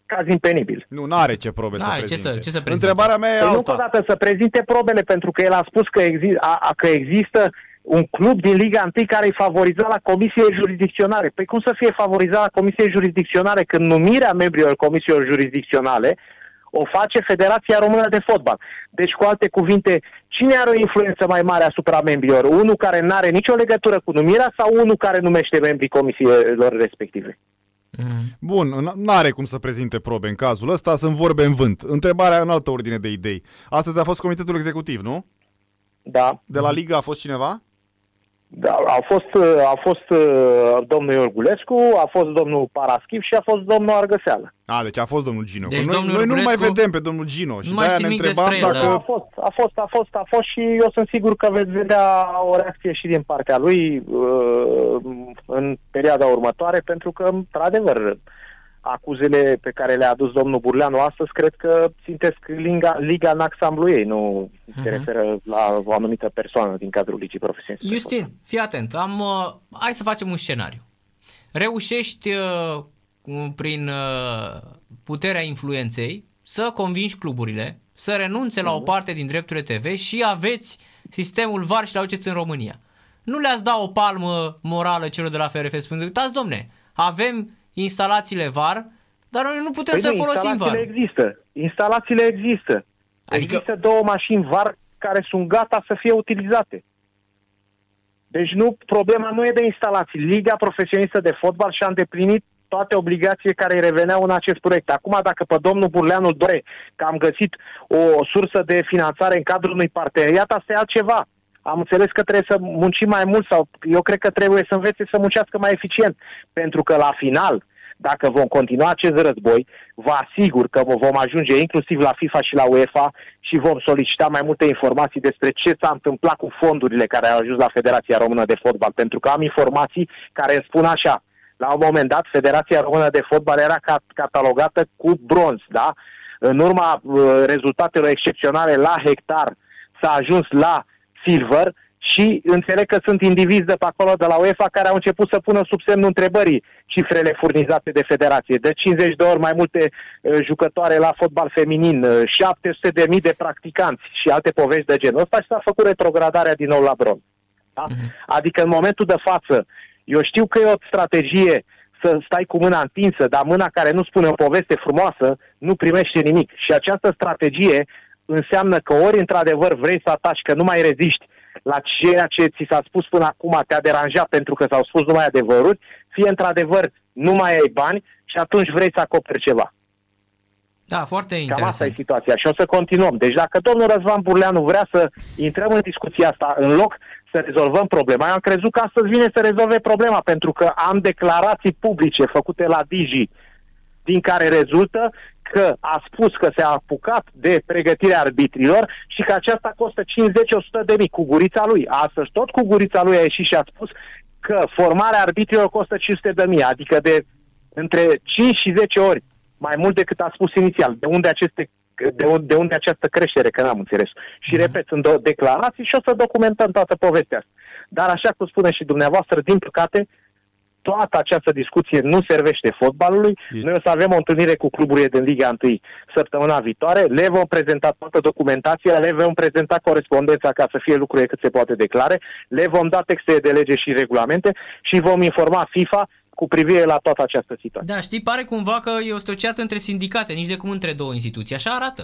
Speaker 7: caz impenibil.
Speaker 5: Nu, nu are ce probe
Speaker 4: n-are
Speaker 5: să prezinte.
Speaker 4: Ce să, ce să
Speaker 5: prezinte. Întrebarea mea e
Speaker 7: păi
Speaker 5: alta.
Speaker 7: Nu, dată să prezinte probele, pentru că el a spus că, exi- a, a, că există un club din Liga 1 care îi favoriza la comisie jurisdicționale. Păi cum să fie favorizat la comisie jurisdicționale când numirea membrilor comisiilor jurisdicționale o face Federația Română de Fotbal. Deci, cu alte cuvinte, cine are o influență mai mare asupra membrilor? Unul care nu are nicio legătură cu numirea sau unul care numește membrii comisiilor respective?
Speaker 5: Mm. Bun, nu are cum să prezinte probe în cazul ăsta, sunt vorbe în vânt. Întrebarea în altă ordine de idei. Astăzi a fost comitetul executiv, nu?
Speaker 7: Da.
Speaker 5: De la Liga a fost cineva?
Speaker 7: Da, a fost, a fost uh, domnul Iorgulescu, a fost domnul Paraschiv și a fost domnul Argăseală.
Speaker 5: A, deci a fost domnul Gino.
Speaker 4: Deci
Speaker 5: noi,
Speaker 4: domnul
Speaker 5: noi nu mai
Speaker 4: Iorgulescu
Speaker 5: vedem pe domnul Gino și
Speaker 4: nu
Speaker 5: de-aia
Speaker 4: mai
Speaker 5: ne
Speaker 4: nimic
Speaker 5: întrebam
Speaker 4: despre el,
Speaker 5: dacă...
Speaker 4: da.
Speaker 7: A fost, a fost, a fost, a fost și eu sunt sigur că veți vedea o reacție și din partea lui uh, în perioada următoare, pentru că, într-adevăr, acuzele pe care le-a adus domnul Burleanu astăzi, cred că țintesc Liga, Liga în ansamblu ei, nu uh-huh. se referă la o anumită persoană din cadrul ligii profesioniste.
Speaker 4: Justin, fii atent, am, uh, hai să facem un scenariu. Reușești uh, prin uh, puterea influenței să convingi cluburile să renunțe uh-huh. la o mhm. parte din drepturile TV și aveți sistemul VAR și la uceți în România. Nu le-ați da o palmă morală celor de la FRF spunând, uitați domne, avem instalațiile VAR, dar noi nu putem păi să nu, folosim VAR.
Speaker 7: există. Instalațiile există. Adică... Există două mașini VAR care sunt gata să fie utilizate. Deci nu, problema nu e de instalații. Liga profesionistă de fotbal și-a îndeplinit toate obligațiile care îi reveneau în acest proiect. Acum, dacă pe domnul Burleanu dore că am găsit o sursă de finanțare în cadrul unui parteneriat, asta e altceva. Am înțeles că trebuie să muncim mai mult sau eu cred că trebuie să învețe să muncească mai eficient. Pentru că la final, dacă vom continua acest război, vă asigur că vom ajunge inclusiv la FIFA și la UEFA și vom solicita mai multe informații despre ce s-a întâmplat cu fondurile care au ajuns la Federația Română de Fotbal. Pentru că am informații care îmi spun așa, la un moment dat, Federația Română de Fotbal era catalogată cu bronz, da? În urma uh, rezultatelor excepționale la hectar s-a ajuns la silver și înțeleg că sunt indivizi de pe acolo de la UEFA care au început să pună sub semnul întrebării cifrele furnizate de federație. De 50 de ori mai multe uh, jucătoare la fotbal feminin, uh, 700 de mii de practicanți și alte povești de genul ăsta și s-a făcut retrogradarea din nou la bron. Da? Uh-huh. Adică în momentul de față, eu știu că e o strategie să stai cu mâna întinsă, dar mâna care nu spune o poveste frumoasă nu primește nimic. Și această strategie înseamnă că ori într-adevăr vrei să ataci, că nu mai reziști la ceea ce ți s-a spus până acum, te-a deranjat pentru că s-au spus numai adevăruri, fie într-adevăr nu mai ai bani și atunci vrei să acoperi ceva.
Speaker 4: Da, foarte interesant.
Speaker 7: Cam asta e situația și o să continuăm. Deci dacă domnul Răzvan Burleanu vrea să intrăm în discuția asta în loc să rezolvăm problema, eu am crezut că astăzi vine să rezolve problema pentru că am declarații publice făcute la Digi din care rezultă că a spus că s-a apucat de pregătirea arbitrilor și că aceasta costă 50-100 de mii cu gurița lui. Astăzi tot cu gurița lui a ieșit și a spus că formarea arbitrilor costă 500 de mii, adică de între 5 și 10 ori mai mult decât a spus inițial. De unde aceste de unde, de unde această creștere, că n-am înțeles. Și repet, sunt două declarații și o să documentăm toată povestea asta. Dar așa cum spune și dumneavoastră, din păcate, toată această discuție nu servește fotbalului. Noi o să avem o întâlnire cu cluburile din Liga 1 săptămâna viitoare, le vom prezenta toată documentația, le vom prezenta corespondența ca să fie lucrurile cât se poate declare, le vom da texte de lege și regulamente și vom informa FIFA cu privire la toată această situație.
Speaker 4: Da, știi, pare cumva că e o stociată între sindicate, nici de cum între două instituții. Așa arată.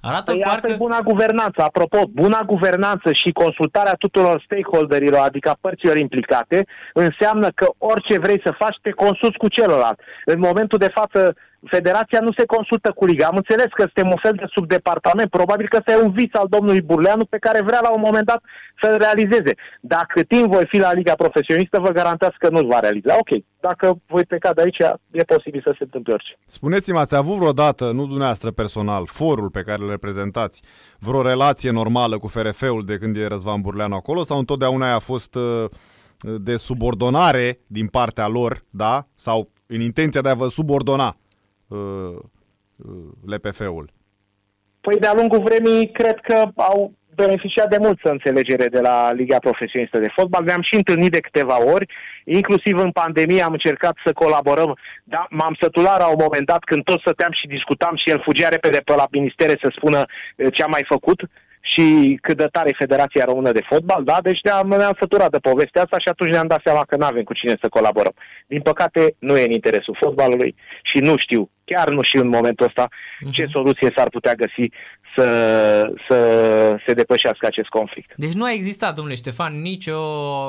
Speaker 4: Arată
Speaker 7: păi
Speaker 4: parcă...
Speaker 7: asta e buna guvernanță. Apropo, buna guvernanță și consultarea tuturor stakeholderilor, adică părților implicate, înseamnă că orice vrei să faci, te consulți cu celălalt. În momentul de față, Federația nu se consultă cu Liga. Am înțeles că suntem un fel de subdepartament. Probabil că ăsta e un vis al domnului Burleanu pe care vrea la un moment dat să-l realizeze. Dacă timp voi fi la Liga Profesionistă, vă garantați că nu-l va realiza. Ok, dacă voi pleca de aici, e posibil să se întâmple orice.
Speaker 5: Spuneți-mi, ați avut vreodată, nu dumneavoastră personal, forul pe care îl reprezentați, vreo relație normală cu FRF-ul de când e Răzvan Burleanu acolo sau întotdeauna a fost uh, de subordonare din partea lor, da? Sau în intenția de a vă subordona uh, uh, LPF-ul?
Speaker 7: Păi de-a lungul vremii cred că au beneficiat de multă înțelegere de la Liga Profesionistă de Fotbal. Ne-am și întâlnit de câteva ori, inclusiv în pandemie am încercat să colaborăm, dar m-am sătulat la un moment dat când tot stăteam și discutam și el fugea repede pe la ministere să spună eh, ce a mai făcut și cât de tare e Federația Română de Fotbal, da? Deci ne-am, ne-am săturat de povestea asta și atunci ne-am dat seama că nu avem cu cine să colaborăm. Din păcate, nu e în interesul fotbalului și nu știu, chiar nu știu în momentul ăsta, uh-huh. ce soluție s-ar putea găsi să, să se depășească acest conflict.
Speaker 4: Deci nu a existat, domnule Ștefan, nicio,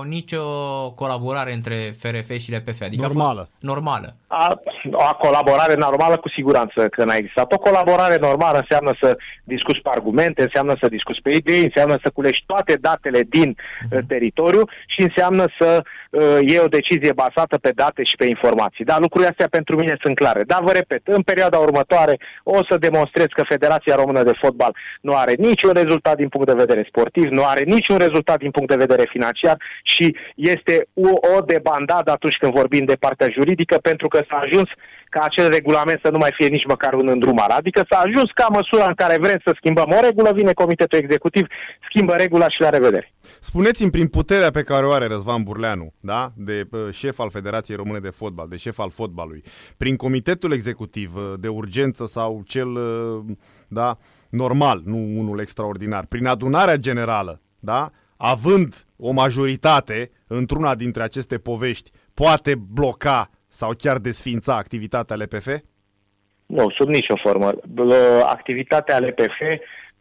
Speaker 4: nicio colaborare între FRF și LPF. Adică
Speaker 5: Normală.
Speaker 4: normală.
Speaker 7: A, o colaborare normală cu siguranță că n-a existat. O colaborare normală înseamnă să discuți pe argumente, înseamnă să discuți pe idei, înseamnă să culești toate datele din uh-huh. teritoriu și înseamnă să uh, iei o decizie bazată pe date și pe informații. Da, lucrurile astea pentru mine sunt clare. Dar vă repet, în perioada următoare o să demonstrez că Federația Română de Fotbal nu are niciun rezultat din punct de vedere sportiv, nu are niciun rezultat din punct de vedere financiar și este o, o debandadă atunci când vorbim de partea juridică pentru că s-a ajuns ca acel regulament să nu mai fie nici măcar un îndrumar. Adică s-a ajuns ca măsura în care vrem să schimbăm o regulă, vine Comitetul Executiv, schimbă regula și la revedere.
Speaker 5: Spuneți-mi, prin puterea pe care o are Răzvan Burleanu, da? de uh, șef al Federației Române de Fotbal, de șef al fotbalului, prin Comitetul Executiv uh, de urgență sau cel uh, da, normal, nu unul extraordinar, prin adunarea generală, da? având o majoritate într-una dintre aceste povești, poate bloca sau chiar desfința activitatea LPF?
Speaker 7: Nu, sub nicio formă. Activitatea LPF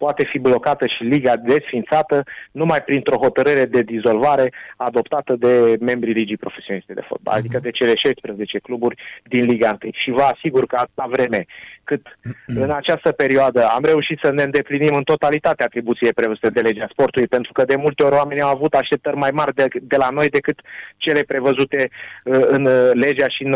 Speaker 7: poate fi blocată și liga desfințată numai printr-o hotărâre de dizolvare adoptată de membrii ligii profesioniste de fotbal, uh-huh. adică de cele 16 cluburi din Liga 1. Și vă asigur că atâta vreme cât uh-huh. în această perioadă am reușit să ne îndeplinim în totalitate atribuțiile prevăzute de legea sportului, pentru că de multe ori oamenii au avut așteptări mai mari de, de la noi decât cele prevăzute uh, în legea și în,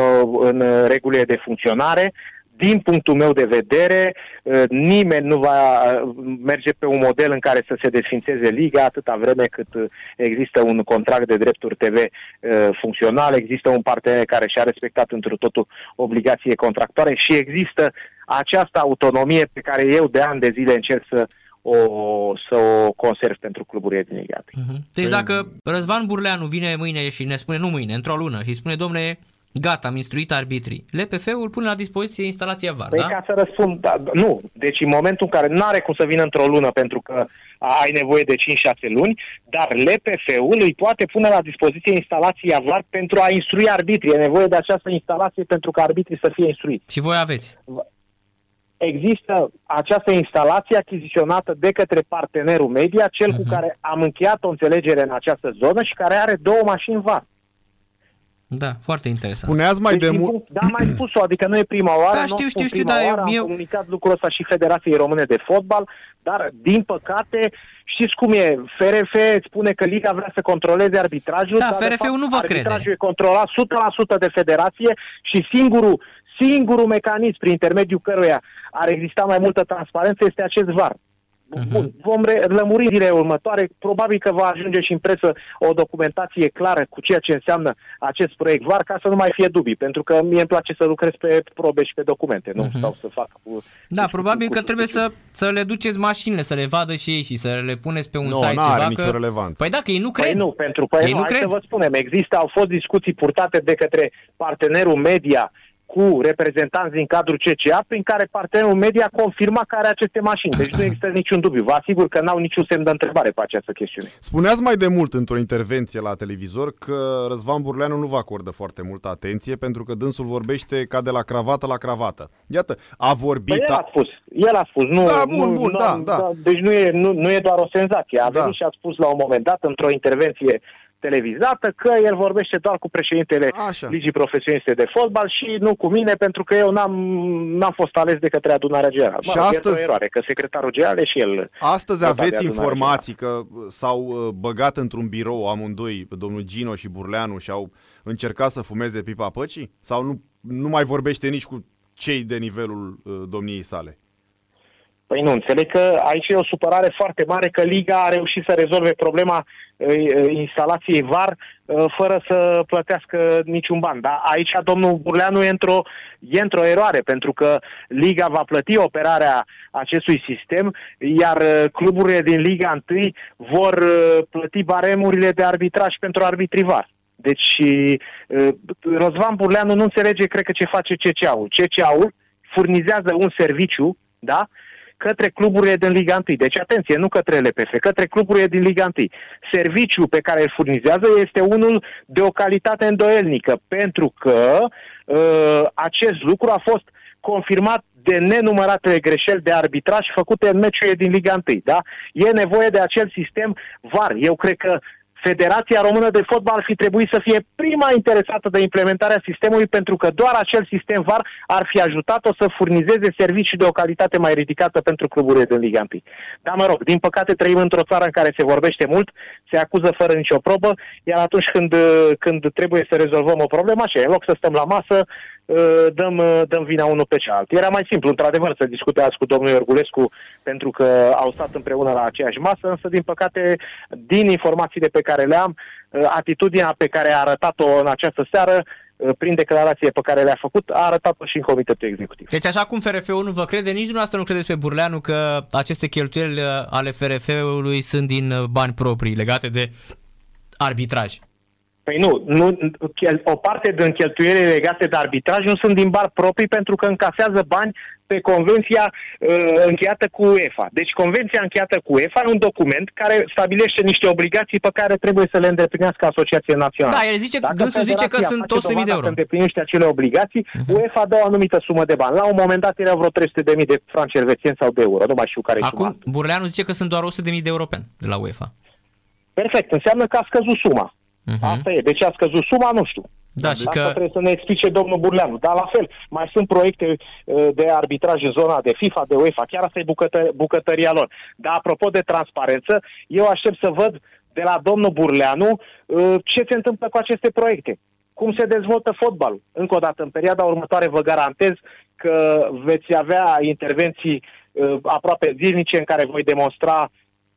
Speaker 7: în regulile de funcționare din punctul meu de vedere, uh, nimeni nu va uh, merge pe un model în care să se desfințeze liga atâta vreme cât uh, există un contract de drepturi TV funcțional, există un partener care și-a respectat într totul obligație contractoare și există această autonomie pe care eu de ani de zile încerc să o, să o conserv pentru cluburile din Liga. Uh-huh.
Speaker 4: Deci dacă Răzvan Burleanu vine mâine și ne spune, nu mâine, într-o lună, și spune, domne, Gata, am instruit arbitrii. LPF-ul pune la dispoziție instalația VAR,
Speaker 7: păi
Speaker 4: da?
Speaker 7: ca să răspund, da, nu. Deci în momentul în care nu are cum să vină într-o lună pentru că ai nevoie de 5-6 luni, dar LPF-ul îi poate pune la dispoziție instalația VAR pentru a instrui arbitrii. E nevoie de această instalație pentru ca arbitrii să fie instruiți.
Speaker 4: Și voi aveți?
Speaker 7: Există această instalație achiziționată de către partenerul media, cel uh-huh. cu mhm. care am încheiat o înțelegere în această zonă și care are două mașini VAR.
Speaker 4: Da, foarte interesant.
Speaker 5: Spuneați mai
Speaker 7: deci,
Speaker 5: de mult...
Speaker 7: Da, mai spus-o, adică nu e prima oară,
Speaker 4: da, știu, știu, știu,
Speaker 7: dar
Speaker 4: eu,
Speaker 7: am
Speaker 4: eu...
Speaker 7: comunicat lucrul ăsta și Federației Române de Fotbal, dar, din păcate, știți cum e, FRF spune că Liga vrea să controleze arbitrajul,
Speaker 4: da,
Speaker 7: dar
Speaker 4: FRF-ul nu vă
Speaker 7: arbitrajul
Speaker 4: crede.
Speaker 7: e controlat 100% de federație și singurul Singurul mecanism prin intermediul căruia ar exista mai multă transparență este acest VAR. Uh-huh. Bun, vom re- lămuri zilele următoare. Probabil că va ajunge și în presă o documentație clară cu ceea ce înseamnă acest proiect VAR, ca să nu mai fie dubii, pentru că mie îmi place să lucrez pe probe și pe documente, nu uh-huh. stau să fac cu...
Speaker 4: Da, probabil că trebuie să, să le duceți mașinile, să le vadă și ei și să le puneți pe un
Speaker 5: Nu,
Speaker 4: site
Speaker 5: n-are
Speaker 4: ceva.
Speaker 5: nicio
Speaker 4: că...
Speaker 5: relevanță.
Speaker 4: Păi dacă ei nu cred.
Speaker 7: Păi nu, pentru că
Speaker 4: Ei
Speaker 7: nu,
Speaker 4: nu
Speaker 7: hai
Speaker 4: cred.
Speaker 7: să vă spunem, există, au fost discuții purtate de către partenerul media cu reprezentanți din cadrul CCA, prin care partenerul media confirma că are aceste mașini. Deci nu există niciun dubiu. Vă asigur că n-au niciun semn de întrebare pe această chestiune.
Speaker 5: Spuneați mai de mult într-o intervenție la televizor că Răzvan Burleanu nu vă acordă foarte multă atenție pentru că dânsul vorbește ca de la cravată la cravată. Iată, a vorbit...
Speaker 7: Păi el
Speaker 5: a...
Speaker 7: a spus, el a spus, nu,
Speaker 5: Da, bun,
Speaker 7: nu,
Speaker 5: bun,
Speaker 7: nu,
Speaker 5: da, da.
Speaker 7: Deci nu e, nu, nu e doar o senzație. A
Speaker 5: Da.
Speaker 7: venit și a spus la un moment dat, într-o intervenție televizată, că el vorbește doar cu președintele
Speaker 5: Așa.
Speaker 7: Ligii Profesioniste de Fotbal și nu cu mine, pentru că eu n-am, n-am fost ales de către adunarea generală.
Speaker 5: Și
Speaker 7: Mă rog, e
Speaker 5: astăzi-
Speaker 7: o eroare, că secretarul general e și el.
Speaker 5: Astăzi
Speaker 7: votat de
Speaker 5: aveți
Speaker 7: adunarea
Speaker 5: informații că uh, s-au uh, băgat într-un birou amândoi, domnul Gino și Burleanu, și au încercat să fumeze pipa păcii? Sau nu, nu mai vorbește nici cu cei de nivelul uh, domniei sale?
Speaker 7: Păi nu, înțeleg că aici e o supărare foarte mare că Liga a reușit să rezolve problema uh, uh, instalației VAR uh, fără să plătească niciun ban. Dar aici domnul Burleanu e într-o, e într-o eroare, pentru că Liga va plăti operarea acestui sistem, iar uh, cluburile din Liga 1 vor uh, plăti baremurile de arbitraj pentru arbitrii VAR. Deci uh, Răzvan Burleanu nu înțelege, cred că, ce face CCA-ul. CCA-ul furnizează un serviciu, da? Către cluburile din Liga 1. Deci, atenție, nu către LPF, către cluburile din Liga 1. Serviciul pe care îl furnizează este unul de o calitate îndoielnică, pentru că uh, acest lucru a fost confirmat de nenumăratele greșeli de arbitraj făcute în meciurile din Liga 1. Da? E nevoie de acel sistem VAR. Eu cred că Federația Română de Fotbal ar fi trebuit să fie prima interesată de implementarea sistemului pentru că doar acel sistem VAR ar fi ajutat-o să furnizeze servicii de o calitate mai ridicată pentru cluburile din Liga 1. Dar mă rog, din păcate trăim într-o țară în care se vorbește mult, se acuză fără nicio probă, iar atunci când, când trebuie să rezolvăm o problemă, așa, în loc să stăm la masă, uh, dăm, uh, dăm vina unul pe cealalt. Era mai simplu, într-adevăr, să discute azi cu domnul Iorgulescu pentru că au stat împreună la aceeași masă, însă, din păcate, din informațiile pe care le am, uh, atitudinea pe care a arătat-o în această seară, uh, prin declarație pe care le-a făcut, a arătat-o și în comitetul executiv.
Speaker 4: Deci așa cum FRF-ul nu vă crede, nici dumneavoastră nu credeți pe Burleanu că aceste cheltuieli uh, ale FRF-ului sunt din uh, bani proprii legate de arbitraj.
Speaker 7: Păi nu, nu, chel- o parte din cheltuielile legate de arbitraj nu sunt din bar proprii pentru că încasează bani pe convenția uh, încheiată cu UEFA. Deci convenția încheiată cu UEFA e un document care stabilește niște obligații pe care trebuie să le îndeplinească Asociația Națională.
Speaker 4: Da, el zice,
Speaker 7: Dacă
Speaker 4: dânsul zice că
Speaker 7: federația
Speaker 4: sunt
Speaker 7: face
Speaker 4: 100.000 de
Speaker 7: dovada
Speaker 4: euro.
Speaker 7: Că îndeplinește acele obligații,
Speaker 4: Mhm.
Speaker 7: UEFA dă o anumită sumă de bani. La un moment dat erau vreo 300.000 de franci elvețieni sau de euro, nu mai știu care e suma.
Speaker 4: Acum, Burleanu zice că sunt doar 100.000 de europeni de la UEFA.
Speaker 7: Perfect, înseamnă că a scăzut suma.
Speaker 4: Mhm.
Speaker 7: Asta e. De ce a scăzut suma, nu știu.
Speaker 4: Da, și
Speaker 7: Asta
Speaker 4: că
Speaker 7: trebuie să ne explice domnul Burleanu. Dar la fel, mai sunt proiecte uh, de arbitraj în zona de FIFA, de UEFA, chiar asta e bucătă, bucătăria lor. Dar apropo de transparență, eu aștept să văd de la domnul Burleanu uh, ce se întâmplă cu aceste proiecte. Cum se dezvoltă fotbalul. Încă o dată, în perioada următoare vă garantez că veți avea intervenții uh, aproape zilnice în care voi demonstra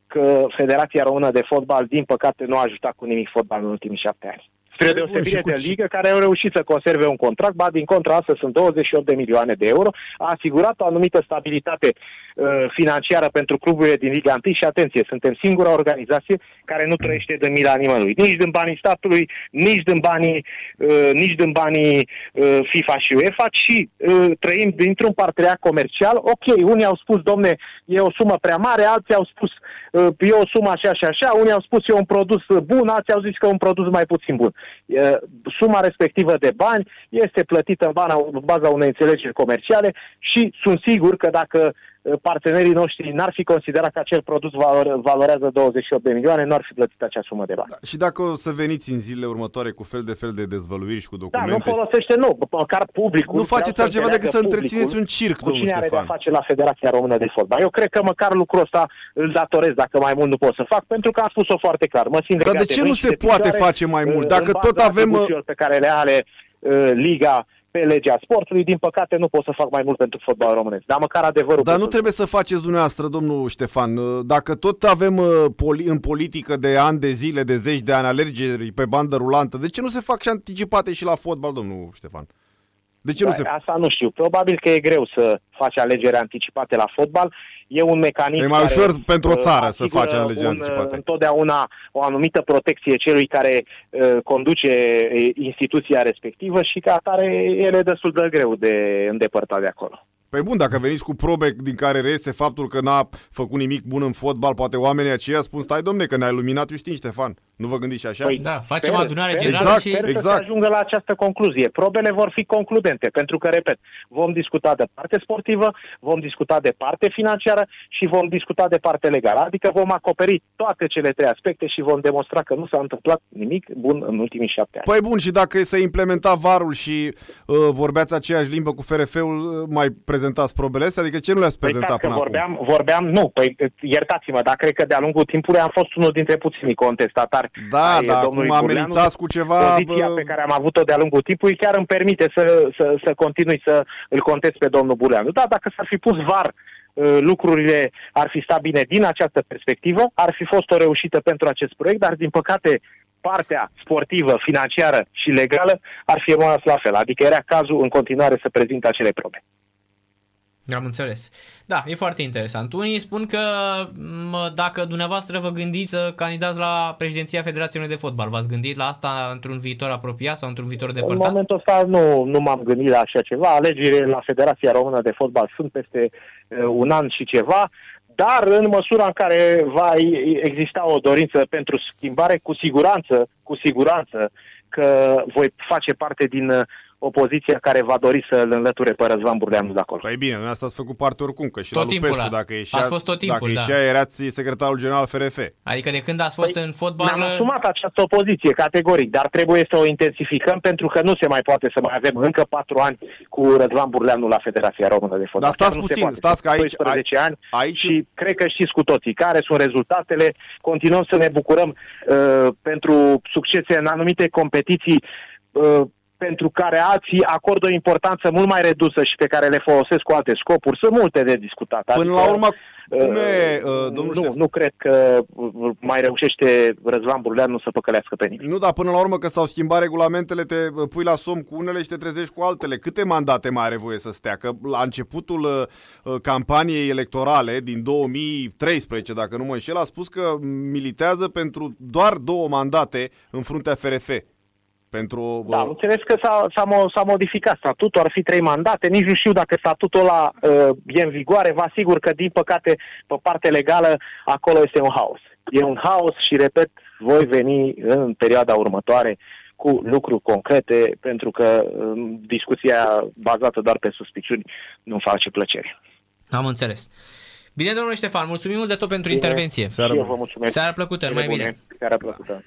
Speaker 7: că Federația Română de Fotbal, din păcate, nu a ajutat cu nimic fotbalul în ultimii șapte ani. Spre
Speaker 5: Bun,
Speaker 7: deosebire
Speaker 5: și cu
Speaker 7: de
Speaker 5: ce-
Speaker 7: ligă care au reușit să conserve un contract, ba din contra asta sunt 28 de milioane de euro, a asigurat o anumită stabilitate uh, financiară pentru cluburile din Liga 1 și atenție, suntem singura organizație care nu trăiește din mila nimănui, nici din banii statului, nici din banii, uh, nici din banii uh, FIFA și UEFA, ci uh, trăim dintr-un parteneriat comercial. Ok, unii au spus, domne, e o sumă prea mare, alții au spus uh, e o sumă așa și așa, unii au spus e un produs bun, alții au zis că e un produs mai puțin bun. Uh, Suma respectivă de bani este plătită în bana- în baza unei înțelegeri comerciale și sunt sigur că dacă uh, partenerii noștri n-ar fi considerat că acel produs valor, valorează 28 de milioane, nu ar fi plătit acea sumă de bani.
Speaker 5: Și dacă o să veniți în zilele următoare cu fel de fel de dezvăluiri și cu
Speaker 7: Da,
Speaker 5: documente...
Speaker 7: nu folosește, nu, măcar publicul.
Speaker 5: Nu
Speaker 7: vreau
Speaker 5: faceți
Speaker 7: să
Speaker 5: altceva decât să
Speaker 7: înțeleagă
Speaker 5: întrețineți
Speaker 7: publicul
Speaker 5: un circ,
Speaker 7: cu
Speaker 5: domnul
Speaker 7: cine are de-a
Speaker 5: Ștefan.
Speaker 7: face la Federația Română de Fotbal. Eu cred că măcar lucrul ăsta îl datorez, dacă mai mult nu pot să fac, pentru că am spus-o foarte clar. Mă simt
Speaker 5: Dar de
Speaker 7: legat
Speaker 5: ce
Speaker 7: mâini
Speaker 5: nu
Speaker 7: și
Speaker 5: se
Speaker 7: de
Speaker 5: poate
Speaker 7: picioare,
Speaker 5: face mai mult?
Speaker 7: uh,
Speaker 5: Dacă
Speaker 7: în baza
Speaker 5: tot avem, uh,
Speaker 7: atribuțiilor pe care le are uh, Liga pe legea sportului, din păcate nu pot să fac mai mult pentru fotbal românesc. Dar măcar adevărul...
Speaker 5: Dar
Speaker 7: pot
Speaker 5: nu
Speaker 7: să
Speaker 5: trebuie să faceți dumneavoastră, domnul Ștefan. Uh, Dacă tot avem uh, poli- în politică de ani de zile, de zeci de ani, alegeri pe bandă rulantă, de ce nu se fac și anticipate și la fotbal, domnul Ștefan? De ce nu se...
Speaker 7: Da, Asta nu știu. Probabil că e greu să faci alegeri anticipate la fotbal. E un mecanism
Speaker 5: E mai
Speaker 7: care,
Speaker 5: ușor pentru o
Speaker 7: uh,
Speaker 5: țară să
Speaker 7: asigură
Speaker 5: faci alegeri
Speaker 7: un,
Speaker 5: anticipate.
Speaker 7: Întotdeauna o anumită protecție celui care uh, conduce uh, instituția respectivă și ca atare ele destul de greu de îndepărtat de acolo.
Speaker 5: Păi bun, dacă veniți cu probe din care reiese faptul că n-a făcut nimic bun în fotbal, poate oamenii aceia spun, stai domne, că ne-ai luminat Iustin Ștefan. Nu vă gândiți și așa?
Speaker 7: Păi,
Speaker 4: Da, facem
Speaker 7: Sper,
Speaker 4: adunare
Speaker 7: sper,
Speaker 4: generală
Speaker 5: exact,
Speaker 4: și...
Speaker 7: Sper să
Speaker 5: Exact.
Speaker 7: se ajungă la această concluzie. Probele vor fi concludente, pentru că, repet, vom discuta de parte sportivă, vom discuta de parte financiară și vom discuta de parte legală. Adică vom acoperi toate cele trei aspecte și vom demonstra că nu s-a întâmplat nimic bun în ultimii șapte ani.
Speaker 5: Păi bun, și dacă se implementa varul și uh, vorbeați aceeași limbă cu FRF-ul, uh, mai prezentați probele astea? Adică ce nu le-ați
Speaker 7: Păi
Speaker 5: prezentat
Speaker 7: dacă
Speaker 5: până
Speaker 7: vorbeam,
Speaker 5: acum?
Speaker 7: vorbeam, nu, păi iertați-mă, dar cred că de-a lungul timpului am fost unul dintre puținii contestatari
Speaker 5: Da,
Speaker 7: ai
Speaker 5: da,
Speaker 7: domnului
Speaker 5: acum
Speaker 7: Burleanu.
Speaker 5: amenințați cu ceva...
Speaker 7: Poziția
Speaker 5: bă,
Speaker 7: pe care am avut-o de-a lungul timpului chiar îmi permite să, să, să continui să îl contest pe domnul Buleanu. Da, dacă s-ar fi pus var uh, lucrurile ar fi stat bine din această perspectivă, ar fi fost o reușită pentru acest proiect, dar din păcate partea sportivă, financiară și legală ar fi rămas la fel. Adică era cazul în continuare să prezinte acele probe.
Speaker 4: Am înțeles. Da, e foarte interesant. Unii spun că mă, dacă dumneavoastră vă gândiți să candidați la președinția Federației Române de Fotbal, v-ați gândit la asta într-un viitor apropiat sau într-un viitor
Speaker 7: În
Speaker 4: depărtat?
Speaker 7: momentul ăsta nu, nu m-am gândit la așa ceva. Alegerile la Federația Română de Fotbal sunt peste uh, un an și ceva, dar în măsura în care va exista o dorință pentru schimbare, cu siguranță, cu siguranță că voi face parte din uh, opoziția care va dori să-l înlăture pe Răzvan Burleanu de acolo.
Speaker 5: Păi bine, dumneavoastră ați făcut parte oricum, că și
Speaker 4: Tot
Speaker 5: la
Speaker 4: timpul
Speaker 5: Lupescu,
Speaker 4: la-
Speaker 5: dacă ieșea,
Speaker 4: ați fost tot timpul,
Speaker 5: dacă
Speaker 4: da.
Speaker 5: ieșea, erați secretarul general FRF.
Speaker 4: Adică de când ați fost
Speaker 7: Păi,
Speaker 4: în fotbal...
Speaker 7: Ne-am asumat această opoziție categoric, dar trebuie să o intensificăm pentru că nu se mai poate să mai avem încă patru ani cu Răzvan Burleanu la Federația Română de Fotbal.
Speaker 5: Dar stați
Speaker 7: Chiar nu se
Speaker 5: puțin,
Speaker 7: poate.
Speaker 5: stați că aici-
Speaker 7: 12 ani
Speaker 5: aici-
Speaker 7: și cred că știți cu toții care sunt rezultatele. Continuăm să ne bucurăm uh, pentru succese în anumite competiții uh, pentru care alții acordă o importanță mult mai redusă și pe care le folosesc cu alte scopuri. Sunt multe de discutat.
Speaker 5: Până la urmă, cum e, uh, domnul
Speaker 7: nu,
Speaker 5: Ștefan?
Speaker 7: nu cred că uh, mai reușește Răzvan Burleanu să păcălească pe nimeni.
Speaker 5: Nu, dar până la urmă că s-au schimbat regulamentele, te uh, pui la somn cu unele și te trezești cu altele. Câte mandate mai are voie să stea? Că la începutul uh, uh, campaniei electorale din 2013, dacă nu mă înșel, a spus că militează pentru doar două mandate în fruntea FRF. Pentru,
Speaker 7: Da, am
Speaker 5: uh,
Speaker 7: înțeles că s-a, s-a, mo- s-a modificat statutul, ar fi trei mandate, nici nu știu dacă statutul ăla uh, e în vigoare, vă asigur că, din păcate, pe partea legală, acolo este un haos. E un haos și, repet, voi veni în perioada următoare cu lucruri concrete, pentru că um, discuția bazată doar pe suspiciuni nu face plăcere.
Speaker 4: Am înțeles. Bine, domnule Ștefan, mulțumim mult de tot pentru
Speaker 7: Bine.
Speaker 4: intervenție.
Speaker 5: Seară
Speaker 7: și eu
Speaker 5: bună.
Speaker 7: vă mulțumesc.
Speaker 4: Seară plăcută,
Speaker 7: Cele
Speaker 4: numai bine.
Speaker 7: Seara plăcută.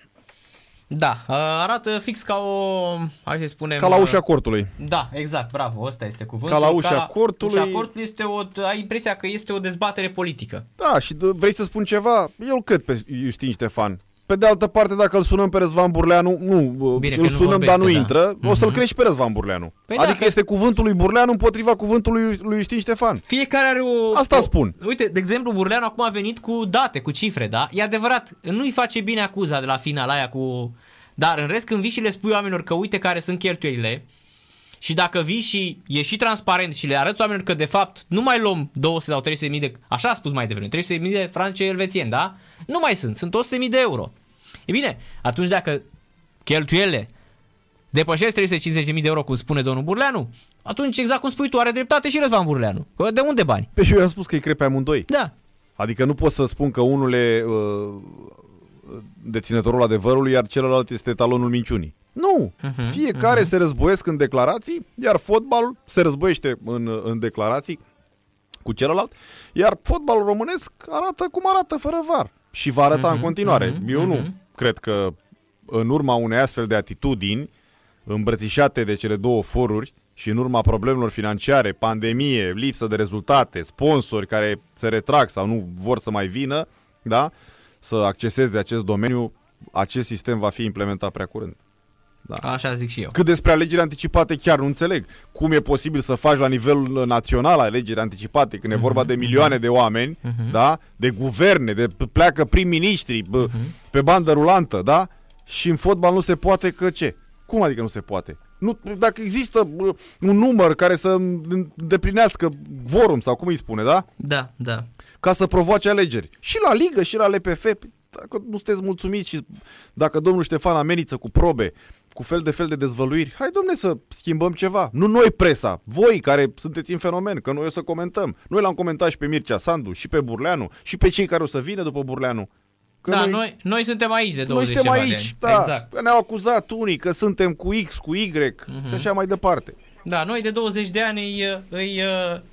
Speaker 4: Da, uh, arată fix ca o, hai să spunem...
Speaker 5: ca la
Speaker 4: uh,
Speaker 5: ușa cortului.
Speaker 4: Da, exact, bravo, ăsta este cuvântul.
Speaker 5: Ca la ușa cortului.
Speaker 4: Ușa cortului este o, ai impresia că este o dezbatere politică.
Speaker 5: Da, și d- vrei să spun ceva? Eu îl cred pe Justin Ștefan. Pe de altă parte, dacă îl sunăm pe Răzvan Burleanu, nu,
Speaker 4: Bine,
Speaker 5: îl
Speaker 4: că nu
Speaker 5: sunăm,
Speaker 4: vorbește,
Speaker 5: dar nu
Speaker 4: da.
Speaker 5: intră, o să-l
Speaker 4: Mhm.
Speaker 5: crești pe Răzvan Burleanu.
Speaker 4: Păi da,
Speaker 5: adică
Speaker 4: că-
Speaker 5: este cuvântul lui Burleanu împotriva cuvântului lui Justin Ștefan.
Speaker 4: Fiecare are o...
Speaker 5: Asta
Speaker 4: o,
Speaker 5: spun.
Speaker 4: Uite, de exemplu, Burleanu acum a venit cu date, cu cifre, da? E adevărat, nu-i face bine acuza de la final aia cu... Dar în rest, când vii și le spui oamenilor că uite care sunt cheltuielile și dacă vii și e și transparent și le arăți oamenilor că de fapt nu mai luăm 200 sau 300 mii de... Așa a spus mai devreme, 300 mii de franci elvețieni, da? Nu mai sunt, sunt 100 mii de euro. E bine, atunci dacă cheltuielile depășesc 350.000 de euro, cum spune domnul Burleanu, atunci exact cum spui tu, are dreptate și Răzvan Burleanu. Că De unde bani?
Speaker 5: Pe și eu i-am spus că îi cred pe amândoi.
Speaker 4: Da.
Speaker 5: Adică nu pot să spun că unul e uh, deținătorul adevărului, iar celălalt este talonul minciunii. Nu!
Speaker 4: Mhm,
Speaker 5: Fiecare se războiesc în declarații, iar fotbalul se războiește în, în declarații cu celălalt, iar fotbalul românesc arată cum arată fără var. Și va arăta
Speaker 4: Mhm,
Speaker 5: în continuare.
Speaker 4: mhm,
Speaker 5: Eu nu
Speaker 4: mhm.
Speaker 5: Cred că în urma unei astfel de atitudini îmbrățișate de cele două foruri și în urma problemelor financiare, pandemie, lipsă de rezultate, sponsori care se retrag sau nu vor să mai vină, da? să acceseze acest domeniu, acest sistem va fi implementat prea curând. Da.
Speaker 4: Așa zic și eu.
Speaker 5: Cât despre alegeri anticipate, chiar nu înțeleg. Cum e posibil să faci la nivel uh, național alegeri anticipate, când e
Speaker 4: Mhm,
Speaker 5: vorba de milioane de oameni, da? de guverne, de p- pleacă prim-ministri bă,
Speaker 4: Mhm.
Speaker 5: pe bandă rulantă, da? Și în fotbal nu se poate că ce? Cum adică nu se poate? Nu, dacă există bă, un număr care să îndeplinească vorum sau cum îi spune, da?
Speaker 4: Da, da.
Speaker 5: ca să provoace alegeri. Și la Ligă, și la LPF. Dacă nu sunteți mulțumiți și dacă domnul Ștefan amenință cu probe, cu fel de fel de dezvăluiri, hai domne să schimbăm ceva. Nu noi presa, voi care sunteți în fenomen, că noi o să comentăm. Noi l-am comentat și pe Mircea Sandu, și pe Burleanu, și pe cei care o să vină după Burleanu. Că
Speaker 4: da, noi, noi suntem aici de 20
Speaker 5: noi suntem
Speaker 4: ceva de
Speaker 5: aici,
Speaker 4: ani.
Speaker 5: da.
Speaker 4: Exact.
Speaker 5: Că ne-au acuzat unii că suntem cu X, cu Y
Speaker 4: Mhm.
Speaker 5: și așa mai departe.
Speaker 4: Da, noi de 20 de ani îi, îi,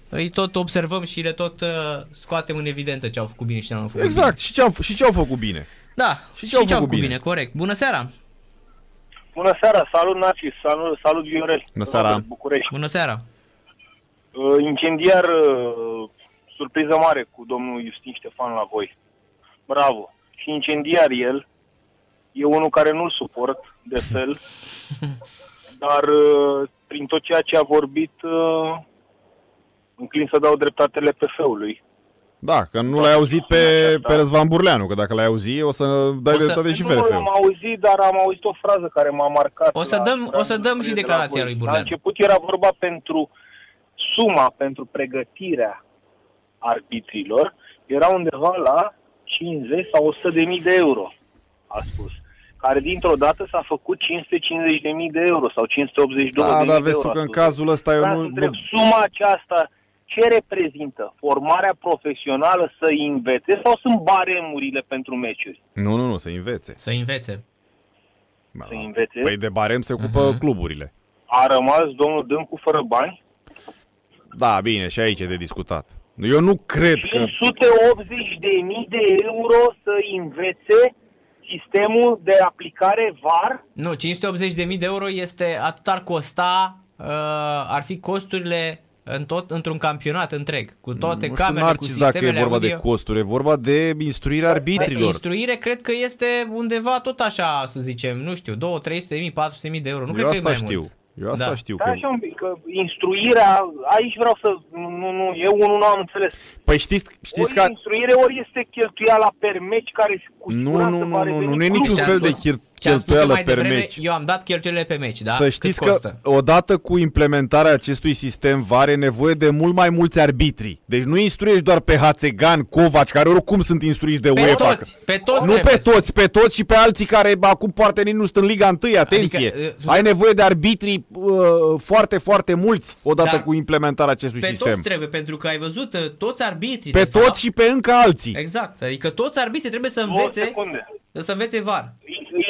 Speaker 4: îi tot observăm și le tot uh, scoatem în evidență ce au făcut bine și ce nu au făcut
Speaker 5: Exact.
Speaker 4: bine.
Speaker 5: Și ce, au, și ce au făcut bine?
Speaker 4: Da,
Speaker 5: Și
Speaker 4: și
Speaker 5: ce au
Speaker 4: ce au
Speaker 5: făcut
Speaker 4: făcut
Speaker 5: bine?
Speaker 4: bine, corect. Bună seara!
Speaker 8: Bună seara, salut Narcis, salut, salut Viorel.
Speaker 5: Bună seara.
Speaker 8: Robert, București.
Speaker 4: Bună seara!
Speaker 8: Uh, incendiar, uh, surpriză mare cu domnul Justin Ștefan la voi. Bravo. Și incendiar el, e unul care nu-l suport de fel, dar uh, prin tot ceea ce a vorbit, uh, înclin să dau dreptate LPF-ului.
Speaker 5: Da, că nu l-ai auzit pe, pe Răzvan Burleanu, că dacă l-ai auzit o să dai
Speaker 4: O să-
Speaker 5: dreptate și
Speaker 8: nu
Speaker 5: FRF.
Speaker 8: am auzit, dar am auzit o frază care m-a marcat.
Speaker 4: O să
Speaker 8: la-
Speaker 4: dăm- o să dăm și
Speaker 8: de la
Speaker 4: declarația
Speaker 8: voi.
Speaker 4: lui Burleanu.
Speaker 8: La început era vorba pentru suma pentru pregătirea arbitrilor, era undeva la 50 sau 100 de mii de euro, a spus. Care dintr-o dată s-a făcut 550 de mii de euro sau 582
Speaker 5: Da,
Speaker 8: de mii
Speaker 5: dar
Speaker 8: de
Speaker 5: vezi
Speaker 8: euro.
Speaker 5: tu că
Speaker 8: a
Speaker 5: în
Speaker 8: spus.
Speaker 5: cazul ăsta eu
Speaker 8: Vreau
Speaker 5: nu...
Speaker 8: să întreb,
Speaker 5: nu
Speaker 8: suma aceasta ce reprezintă? Formarea profesională să învețe sau sunt baremurile pentru meciuri?
Speaker 5: nu, nu, nu, să învețe.
Speaker 4: Să învețe.
Speaker 5: Da.
Speaker 8: Să învețe?
Speaker 5: Păi de barem se ocupă
Speaker 4: Mhm.
Speaker 5: cluburile.
Speaker 8: A rămas domnul Dâncu fără bani?
Speaker 5: Da, bine, și aici e de discutat. Eu nu cred că...
Speaker 8: 580 de mii de euro să învețe sistemul de aplicare VAR?
Speaker 4: Nu, 580.000 de euro este atât ar costa, uh, ar fi costurile în tot, într-un campionat întreg, cu toate
Speaker 5: nu știu,
Speaker 4: camerele, cu
Speaker 5: Narcis, dacă e
Speaker 4: sistemele
Speaker 5: vorba
Speaker 4: audio.
Speaker 5: de costuri, e vorba de instruirea arbitrilor.
Speaker 4: Instruire cred că este undeva tot așa, să zicem, nu știu, 2, 300 de mii, 400 de mii de euro. Nu
Speaker 5: Eu
Speaker 4: cred că e
Speaker 5: asta
Speaker 4: mai
Speaker 5: știu.
Speaker 4: mult.
Speaker 5: Eu asta
Speaker 4: Da.
Speaker 5: știu.
Speaker 8: Da,
Speaker 5: Că...
Speaker 8: așa un pic, că instruirea, aici vreau să, nu, nu, eu unul nu am înțeles.
Speaker 5: Păi știți, știți
Speaker 8: ori
Speaker 5: că...
Speaker 8: instruire, ori este cheltuiala per meci care cu
Speaker 5: Nu,
Speaker 8: siguranță
Speaker 5: nu,
Speaker 8: va
Speaker 5: nu, nu,
Speaker 8: reveni
Speaker 5: nu, nu e
Speaker 8: clubului.
Speaker 5: niciun
Speaker 4: Ce-am
Speaker 5: fel de
Speaker 4: spus-
Speaker 5: chir-
Speaker 4: Ce am spus eu
Speaker 5: cheltuială
Speaker 4: mai
Speaker 5: per
Speaker 4: devreme,
Speaker 5: meci.
Speaker 4: eu am dat cheltuielile pe meci, da?
Speaker 5: Să
Speaker 4: Cât
Speaker 5: știți
Speaker 4: costă.
Speaker 5: că odată cu implementarea acestui sistem VAR e nevoie de mult mai mulți arbitri. Deci nu instruiești doar pe Hațegan, Covaci, care oricum sunt instruiți de
Speaker 4: Pe
Speaker 5: UEFA.
Speaker 4: toți, pe toți
Speaker 5: Nu
Speaker 4: trebuie
Speaker 5: pe
Speaker 4: să-
Speaker 5: toți, pe toți și pe alții care bă, acum poate nici nu sunt în Liga 1, atenție.
Speaker 4: Adică, uh,
Speaker 5: Ai nevoie de arbitri uh, foarte, foarte mulți odată
Speaker 4: Dar
Speaker 5: cu implementarea acestui
Speaker 4: Pe
Speaker 5: sistem.
Speaker 4: toți trebuie, pentru că ai văzut uh, toți arbitrii.
Speaker 5: Pe
Speaker 4: de fapt.
Speaker 5: toți și pe încă alții.
Speaker 4: Exact, adică toți arbitrii trebuie să
Speaker 8: Două
Speaker 4: învețe,
Speaker 8: secunde.
Speaker 4: să învețe VAR.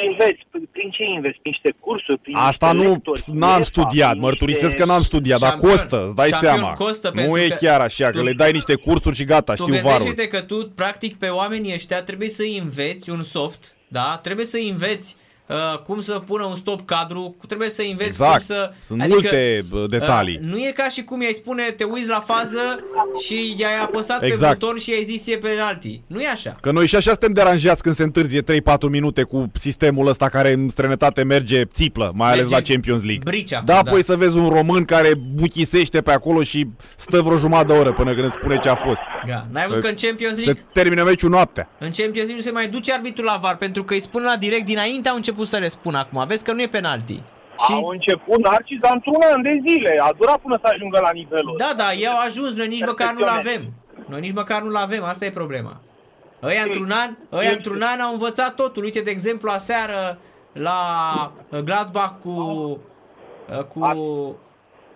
Speaker 8: Îi înveți, prin ce înveți? Prin niște cursuri? Prin
Speaker 5: Asta
Speaker 8: niște
Speaker 5: nu,
Speaker 8: lectori,
Speaker 5: n-am
Speaker 8: UEFA,
Speaker 5: studiat,
Speaker 8: prin
Speaker 5: mărturisesc
Speaker 8: niște-
Speaker 5: că n-am studiat, dar
Speaker 4: Șampion.
Speaker 5: costă, îți dai
Speaker 4: Șampion
Speaker 5: seama.
Speaker 4: costă
Speaker 5: nu
Speaker 4: pentru
Speaker 5: e
Speaker 4: că
Speaker 5: chiar așa, că
Speaker 4: tu-
Speaker 5: le dai niște cursuri și gata,
Speaker 4: Tu
Speaker 5: știu varul.
Speaker 4: gândește-te că tu, practic, pe oamenii ăștia trebuie să-i înveți un soft, da? Trebuie să-i înveți uh, cum să pună un stop cadru, trebuie să înveți
Speaker 5: Exact.
Speaker 4: cum să...
Speaker 5: Sunt multe, bă, detalii.
Speaker 4: Uh, nu e ca și cum i-ai spune, te uiți la fază și i-ai apăsat
Speaker 5: Exact.
Speaker 4: pe buton și i-ai zis e penalti. Nu e așa.
Speaker 5: Că noi și așa suntem deranjați când se întârzie 3-4 minute cu sistemul ăsta care în străinătate merge țiplă, mai ales
Speaker 4: Merge
Speaker 5: la Champions League.
Speaker 4: brici
Speaker 5: da,
Speaker 4: acum,
Speaker 5: apoi să vezi un român care buchisește pe acolo și stă vreo jumătate de oră până când îți spune ce a fost.
Speaker 4: Da. N-ai văzut că în Champions League
Speaker 5: Se termină meciul noaptea.
Speaker 4: În Champions League nu se mai duce arbitrul la VAR pentru că îi spune la direct dinainte au început să le spună acum. Vezi că nu e penalti. Și
Speaker 8: Au început Narcis, dar într-un an de zile. A durat până să ajungă la nivelul ăsta.
Speaker 4: da, da, ei au ajuns, noi nici măcar nu-l
Speaker 8: Perfecționist.
Speaker 4: avem. Noi nici măcar nu-l avem, asta e problema. Ăia
Speaker 8: Hmm.
Speaker 4: într-un an, ăia într-un an au învățat totul. Uite, de exemplu, aseară la uh, Gladbach cu uh, cu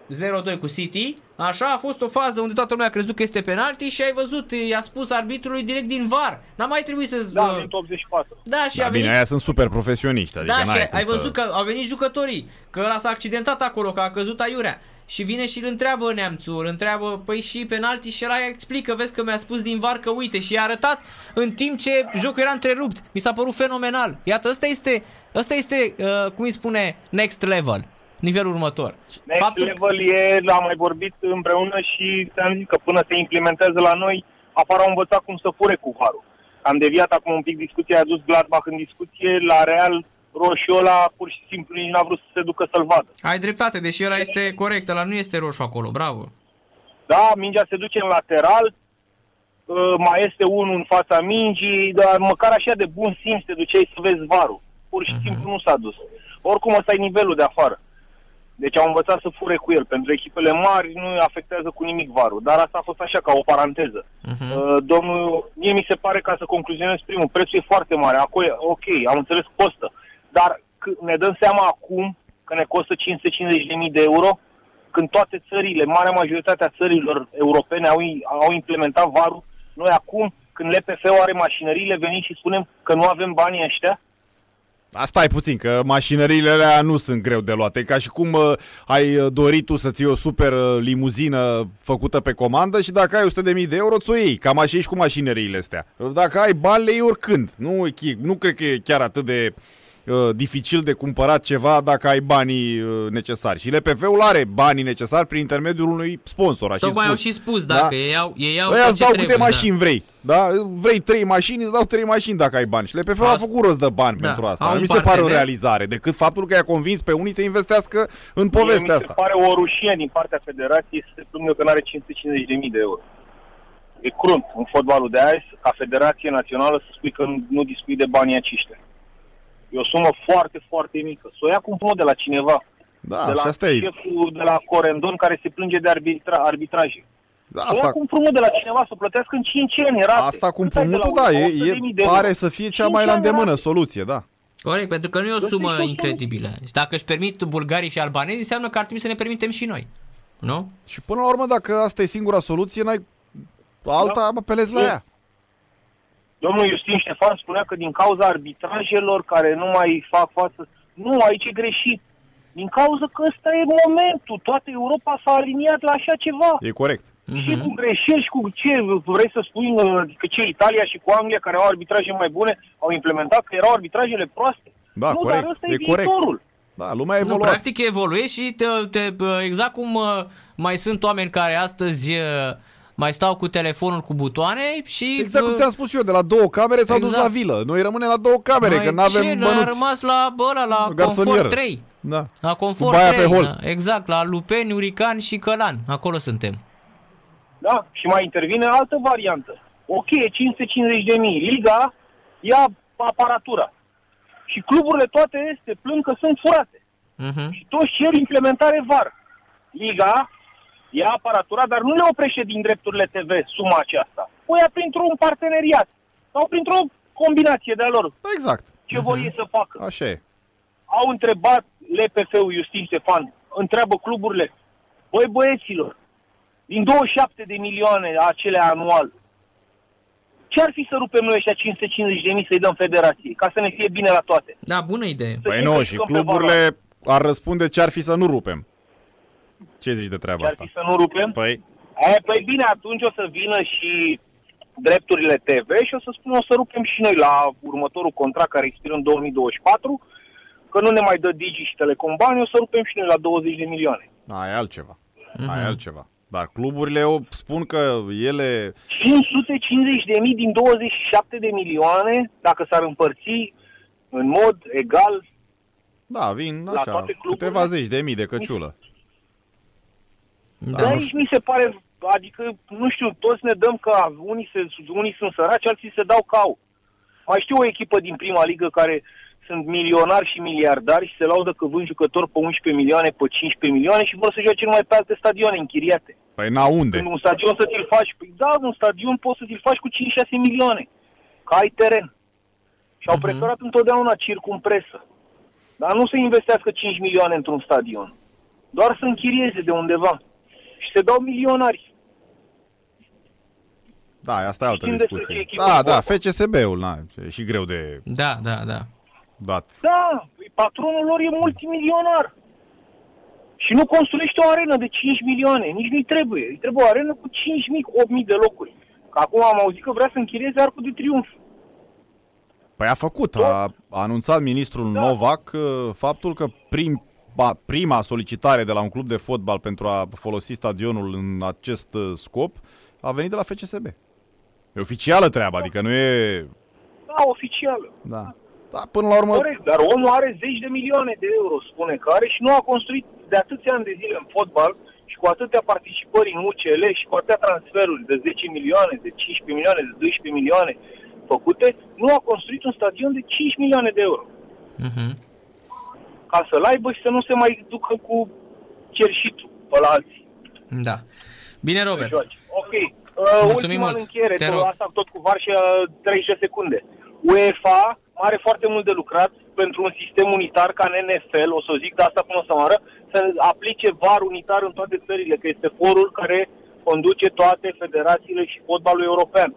Speaker 4: 0-2 cu City, așa a fost o fază unde toată lumea a crezut că este penalti și ai văzut, i-a spus arbitrului direct din VAR. N-a mai trebuit să...
Speaker 8: Da,
Speaker 4: uh,
Speaker 8: minutul 84.
Speaker 4: da, și
Speaker 5: Da,
Speaker 4: a venit
Speaker 5: bine, aia sunt super profesioniști. Adică
Speaker 4: da,
Speaker 5: n-ai
Speaker 4: și
Speaker 5: cum
Speaker 4: ai
Speaker 5: să-
Speaker 4: văzut că au venit jucătorii, că ăla s-a accidentat acolo, că a căzut aiurea. Și vine și îl întreabă neamțul, îl întreabă, păi și penalti și ăla explică, vezi că mi-a spus din var că uite și i-a arătat în timp ce jocul era întrerupt. Mi s-a părut fenomenal. Iată, ăsta este, ăsta este uh, cum îi spune, next level, nivelul următor.
Speaker 8: Next
Speaker 4: Faptul
Speaker 8: level e, am mai vorbit împreună și ți-am zis că până se implementează la noi, afară au învățat cum să fure cu varul. Am deviat acum un pic discuția, a dus Gladbach în discuție, la Real roșu ăla pur și simplu nici n-a vrut să se ducă să-l vadă.
Speaker 4: Ai dreptate, deși ăla este corect, ăla nu este roșu acolo, bravo.
Speaker 8: Da, mingea se duce în lateral, uh, mai este unul în fața mingii, dar măcar așa de bun simț te duceai să vezi varul. Pur și
Speaker 4: Mhm.
Speaker 8: simplu nu s-a dus. Oricum ăsta e nivelul de afară. Deci au învățat să fure cu el. Pentru echipele mari nu îi afectează cu nimic varul. Dar asta a fost așa, ca o paranteză.
Speaker 4: Mhm.
Speaker 8: Uh, domnul, mie mi se pare, ca să concluzionez primul, prețul e foarte mare. Acolo, ok, am înțeles, costă. Dar c- ne dăm seama acum că ne costă 550.000 de euro, când toate țările, marea majoritate a țărilor europene au, i- au implementat varul, noi acum, când LPF-ul are mașinăriile, venim și spunem că nu avem banii ăștia?
Speaker 5: Asta e puțin, că mașinăriile alea nu sunt greu de luat. E ca și cum uh, ai uh, dorit tu să-ți iei o super uh, limuzină făcută pe comandă și dacă ai 100.000 de euro, ți-o iei. Cam așa e și cu mașinăriile astea. Dacă ai bani, le iei oricând. Nu, e chi- nu cred că e chiar atât de uh, dificil de cumpărat ceva dacă ai banii uh, necesari. Și LPF-ul are banii necesari prin intermediul unui sponsor. A și
Speaker 4: Tocmai au
Speaker 5: spus.
Speaker 4: și spus,
Speaker 5: Da.
Speaker 4: dacă ei au, ei au
Speaker 5: Ăia
Speaker 4: tot
Speaker 5: îți
Speaker 4: ce
Speaker 5: dau
Speaker 4: trebuie,
Speaker 5: câte mașini vrei. Da? Vrei trei mașini, îți dau trei mașini dacă ai bani. Și LPF-ul a
Speaker 4: A-
Speaker 5: făcut rost de bani
Speaker 4: Da.
Speaker 5: pentru asta.
Speaker 4: Au
Speaker 5: Nu
Speaker 4: un
Speaker 5: mi se pare o
Speaker 4: partener.
Speaker 5: realizare, decât faptul că i-a convins pe unii să investească în
Speaker 8: Mie
Speaker 5: povestea
Speaker 8: mi se
Speaker 5: asta.
Speaker 8: pare o rușine din partea federației să se plângă că nu are 550.000 de euro. E crunt în fotbalul de azi, ca federație națională, să spui că nu, nu dispui de banii aceștia. E o sumă foarte, foarte mică. Să o ia cum de la cineva.
Speaker 5: Da,
Speaker 8: de la
Speaker 5: și asta e.
Speaker 8: șeful de la Corendon care se plânge de arbitra, arbitraje.
Speaker 5: Da,
Speaker 8: Să ia
Speaker 5: asta,
Speaker 8: cu împrumut de la cineva, să plătească în 5 ani rate.
Speaker 5: asta cu
Speaker 8: Cât ai de la
Speaker 5: împrumutul, da,
Speaker 8: unul?
Speaker 5: e,
Speaker 8: 100.000
Speaker 5: e,
Speaker 8: de euro.
Speaker 5: pare să fie cea
Speaker 8: Cinci
Speaker 5: mai la
Speaker 8: ani
Speaker 5: îndemână
Speaker 8: rate.
Speaker 5: soluție, da.
Speaker 4: Corect, pentru că nu e o
Speaker 8: Deci
Speaker 4: sumă
Speaker 8: e o sumă.
Speaker 4: incredibilă. Și dacă își permit bulgarii și albanezii, înseamnă că ar trebui să ne permitem și noi. Nu?
Speaker 5: Și până la urmă, dacă asta e singura soluție, n-ai alta,
Speaker 8: Da.
Speaker 5: apelezi la
Speaker 8: E.
Speaker 5: ea.
Speaker 8: Domnul Justin Ștefan spunea că din cauza arbitrajelor care nu mai fac față... Nu, aici e greșit. Din cauza că ăsta e momentul. Toată Europa s-a aliniat la așa ceva.
Speaker 5: E corect.
Speaker 8: Și cu greșeli și cu ce vrei să spui uh, că ce Italia și cu Anglia care au arbitraje mai bune au implementat că erau arbitrajele proaste.
Speaker 5: Da,
Speaker 8: nu,
Speaker 5: corect.
Speaker 8: dar ăsta
Speaker 5: E
Speaker 8: e,
Speaker 5: corect.
Speaker 8: viitorul.
Speaker 5: Da, lumea a
Speaker 4: Nu,
Speaker 5: evoluat.
Speaker 4: practic evoluezi și te, te, exact cum uh, mai sunt oameni care astăzi uh, mai stau cu telefonul cu butoane și...
Speaker 5: Exact cum
Speaker 4: uh,
Speaker 5: ți-am spus și eu, de la două camere s-au dus
Speaker 4: Exact.
Speaker 5: la vilă. Noi rămânem la două camere,
Speaker 4: mai
Speaker 5: că nu avem
Speaker 4: ce,
Speaker 5: bănuți.
Speaker 4: A rămas la, bă, ăla, la
Speaker 5: Garsonieră.
Speaker 4: Confort 3.
Speaker 5: Da.
Speaker 4: La Confort
Speaker 5: Cu baia
Speaker 4: 3,
Speaker 5: pe hol.
Speaker 4: da, exact, la Lupeni, Urican și Călan. Acolo suntem.
Speaker 8: Da? Și mai intervine altă variantă. Ok, e 550 de mii. Liga ia aparatura. Și cluburile toate se plâng că sunt furate.
Speaker 4: Uh-huh.
Speaker 8: Și toți cer implementare VAR. Liga ia aparatura, dar nu le oprește din drepturile TV suma aceasta. O ia printr-un parteneriat sau printr-o combinație de-a lor.
Speaker 5: Da, exact.
Speaker 8: Ce uh-huh. vor ei să facă?
Speaker 5: Așa e.
Speaker 8: Au întrebat LPF-ul Justin Stefan, întreabă cluburile, băi băieților, din 27 de milioane acele anual, ce ar fi să rupem noi ăștia 550 de mii să-i dăm federației, ca să ne fie bine la toate?
Speaker 4: Da, bună idee.
Speaker 8: Să
Speaker 5: Păi
Speaker 8: știm
Speaker 5: nu,
Speaker 8: că
Speaker 5: și
Speaker 8: jucăm pe
Speaker 5: cluburile ar răspunde ce ar fi să nu rupem. Ce zici de treaba
Speaker 8: Ce ar
Speaker 5: asta?
Speaker 8: fi să nu rupem?
Speaker 5: Păi,
Speaker 8: E, păi bine, atunci o să vină și drepturile TV și o să spun o să rupem și noi la următorul contract care expiră în 2024, că nu ne mai dă Digi și Telecom bani, o să rupem și noi la 20 de milioane.
Speaker 5: aia e altceva. Aia e altceva. Dar cluburile eu spun că ele...
Speaker 8: 550 de mii din 27 de milioane, dacă s-ar împărți în mod egal,
Speaker 5: Da, vin
Speaker 8: La
Speaker 5: așa,
Speaker 8: toate cluburile?
Speaker 5: câteva zeci de mii de căciulă.
Speaker 4: Da.
Speaker 8: de aici mi se pare, adică, nu știu, toți ne dăm că unii, se, unii sunt săraci, alții se dau cau. Mai știu o echipă din prima ligă care sunt milionari și miliardari și se laudă că vând jucători pe 11 milioane, pe 15 milioane și vor să joace numai pe alte stadioane închiriate.
Speaker 5: Păi na unde?
Speaker 8: Când un stadion să ți-l faci, păi da, un stadion poți să ți-l faci cu 5-6 milioane, că ai teren. Și au
Speaker 4: Mhm.
Speaker 8: preferat întotdeauna circumpresă. Dar nu să investească 5 milioane într-un stadion. Doar să închirieze de undeva. Și se dau milionari.
Speaker 5: Da, asta e altă
Speaker 8: Știm despre
Speaker 5: discuție.
Speaker 8: ce echipă
Speaker 5: Da,
Speaker 8: e
Speaker 5: da,
Speaker 8: vorba.
Speaker 5: FCSB-ul, na, e și greu de
Speaker 4: Da, da, da.
Speaker 5: dat.
Speaker 8: Da, păi patronul lor e multimilionar. Și nu construiește o arenă de 5 milioane. Nici nu-i trebuie. Îi trebuie o arenă cu 5.000, 8.000 de locuri. Că acum am auzit că vrea să închirieze Arcul de Triunf.
Speaker 5: Păi a făcut, a, a anunțat ministrul
Speaker 8: Da.
Speaker 5: Novak uh, faptul că prim, ba, prima solicitare de la un club de fotbal pentru a folosi stadionul în acest uh, scop a venit de la FCSB. E oficială treaba, adică nu e...
Speaker 8: Da, oficială.
Speaker 5: Da. Da, până la urmă,
Speaker 8: Corect, dar omul are zeci de milioane de euro, spune că are și nu a construit de atâția ani de zile în fotbal și cu atâtea participări în UCL și cu atâtea transferuri de 10 milioane, de 15 milioane, de 12 milioane făcute, nu a construit un stadion de 5 milioane de euro.
Speaker 4: Mhm.
Speaker 8: Ca să-l aibă și să nu se mai ducă cu cerșitul pe la alții.
Speaker 4: Da. Bine, Robert.
Speaker 8: Joace. Ok. Uh,
Speaker 4: Mulțumim
Speaker 8: ultima
Speaker 4: mult.
Speaker 8: în încheiere,
Speaker 4: Te
Speaker 8: tot
Speaker 4: rog.
Speaker 8: asta tot cu VAR și uh, 30 secunde. UEFA are foarte mult de lucrat pentru un sistem unitar ca în NFL, o să o zic de asta până o să moară, să aplice VAR unitar în toate țările, că este forul care conduce toate federațiile și fotbalul european.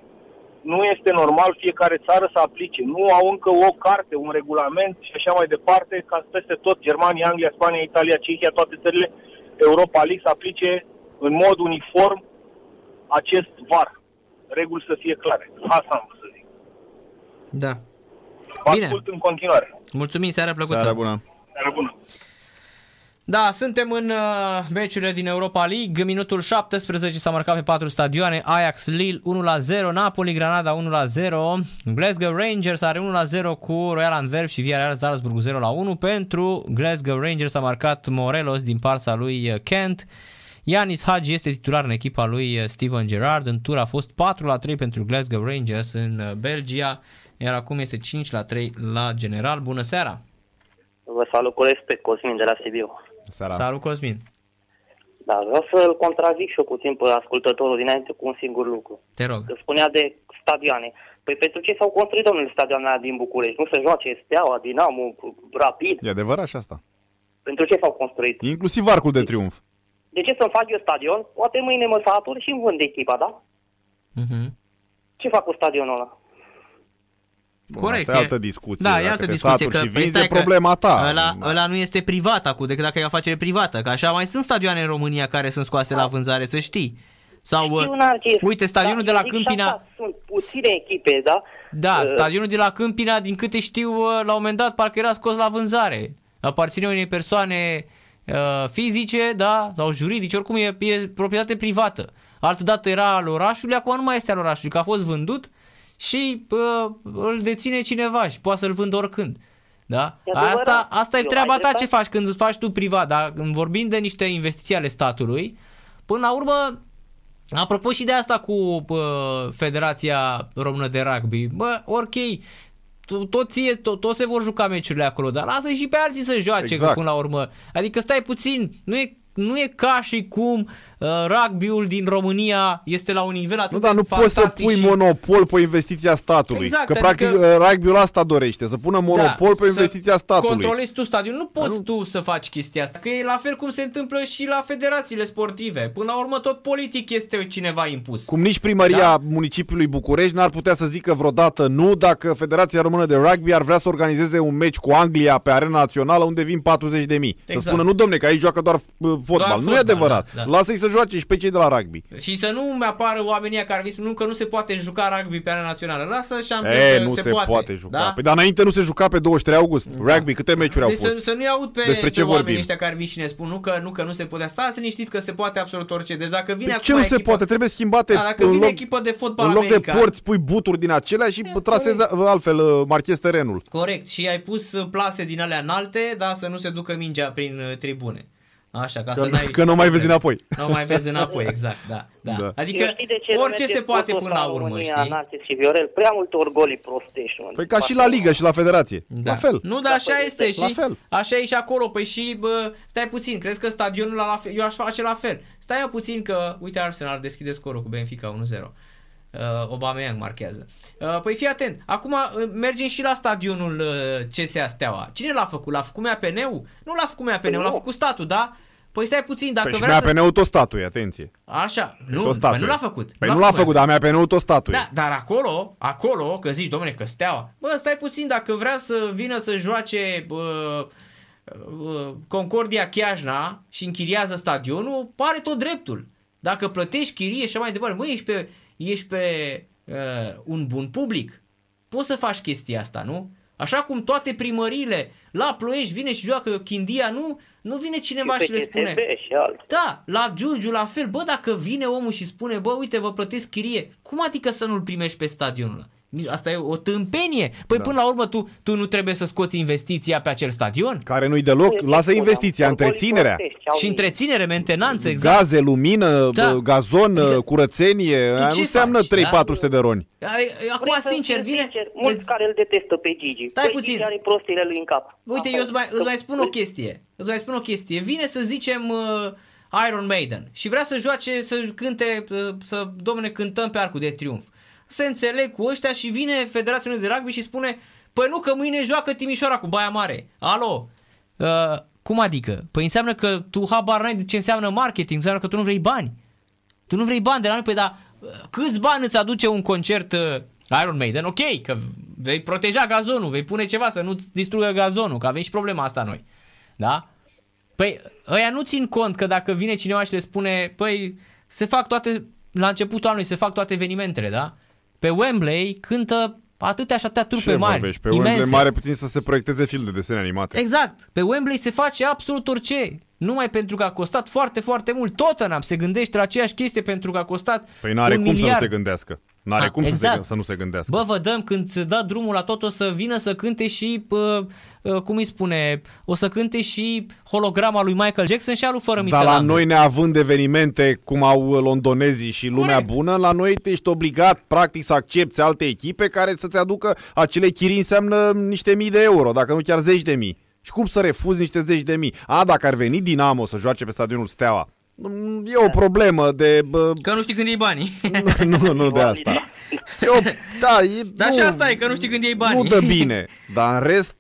Speaker 8: Nu este normal fiecare țară să aplice. Nu au încă o carte, un regulament și așa mai departe, ca peste tot Germania, Anglia, Spania, Italia, Cehia, toate țările Europa League să aplice în mod uniform acest VAR. Reguli să fie clare. Asta am vrut să zic.
Speaker 4: Da.
Speaker 8: Vă
Speaker 4: Bine.
Speaker 8: ascult în continuare.
Speaker 4: Mulțumim, seara plăcută.
Speaker 5: seara bună.
Speaker 8: Seară bună.
Speaker 4: Da, suntem în uh, meciurile din Europa League. Minutul 17 s-a marcat pe patru stadioane. Ajax Lille 1-0, Napoli Granada 1-0, Glasgow Rangers are 1-0 cu Royal Antwerp și Villarreal Salzburg 0-1. Pentru Glasgow Rangers a marcat Morelos din partea lui uh, Kent. Yanis Hagi este titular în echipa lui uh, Steven Gerrard. În tur a fost 4-3 pentru Glasgow Rangers în uh, Belgia, iar acum este 5-3 la general. Bună seara!
Speaker 9: Vă salut cu respect, Cosmin de la Sibiu.
Speaker 5: Seara.
Speaker 4: Salut Cosmin!
Speaker 9: Da, vreau să-l contrazic și eu puțin pe ascultătorul dinainte cu un singur lucru.
Speaker 4: Te rog.
Speaker 9: Că spunea de stadioane. Păi pentru ce s-au construit, domnule, stadioanele din București? Nu se joace Steaua, Dinamo, Rapid?
Speaker 5: E adevărat și asta.
Speaker 9: Pentru ce s-au construit?
Speaker 5: Inclusiv arcul de triumf.
Speaker 9: De ce să-mi fac eu stadion? Poate mâine mă satur și îmi vând echipa, da?
Speaker 4: Mhm.
Speaker 9: Ce fac cu stadionul ăla?
Speaker 5: Bun,
Speaker 4: Corect.
Speaker 5: Asta e
Speaker 4: e-
Speaker 5: altă discuție.
Speaker 4: Da, e
Speaker 5: Dacă
Speaker 4: altă
Speaker 5: te
Speaker 4: discuție.
Speaker 5: saturi
Speaker 4: Că,
Speaker 5: și
Speaker 4: păi
Speaker 5: vinzi,
Speaker 4: stai
Speaker 5: e
Speaker 4: că
Speaker 5: problema ta.
Speaker 4: Ăla, ăla nu este privat acum, decât dacă e o afacere privată. Că așa mai sunt stadioane în România care sunt scoase la vânzare, să știi. Sau,
Speaker 9: Știu,
Speaker 4: uh,
Speaker 9: Narcis,
Speaker 4: uite, stadionul
Speaker 9: dar
Speaker 4: de la
Speaker 9: eu zic și
Speaker 4: Câmpina...
Speaker 9: așa, Sunt puține echipe, da?
Speaker 4: Da,
Speaker 9: Uh,
Speaker 4: stadionul de la Câmpina, din câte știu, uh, la un moment dat parcă era scos la vânzare. Aparține unei persoane uh, fizice, da, sau juridice, oricum e, e proprietate privată. Altă dată era al orașului, acum nu mai este al orașului, că a fost vândut și uh, îl deține cineva și poate să-l vândă oricând. Da?
Speaker 9: E adevărat.
Speaker 4: Asta, asta e
Speaker 9: Eu
Speaker 4: treaba
Speaker 9: ai
Speaker 4: ta ce
Speaker 9: dreptate.
Speaker 4: faci când îți faci tu privat, dar când vorbim de niște investiții ale statului, până la urmă Apropo și de asta cu bă, Federația Română de Rugby, bă, ok, to- tot, ție, tot, tot se vor juca meciurile acolo, dar lasă și pe alții să joace
Speaker 5: Exact.
Speaker 4: exact. până la urmă. Adică stai puțin, nu e, nu e ca și cum uh, rugby-ul din România este la un nivel atât
Speaker 5: Nu, dar
Speaker 4: de
Speaker 5: nu poți să
Speaker 4: fantastic
Speaker 5: pui
Speaker 4: și...
Speaker 5: monopol pe investiția statului.
Speaker 4: Exact,
Speaker 5: că
Speaker 4: adică-
Speaker 5: practic uh, rugby-ul asta dorește, să pună monopol pe
Speaker 4: să
Speaker 5: investiția statului.
Speaker 4: controlezi tu stadionul. Nu poți
Speaker 5: nu-
Speaker 4: tu să faci chestia asta. Că e la fel cum se întâmplă și la federațiile sportive. Până la urmă tot politic este cineva impus.
Speaker 5: Cum nici primăria
Speaker 4: Da.
Speaker 5: municipiului București n-ar putea să zică vreodată nu dacă Federația Română de Rugby ar vrea să organizeze un meci cu Anglia pe arena națională unde vin 40 de mii. Să
Speaker 4: Exact.
Speaker 5: spună nu domne că aici joacă doar uh, fotbal. nu
Speaker 4: fotbal,
Speaker 5: e adevărat.
Speaker 4: da, da.
Speaker 5: Lasă-i să joace și pe cei de la rugby.
Speaker 4: Și să nu mi apară oamenii care vi spun că nu se poate juca rugby pe arena națională. Lasă șampion
Speaker 5: E,
Speaker 4: că
Speaker 5: nu
Speaker 4: se,
Speaker 5: se, poate, juca.
Speaker 4: Da?
Speaker 5: Păi, dar înainte nu se juca pe 23 august. Rugby, câte meciuri au
Speaker 4: Deci să,
Speaker 5: fost?
Speaker 4: să nu-i aud pe,
Speaker 5: Despre ce
Speaker 4: pe oamenii
Speaker 5: vorbim?
Speaker 4: ăștia care vin și ne spun nu că nu, că nu se poate. Stați liniștit că se poate absolut orice. Deci dacă vine
Speaker 5: Păi
Speaker 4: acum
Speaker 5: ce nu se
Speaker 4: echipă,
Speaker 5: poate? Trebuie schimbate
Speaker 4: Da, dacă
Speaker 5: în
Speaker 4: vine
Speaker 5: loc,
Speaker 4: echipă de fotbal
Speaker 5: în loc
Speaker 4: american,
Speaker 5: de porți pui buturi din acelea și trasezi altfel uh, marchezi terenul.
Speaker 4: Corect, și ai pus uh, plase din alea înalte, da, să nu se ducă mingea prin uh, tribune. Așa, ca
Speaker 5: Că,
Speaker 4: să n-ai
Speaker 5: că nu mai vezi înapoi.
Speaker 4: Nu mai vezi înapoi, exact, da. da.
Speaker 5: Da.
Speaker 4: Adică
Speaker 9: Eu știi de ce
Speaker 4: orice
Speaker 9: nu
Speaker 4: se
Speaker 9: merge
Speaker 4: poate
Speaker 9: sportul
Speaker 4: până la
Speaker 9: ăsta în
Speaker 4: urmă,
Speaker 9: România,
Speaker 4: știi?
Speaker 9: Narcis și Viorel, prea multe orgolii prostești. nu?
Speaker 5: Păi ca și la Liga și la Federație.
Speaker 4: Da.
Speaker 5: La fel.
Speaker 4: Nu, dar așa
Speaker 9: păi,
Speaker 4: este
Speaker 5: la
Speaker 4: și
Speaker 5: fel.
Speaker 4: așa e și acolo. Păi și, bă, stai puțin, crezi că stadionul la, la fel, eu aș face la fel. Stai eu puțin că, uite, Arsenal deschide scorul cu Benfica 1-0. Uh, Aubameyang marchează. Uh, păi fii atent, acum uh, mergem și la stadionul uh, CSA Steaua. Cine l-a făcut? L-a făcut MAPN-ul? Nu l-a făcut MAPN-ul, l-a
Speaker 9: Nu.
Speaker 4: făcut statul, da? Păi stai puțin, dacă
Speaker 5: Păi și
Speaker 4: vrea să...
Speaker 5: MAPN-ul tot statul, e, atenție.
Speaker 4: Așa, nu,
Speaker 5: tot
Speaker 4: păi
Speaker 5: statul.
Speaker 4: nu l-a făcut.
Speaker 5: Păi nu l-a făcut, dar MAPN-ul tot statul. e.
Speaker 4: Da, dar acolo, acolo, că zici, domnule, că steaua, bă, stai puțin, dacă vrea să vină să joace bă, bă, Concordia Chiajna și închiriază stadionul, pare tot dreptul. Dacă plătești chirie și așa mai departe, bă, ești pe, ești pe uh, un bun public, poți să faci chestia asta, nu? Așa cum toate primăriile la Ploiești vine și joacă Chindia, nu, nu vine cineva și,
Speaker 9: pe
Speaker 4: le spune.
Speaker 9: CSB și alții.
Speaker 4: Da, la Giurgiu la fel. Bă, dacă vine omul și spune, bă, uite, vă plătesc chirie, cum adică să nu-l primești pe stadionul ăla? Asta e o tâmpenie. Păi da. până la urmă tu, tu nu trebuie să scoți investiția pe acel stadion?
Speaker 5: Care nu-i deloc,
Speaker 6: Păi,
Speaker 5: lasă
Speaker 6: spun,
Speaker 5: investiția,
Speaker 6: am-
Speaker 5: întreținerea.
Speaker 6: Polițiești, au
Speaker 4: Și
Speaker 6: venit.
Speaker 4: întreținere, mentenanță, exact.
Speaker 5: Gaze, lumină,
Speaker 4: Da.
Speaker 5: bă, gazon,
Speaker 4: Adică-
Speaker 5: curățenie, aia
Speaker 4: ce
Speaker 5: nu înseamnă
Speaker 4: faci,
Speaker 5: 3-400 de roni.
Speaker 4: Ai- Acum,
Speaker 6: Vrei să
Speaker 4: sincer,
Speaker 6: fiu
Speaker 4: vine...
Speaker 6: Sincer, mulți
Speaker 4: îți-
Speaker 6: care îl detestă pe Gigi.
Speaker 4: Stai
Speaker 6: Păi,
Speaker 4: puțin.
Speaker 6: Gigi are prostile lui în cap.
Speaker 4: Uite,
Speaker 6: Asta
Speaker 4: eu îți mai,
Speaker 6: e.
Speaker 4: îți mai spun o
Speaker 6: Îl-
Speaker 4: chestie. Îți mai spun o chestie. Vine să zicem uh, Iron Maiden și vrea să joace, să cânte, uh, să, domne, cântăm pe Arcul de Triunf. Se înțeleg cu ăștia și vine Federația Unionă de Rugby și spune Păi nu, că mâine joacă Timișoara cu Baia Mare. Alo? Uh, cum adică? Păi înseamnă că tu habar n-ai de ce înseamnă marketing, înseamnă că tu nu vrei bani. Tu nu vrei bani de la noi, păi dar uh, câți bani îți aduce un concert uh, Iron Maiden? Ok, că vei proteja gazonul, vei pune ceva să nu-ți distrugă gazonul, că avem și problema asta noi. Da? Păi ăia nu țin cont că dacă vine cineva și le spune, păi se fac toate, la începutul anului se fac toate evenimentele, da? Pe Wembley cântă atâtea și atâtea trupe
Speaker 5: Ce
Speaker 4: mari,
Speaker 5: vorbești? Pe
Speaker 4: imense.
Speaker 5: Wembley mare puțin să se proiecteze film de desene animate.
Speaker 4: Exact. Pe Wembley se face absolut orice. Numai pentru că a costat foarte, foarte mult. Tottenham se gândește la aceeași chestie pentru că a costat
Speaker 5: Păi n-are
Speaker 4: un
Speaker 5: cum
Speaker 4: miliard.
Speaker 5: să nu se gândească. N-are
Speaker 4: Ah,
Speaker 5: cum să,
Speaker 4: exact.
Speaker 5: se, să nu se gândească.
Speaker 4: Bă, vă dăm când se dă drumul la tot o să vină să cânte și, uh, uh, cum îi spune, o să cânte și holograma lui Michael Jackson și alu fără
Speaker 5: Dar la
Speaker 4: Mițelandu.
Speaker 5: noi neavând evenimente cum au londonezii și lumea
Speaker 4: Corect.
Speaker 5: bună, la noi te ești obligat practic să accepti alte echipe care să-ți aducă acele chirii înseamnă niște mii de euro, dacă nu chiar zeci de mii. Și cum să refuzi niște zeci de mii? A, dacă ar veni Dinamo să joace pe stadionul Steaua, mm, e o problemă de... Bă,
Speaker 4: Că nu știi când iei banii.
Speaker 5: nu, nu, nu de asta. E o, da, e,
Speaker 4: Dar
Speaker 5: nu,
Speaker 4: și asta e, că nu știi când iei banii.
Speaker 5: Nu dă bine, dar în rest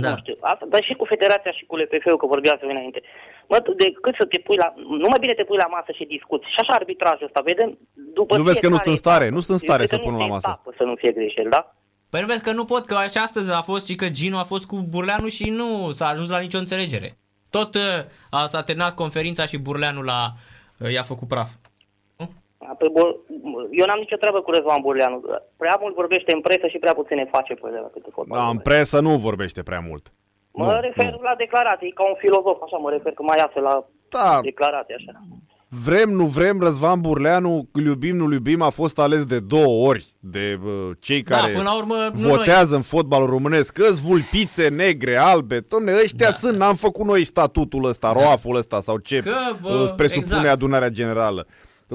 Speaker 4: Da.
Speaker 6: Nu știu. Asta, dar și cu federația și cu LPF-ul, că vorbeați voi înainte. Mă, tu decât să te pui la... Nu mai bine te pui la masă și discuți. Și așa arbitrajul ăsta, vedem? După
Speaker 5: Nu vezi că nu
Speaker 6: fiecare
Speaker 5: sunt în stare,
Speaker 6: etapă.
Speaker 5: nu sunt în stare
Speaker 6: Eu
Speaker 5: să
Speaker 6: cred că
Speaker 5: pună
Speaker 6: nu
Speaker 5: la
Speaker 6: este
Speaker 5: masă.
Speaker 6: etapă Să nu fie greșeli, da?
Speaker 4: Păi nu vezi că nu pot, că și astăzi a fost și că Gino a fost cu Burleanu și nu s-a ajuns la nicio înțelegere. Tot uh, a, s-a terminat conferința și Burleanu l-a, uh, i-a făcut praf.
Speaker 6: Păi, bol- eu n-am nicio treabă cu Răzvan Burleanu. Prea mult vorbește în presă și prea puțin ne face pe de la câte fotbal.
Speaker 5: da, în presă nu vorbește prea mult.
Speaker 6: Mă
Speaker 5: nu,
Speaker 6: refer
Speaker 5: nu.
Speaker 6: la declarații, ca un filozof, așa mă refer, că mai iasă la
Speaker 5: Da.
Speaker 6: declarații, așa.
Speaker 5: Vrem, nu vrem, Răzvan Burleanu, îl iubim, nu iubim, a fost ales de două ori de uh, cei
Speaker 4: Da,
Speaker 5: care
Speaker 4: până la urmă, nu
Speaker 5: votează în fotbalul românesc. Că vulpițe negre, albe, domne, ăștia
Speaker 4: Da.
Speaker 5: sunt, n-am făcut noi statutul ăsta, roaful ăsta sau ce
Speaker 4: Că, bă,
Speaker 5: uh, presupune
Speaker 4: exact.
Speaker 5: adunarea generală.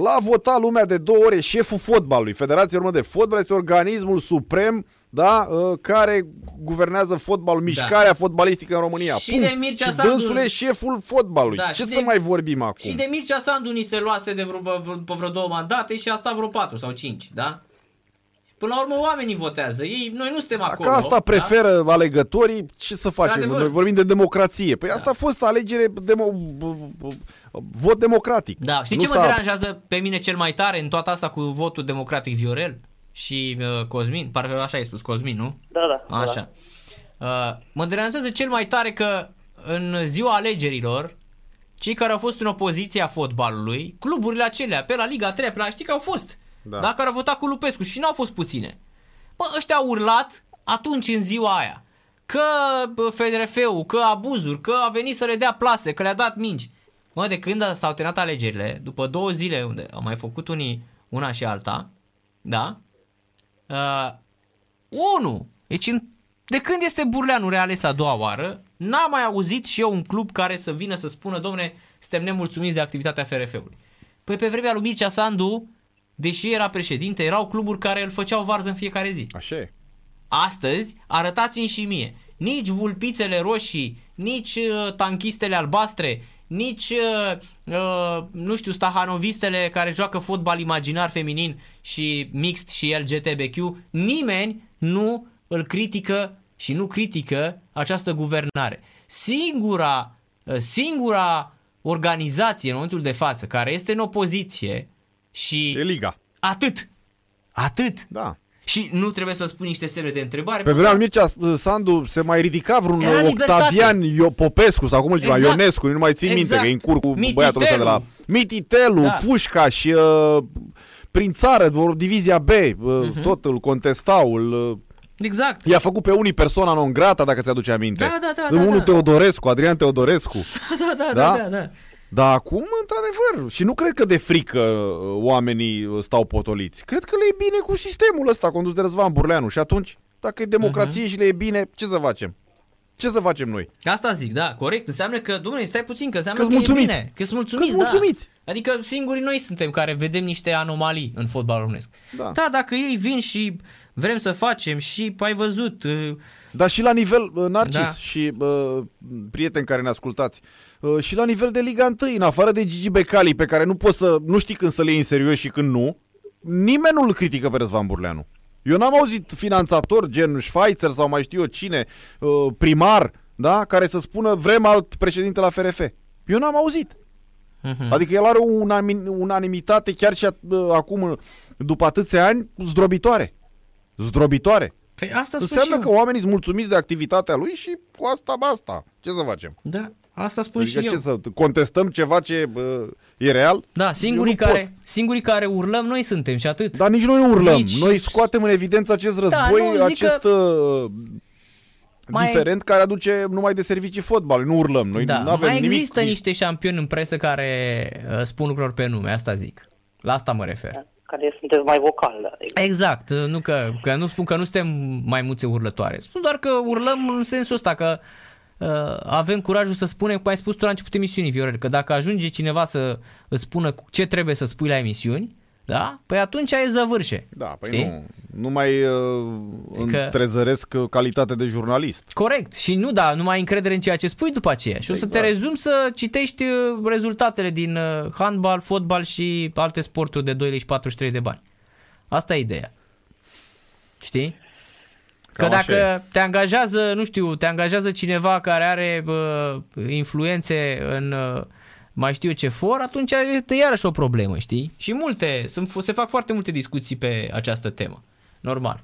Speaker 5: L-a votat lumea de două ori, e șeful fotbalului. Federația Română de Fotbal este organismul suprem da, uh, care guvernează fotbalul, mișcarea fotbalistică în România.
Speaker 4: Da. Și
Speaker 5: Punct.
Speaker 4: de Mircea
Speaker 5: și
Speaker 4: Sandu-
Speaker 5: dânsul e șeful fotbalului.
Speaker 4: Da,
Speaker 5: ce
Speaker 4: și
Speaker 5: să
Speaker 4: de-
Speaker 5: mai vorbim acum?
Speaker 4: Și de Mircea Sandu ni se luase de vreo, vreo, pe vreo două mandate și a stat vreo patru sau cinci, da? Până la urmă oamenii votează. Ei, noi nu suntem acolo.
Speaker 5: Dacă asta preferă alegătorii, ce să facem?
Speaker 4: Într-adevăr.
Speaker 5: Noi vorbim de democrație. Păi asta a fost alegere, demo, vot democratic.
Speaker 4: Da, știi
Speaker 5: Nu
Speaker 4: ce mă
Speaker 5: s-a-
Speaker 4: deranjează pe mine cel mai tare în toată asta cu votul democratic Viorel și uh, Cosmin? Parcă așa ai spus, Cosmin, nu?
Speaker 6: Da, da.
Speaker 4: Așa. Uh, mă deranjează cel mai tare că în ziua alegerilor, cei care au fost în opoziția fotbalului, cluburile acelea, pe la Liga 3, pe la știi că au fost.
Speaker 5: Da.
Speaker 4: Da. Care au votat cu Lupescu și n-au fost puține. Bă, ăștia au urlat atunci în ziua aia. Că bă, FDRF-ul, că abuzuri, că a venit să le dea plase, că le-a dat mingi. Mă, de când s-au terminat alegerile, după două zile unde au mai făcut unii una și alta, da? Uh, unu, deci în, de când este Burleanu reales a doua oară, n-am mai auzit și eu un club care să vină să spună, domne, suntem nemulțumiți de activitatea FRF-ului. Păi pe vremea lui Mircea Sandu, deși era președinte, erau cluburi care îl făceau varză în fiecare zi.
Speaker 5: Așa e.
Speaker 4: Astăzi, arătați-mi și mie, nici vulpițele roșii, nici uh, tanchistele albastre, nici, uh, uh, nu știu, stahanovistele care joacă fotbal imaginar feminin și mixt și LGTBQ, nimeni nu îl critică și nu critică această guvernare. Singura, uh, singura organizație în momentul de față care este în opoziție și
Speaker 5: E Liga.
Speaker 4: atât, atât,
Speaker 5: Da.
Speaker 4: și nu trebuie să spui niște semne de întrebare.
Speaker 5: Pe vremea lui Mircea Sandu se mai ridica vreun
Speaker 4: Era libertate.
Speaker 5: Octavian Io- Popescu sau cum îl chema,
Speaker 4: Exact.
Speaker 5: Ionescu, nu mai țin minte
Speaker 4: Exact.
Speaker 5: că e în cur cu
Speaker 4: Mititelu.
Speaker 5: băiatul ăsta de la Mititelu,
Speaker 4: Da.
Speaker 5: Pușca și uh, prin țară, vor divizia B, uh,
Speaker 4: Mhm.
Speaker 5: tot îl contestau, îl, uh,
Speaker 4: Exact.
Speaker 5: i-a făcut pe unii persoana non grata, dacă ți-aduce aminte.
Speaker 4: Da, da, da, da,
Speaker 5: Unul
Speaker 4: da.
Speaker 5: Teodorescu, Adrian Teodorescu.
Speaker 4: Da, da,
Speaker 5: Da?
Speaker 4: da, da, da.
Speaker 5: Dar acum, într-adevăr, și nu cred că de frică uh, oamenii uh, stau potoliți. Cred că le e bine cu sistemul ăsta condus de Răzvan Burleanu. Și atunci, dacă e democrație uh-huh. și le e bine, ce să facem? Ce să facem noi?
Speaker 4: Asta zic, da, corect. Înseamnă că, domnule, stai puțin, că înseamnă
Speaker 5: Că-s
Speaker 4: că,
Speaker 5: mulțumiți.
Speaker 4: e bine. Că sunt mulțumiți,
Speaker 5: Că-s mulțumiți.
Speaker 4: Da. Adică singurii noi suntem care vedem niște anomalii în fotbalul românesc.
Speaker 5: Da.
Speaker 4: da, dacă ei vin și vrem să facem și ai văzut, uh,
Speaker 5: Dar și la nivel, uh, Narcis
Speaker 4: Da.
Speaker 5: da. și uh, prieteni care ne ascultați, uh, și la nivel de Liga 1, în afară de Gigi Becali, pe care nu poți să, nu știi când să le iei în serios și când nu, nimeni nu îl critică pe Răzvan Burleanu. Eu n-am auzit finanțator gen Schweitzer sau mai știu eu cine, uh, primar, da, care să spună vrem alt președinte la FRF. Eu n-am auzit.
Speaker 4: Mhm.
Speaker 5: Adică el are o unami- unanimitate chiar și uh, acum, după atâția ani, zdrobitoare. Zdrobitoare.
Speaker 4: Păi asta spun
Speaker 5: Înseamnă
Speaker 4: și
Speaker 5: că
Speaker 4: eu.
Speaker 5: oamenii sunt mulțumiți de activitatea lui și cu asta basta. Ce să facem?
Speaker 4: Da, asta spun
Speaker 5: Adică
Speaker 4: și eu.
Speaker 5: ce să contestăm ceva ce bă, e real?
Speaker 4: Da, singurii
Speaker 5: Eu nu
Speaker 4: care, singurii care urlăm noi suntem și atât.
Speaker 5: Dar nici noi nu urlăm.
Speaker 4: Nici-
Speaker 5: Noi scoatem în evidență acest război,
Speaker 4: Da, nu, zic
Speaker 5: acest uh,
Speaker 4: Mai-
Speaker 5: diferent care aduce numai de servicii fotbal. Nu urlăm. Noi
Speaker 4: da,
Speaker 5: nu avem
Speaker 4: mai
Speaker 5: nimic.
Speaker 4: există
Speaker 5: nici-
Speaker 4: niște șampioni în presă care uh, spun lucruri pe nume, asta zic. La asta mă refer.
Speaker 9: Care sunteți mai vocal. Adică,
Speaker 4: Exact, uh, nu că, că nu spun că nu suntem maimuțe urlătoare. Spun doar că urlăm în sensul ăsta că uh, avem curajul să spunem, cum ai spus tu la început emisiunii, Viorel, că dacă ajunge cineva să îți spună cu ce trebuie să spui la emisiuni, da? Păi atunci e zăvârșe.
Speaker 5: Da, păi
Speaker 4: Știi?
Speaker 5: nu. Nu mai uh,
Speaker 4: Că-
Speaker 5: întrezăresc uh, calitate de jurnalist.
Speaker 4: Corect. Și nu, da, nu mai ai încredere în ceea ce spui după aceea. Și o să te
Speaker 5: Exact.
Speaker 4: rezum să citești uh, rezultatele din uh, handbal, fotbal și alte sporturi de 2 lei și 43 de bani. Asta e ideea. Știi? Că
Speaker 5: Cam așa
Speaker 4: dacă te angajează, nu știu, te angajează cineva care are uh, influențe în uh, mai știu eu ce for, atunci este iarăși o problemă, știi? Și multe, sunt, se fac foarte multe discuții pe această temă. Normal.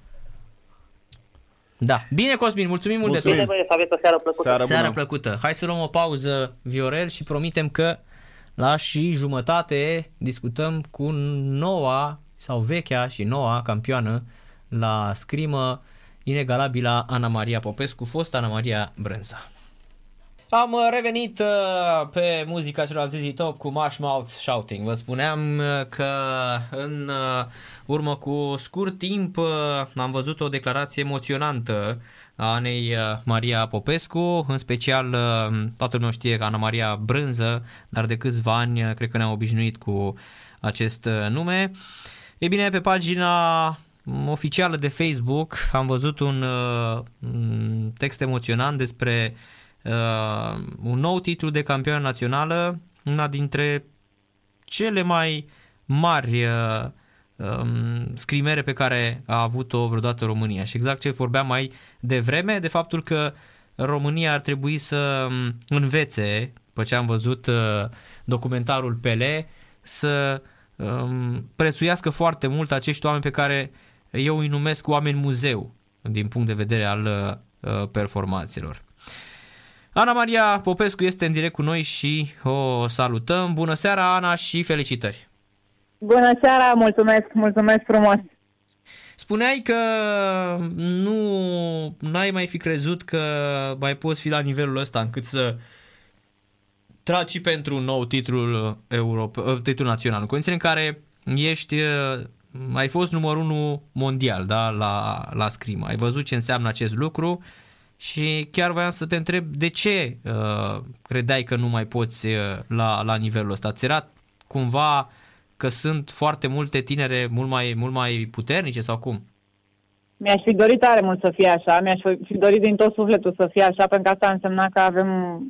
Speaker 4: Da. Bine, Cosmin, mulțumim mult
Speaker 5: Mulțumim.
Speaker 4: de
Speaker 9: bine,
Speaker 4: tot.
Speaker 9: băieți, să aveți o seară plăcută.
Speaker 5: Seară
Speaker 4: Seară
Speaker 5: bună.
Speaker 4: plăcută. Hai să luăm o pauză, Viorel, și promitem că la și jumătate discutăm cu noua sau vechea și noua campioană la scrimă inegalabilă Ana Maria Popescu, fost Ana Maria Brânza. Am uh, revenit uh, pe muzica celor ZZ Top cu Mash Mouth Shouting. Vă spuneam uh, că în uh, urmă cu scurt timp uh, am văzut o declarație emoționantă a Anei uh, Maria Popescu, în special uh, toată lumea știe că Ana Maria Brânză, dar de câțiva ani uh, cred că ne-am obișnuit cu acest uh, nume. E bine, pe pagina mm, oficială de Facebook am văzut un, uh, un text emoționant despre uh, un nou titlu de campioană națională, una dintre cele mai mari uh, um, scrimere pe care a avut-o vreodată România. Și exact ce vorbeam mai devreme, de faptul că România ar trebui să um, învețe, după ce am văzut uh, documentarul Pele, să um, prețuiască foarte mult acești oameni pe care eu îi numesc oameni muzeu din punct de vedere al uh, performanțelor. Ana Maria Popescu este în direct cu noi și o salutăm. Bună seara, Ana, și felicitări!
Speaker 10: Bună seara, mulțumesc, mulțumesc frumos.
Speaker 4: Spuneai că nu n-ai mai fi crezut că mai poți fi la nivelul ăsta încât să tragi și pentru un nou titlu, Europe, titlu național. În condițiile în care ești, ai fost numărul 1 mondial da, la, la scrimă. Ai văzut ce înseamnă acest lucru și chiar voiam să te întreb de ce uh, credeai că nu mai poți uh, la, la nivelul ăsta. Ți era cumva că sunt foarte multe tinere mult mai, mult mai puternice sau cum?
Speaker 10: Mi-aș fi dorit tare mult să fie așa, mi-aș fi dorit din tot sufletul să fie așa, pentru că asta însemna că avem uh,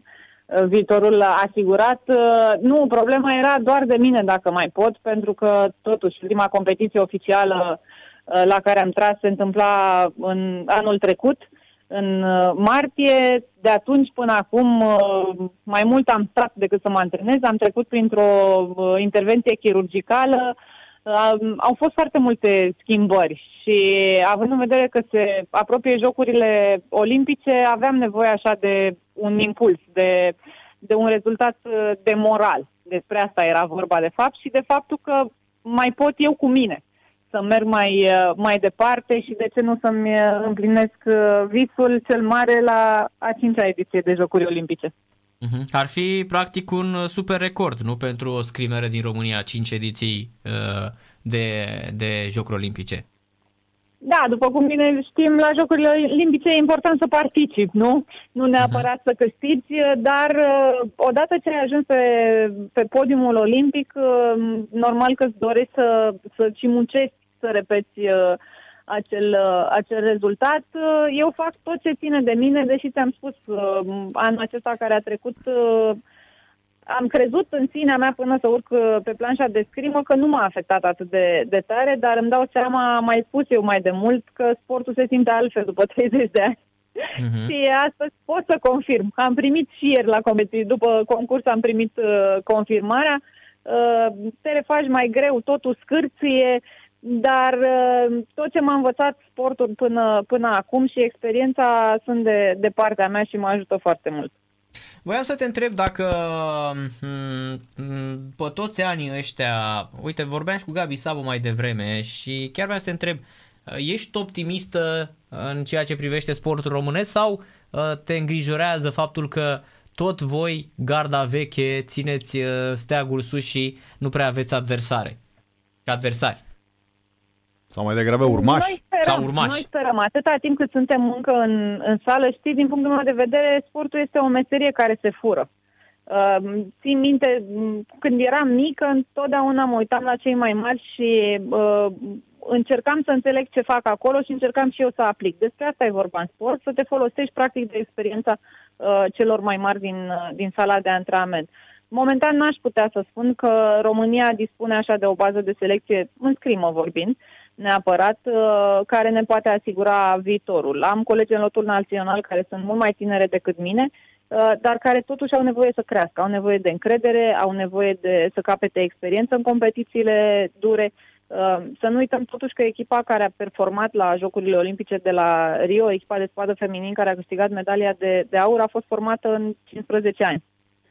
Speaker 10: viitorul asigurat. Uh, Nu, problema era doar de mine dacă mai pot, pentru că totuși ultima competiție oficială uh, la care am tras se întâmpla în anul trecut, în uh, martie. De atunci până acum uh, mai mult am stat decât să mă antrenez, am trecut printr-o uh, intervenție chirurgicală, Uh, au fost foarte multe schimbări și având în vedere că se apropie Jocurile Olimpice, aveam nevoie așa de un impuls, de, de un rezultat uh, de moral. Despre asta era vorba de fapt și de faptul că mai pot eu cu mine să merg mai, uh, mai departe și de ce nu să-mi uh, împlinesc uh, visul cel mare la a cincea ediție de Jocuri Olimpice.
Speaker 4: Uh-huh. Ar fi practic un super record, nu pentru o scrimere din România, 5 ediții uh, de, de Jocuri Olimpice.
Speaker 10: Da, după cum bine știm, la Jocurile Olimpice e important să participi, nu? Nu neapărat uh-huh. să câștigi, dar uh, odată ce ai ajuns pe, pe podiumul olimpic, uh, normal că îți dorești să, să și muncești să repeți uh, acel, acel rezultat. Eu fac tot ce ține de mine, deși ți-am spus anul acesta care a trecut am crezut în sinea mea până să urc uh, pe planșa de scrimă că nu m-a afectat atât de, de tare, dar îmi dau seama, am mai spus eu mai de mult, că sportul se simte altfel după 30 de ani. Uh-huh. Și astăzi pot să confirm. Am primit și ieri la competiție, după concurs am primit uh, confirmarea. Uh, te refaci mai greu, totul scârție, dar uh, tot ce m-a învățat sportul până, până acum și experiența sunt de, de partea mea și mă ajută foarte mult.
Speaker 4: Voiam să te întreb dacă mm, mm, pe toți anii ăștia, uite, vorbeam și cu Gabi Sabu mai devreme și chiar vreau să te întreb, ești optimistă în ceea ce privește sportul românesc sau uh, te îngrijorează faptul că tot voi, garda veche, țineți uh, steagul sus și nu prea aveți adversare, adversari?
Speaker 5: Sau mai degrabă urmași.
Speaker 10: Noi sperăm,
Speaker 4: Sau urmași.
Speaker 10: Noi sperăm. Atâta timp cât suntem încă în, în sală, știți, din punctul meu de vedere, sportul este o meserie care se fură. Uh, țin minte, când eram mică, întotdeauna mă uitam la cei mai mari și uh, încercam să înțeleg ce fac acolo și încercam și eu să aplic. Despre asta e vorba în sport, să te folosești practic de experiența uh, celor mai mari din, uh, din sala de antrenament. Momentan n-aș putea să spun că România dispune așa de o bază de selecție, în scrimă vorbind, uh, neapărat, uh, care ne poate asigura viitorul. Am colegi în lotul național care sunt mult mai tinere decât mine, uh, dar care totuși au nevoie să crească, au nevoie de încredere, au nevoie de să capete experiență în competițiile dure. Uh, să nu uităm totuși că echipa care a performat la Jocurile Olimpice de la Rio, echipa de spadă feminin care a câștigat medalia de, de aur, a fost formată în 15 ani.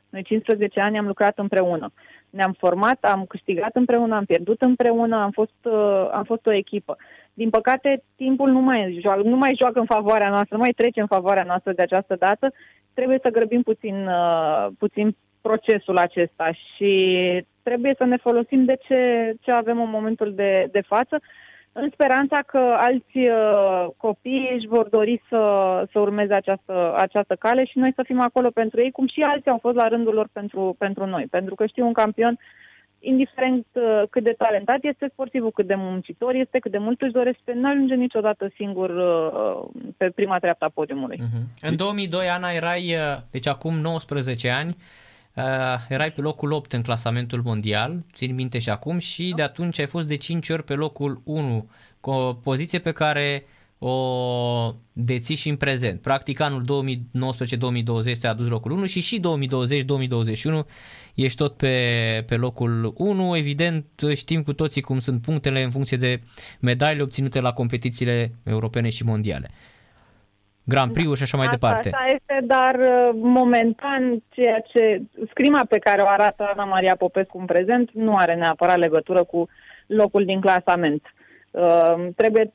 Speaker 10: Noi 15 ani am lucrat împreună ne-am format, am câștigat împreună, am pierdut împreună, am fost, uh, am fost o echipă. Din păcate, timpul nu mai, joacă, nu mai joacă în favoarea noastră, nu mai trece în favoarea noastră de această dată. Trebuie să grăbim puțin, uh, puțin procesul acesta și trebuie să ne folosim de ce, ce avem în momentul de, de față în speranța că alți uh, copii își vor dori să, să urmeze această, această cale și noi să fim acolo pentru ei, cum și alții au fost la rândul lor pentru, pentru noi. Pentru că știu un campion, indiferent uh, cât de talentat este sportivul, cât de muncitor este, cât de mult își dorește, nu ajunge niciodată singur uh, pe prima treaptă a podiumului.
Speaker 4: Uh-huh. În 2002, Ana, erai, uh, deci acum 19 ani, uh, erai pe locul 8 în clasamentul mondial, țin minte și acum, și de atunci ai fost de 5 ori pe locul 1, cu o poziție pe care o deții și în prezent. Practic anul 2019-2020 te-a adus locul 1 și și 2020-2021 ești tot pe, pe locul 1. Evident știm cu toții cum sunt punctele în funcție de medaile obținute la competițiile europene și mondiale. Grand Prix și așa mai
Speaker 10: Asta,
Speaker 4: departe.
Speaker 10: Asta este, dar uh, momentan ceea ce scrima pe care o arată Ana Maria Popescu în prezent nu are neapărat legătură cu locul din clasament. Uh, trebuie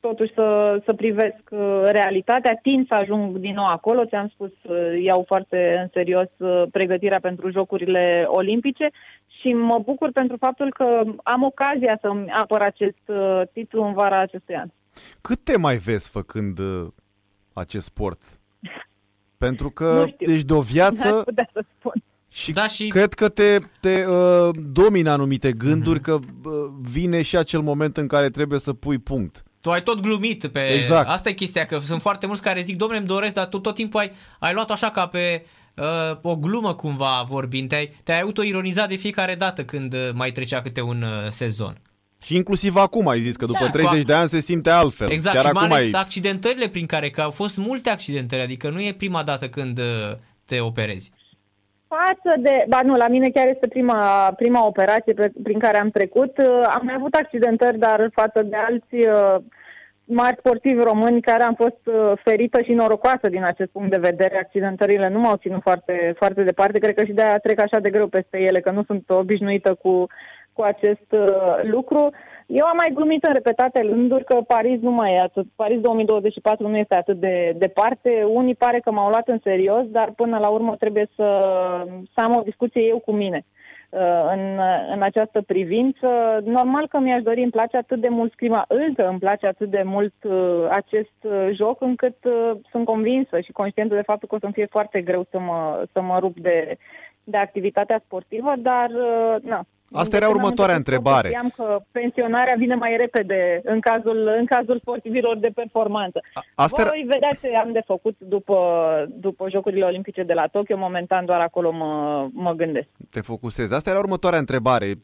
Speaker 10: totuși să, să privesc uh, realitatea, tind să ajung din nou acolo, ți-am spus, uh, iau foarte în serios uh, pregătirea pentru Jocurile Olimpice și mă bucur pentru faptul că am ocazia să-mi apăr acest uh, titlu în vara acestui an.
Speaker 5: Cât te mai vezi făcând uh, acest sport? Pentru că
Speaker 10: Nu știu.
Speaker 5: ești de o viață
Speaker 10: N-aș putea să spun.
Speaker 5: și,
Speaker 4: Da, și-
Speaker 5: cred că te, te uh, domină anumite gânduri,
Speaker 4: Mhm.
Speaker 5: că uh, vine și acel moment în care trebuie să pui punct.
Speaker 4: Tu ai tot glumit pe...
Speaker 5: Exact.
Speaker 4: Asta e chestia, că sunt foarte mulți care zic, domnule, îmi doresc, dar tu tot timpul ai, ai luat așa ca pe uh, o glumă cumva vorbind. Te-ai, te-ai autoironizat de fiecare dată când uh, mai trecea câte un uh, sezon.
Speaker 5: Și inclusiv acum ai zis că după
Speaker 4: Da.
Speaker 5: 30 de ani se simte altfel.
Speaker 4: Exact,
Speaker 5: Chiar
Speaker 4: și mai
Speaker 5: acum
Speaker 4: ales
Speaker 5: ai...
Speaker 4: accidentările prin care, că au fost multe accidentări, adică nu e prima dată când uh, te operezi.
Speaker 10: Față de, ba nu, la mine chiar este prima, prima operație pe, prin care am trecut. Uh, Am mai avut accidentări, dar față de alți uh, mari sportivi români care am fost uh, ferită și norocoasă din acest punct de vedere. Accidentările nu m-au ținut foarte, foarte departe. Cred că și de-aia trec așa de greu peste ele, că nu sunt obișnuită cu, cu acest uh, lucru. Eu am mai glumit în repetate rânduri că Paris nu mai e atât, Paris 2024 nu este atât de departe. Unii pare că m-au luat în serios, dar până la urmă trebuie să, să am o discuție eu cu mine uh, în, în această privință. Normal că mi-aș dori, îmi place atât de mult scrima, încă îmi place atât de mult uh, acest uh, joc, încât sunt convinsă și conștientă de faptul că o să-mi fie foarte greu să mă, să mă rup de, de activitatea sportivă, dar na,
Speaker 5: Asta era următoarea întrebare.
Speaker 10: Știam că pensionarea vine mai repede în cazul, în cazul sportivilor de performanță. Asta Voi era... vedea ce am de făcut după, după Jocurile Olimpice de la Tokyo. Momentan doar acolo mă, mă gândesc.
Speaker 5: Te focusezi. Asta era următoarea întrebare.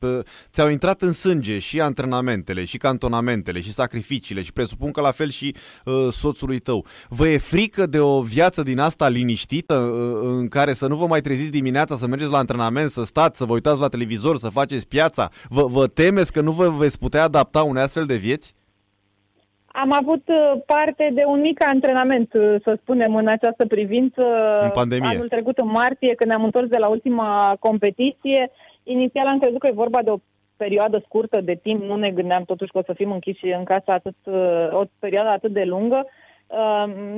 Speaker 5: Ți-au intrat în sânge și antrenamentele, și cantonamentele, și sacrificiile, și presupun că la fel și uh, soțului tău. Vă e frică de o viață din asta liniștită, uh, în care să nu vă mai treziți dimineața, să mergeți la antrenament, să stați, să vă uitați la televizor, să faceți faceți piața? Vă, vă temeți că nu vă veți putea adapta unei astfel de vieți?
Speaker 10: Am avut uh, parte de un mic antrenament, uh, să spunem, în această privință.
Speaker 5: În pandemie.
Speaker 10: Anul trecut, în martie, când ne-am întors de la ultima competiție, inițial am crezut că e vorba de o perioadă scurtă de timp, nu ne gândeam totuși că o să fim închiși în casa atât, uh, o perioadă atât de lungă. Ehm,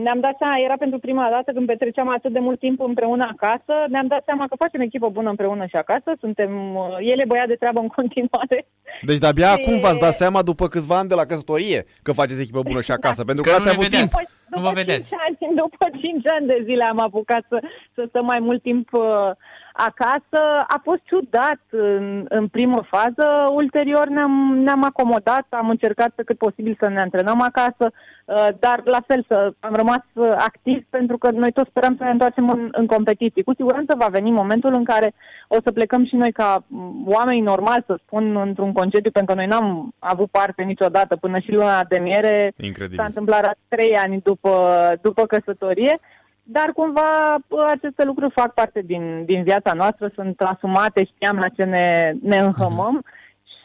Speaker 10: ne-am dat seama, era pentru prima dată când petreceam atât de mult timp împreună acasă, ne-am dat seama că facem echipă bună împreună și acasă, suntem, uh, ele băiat de treabă în continuare.
Speaker 5: Deci de-abia și... acum v-ați dat seama după câțiva ani de la căsătorie că faceți echipă bună și acasă, da. pentru că, că ați avut
Speaker 4: vedeți.
Speaker 5: timp.
Speaker 10: După,
Speaker 4: după, nu vă vedeți.
Speaker 10: 5 ani, după 5 ani de zile am apucat să, să stăm mai mult timp uh, acasă. A fost ciudat în, în primă fază, ulterior ne-am, ne-am acomodat, am încercat pe cât posibil să ne antrenăm acasă, uh, dar la fel să am rămas uh, activ pentru că noi toți sperăm să ne întoarcem în, în competiții. Cu siguranță va veni momentul în care o să plecăm și noi ca oameni normali, să spun, într-un concediu, pentru că noi n-am avut parte niciodată până și luna de miere.
Speaker 5: Incredibil.
Speaker 10: S-a întâmplat la trei ani după, după căsătorie dar cumva aceste lucruri fac parte din, din viața noastră, sunt asumate, știam la ce ne, ne înhămăm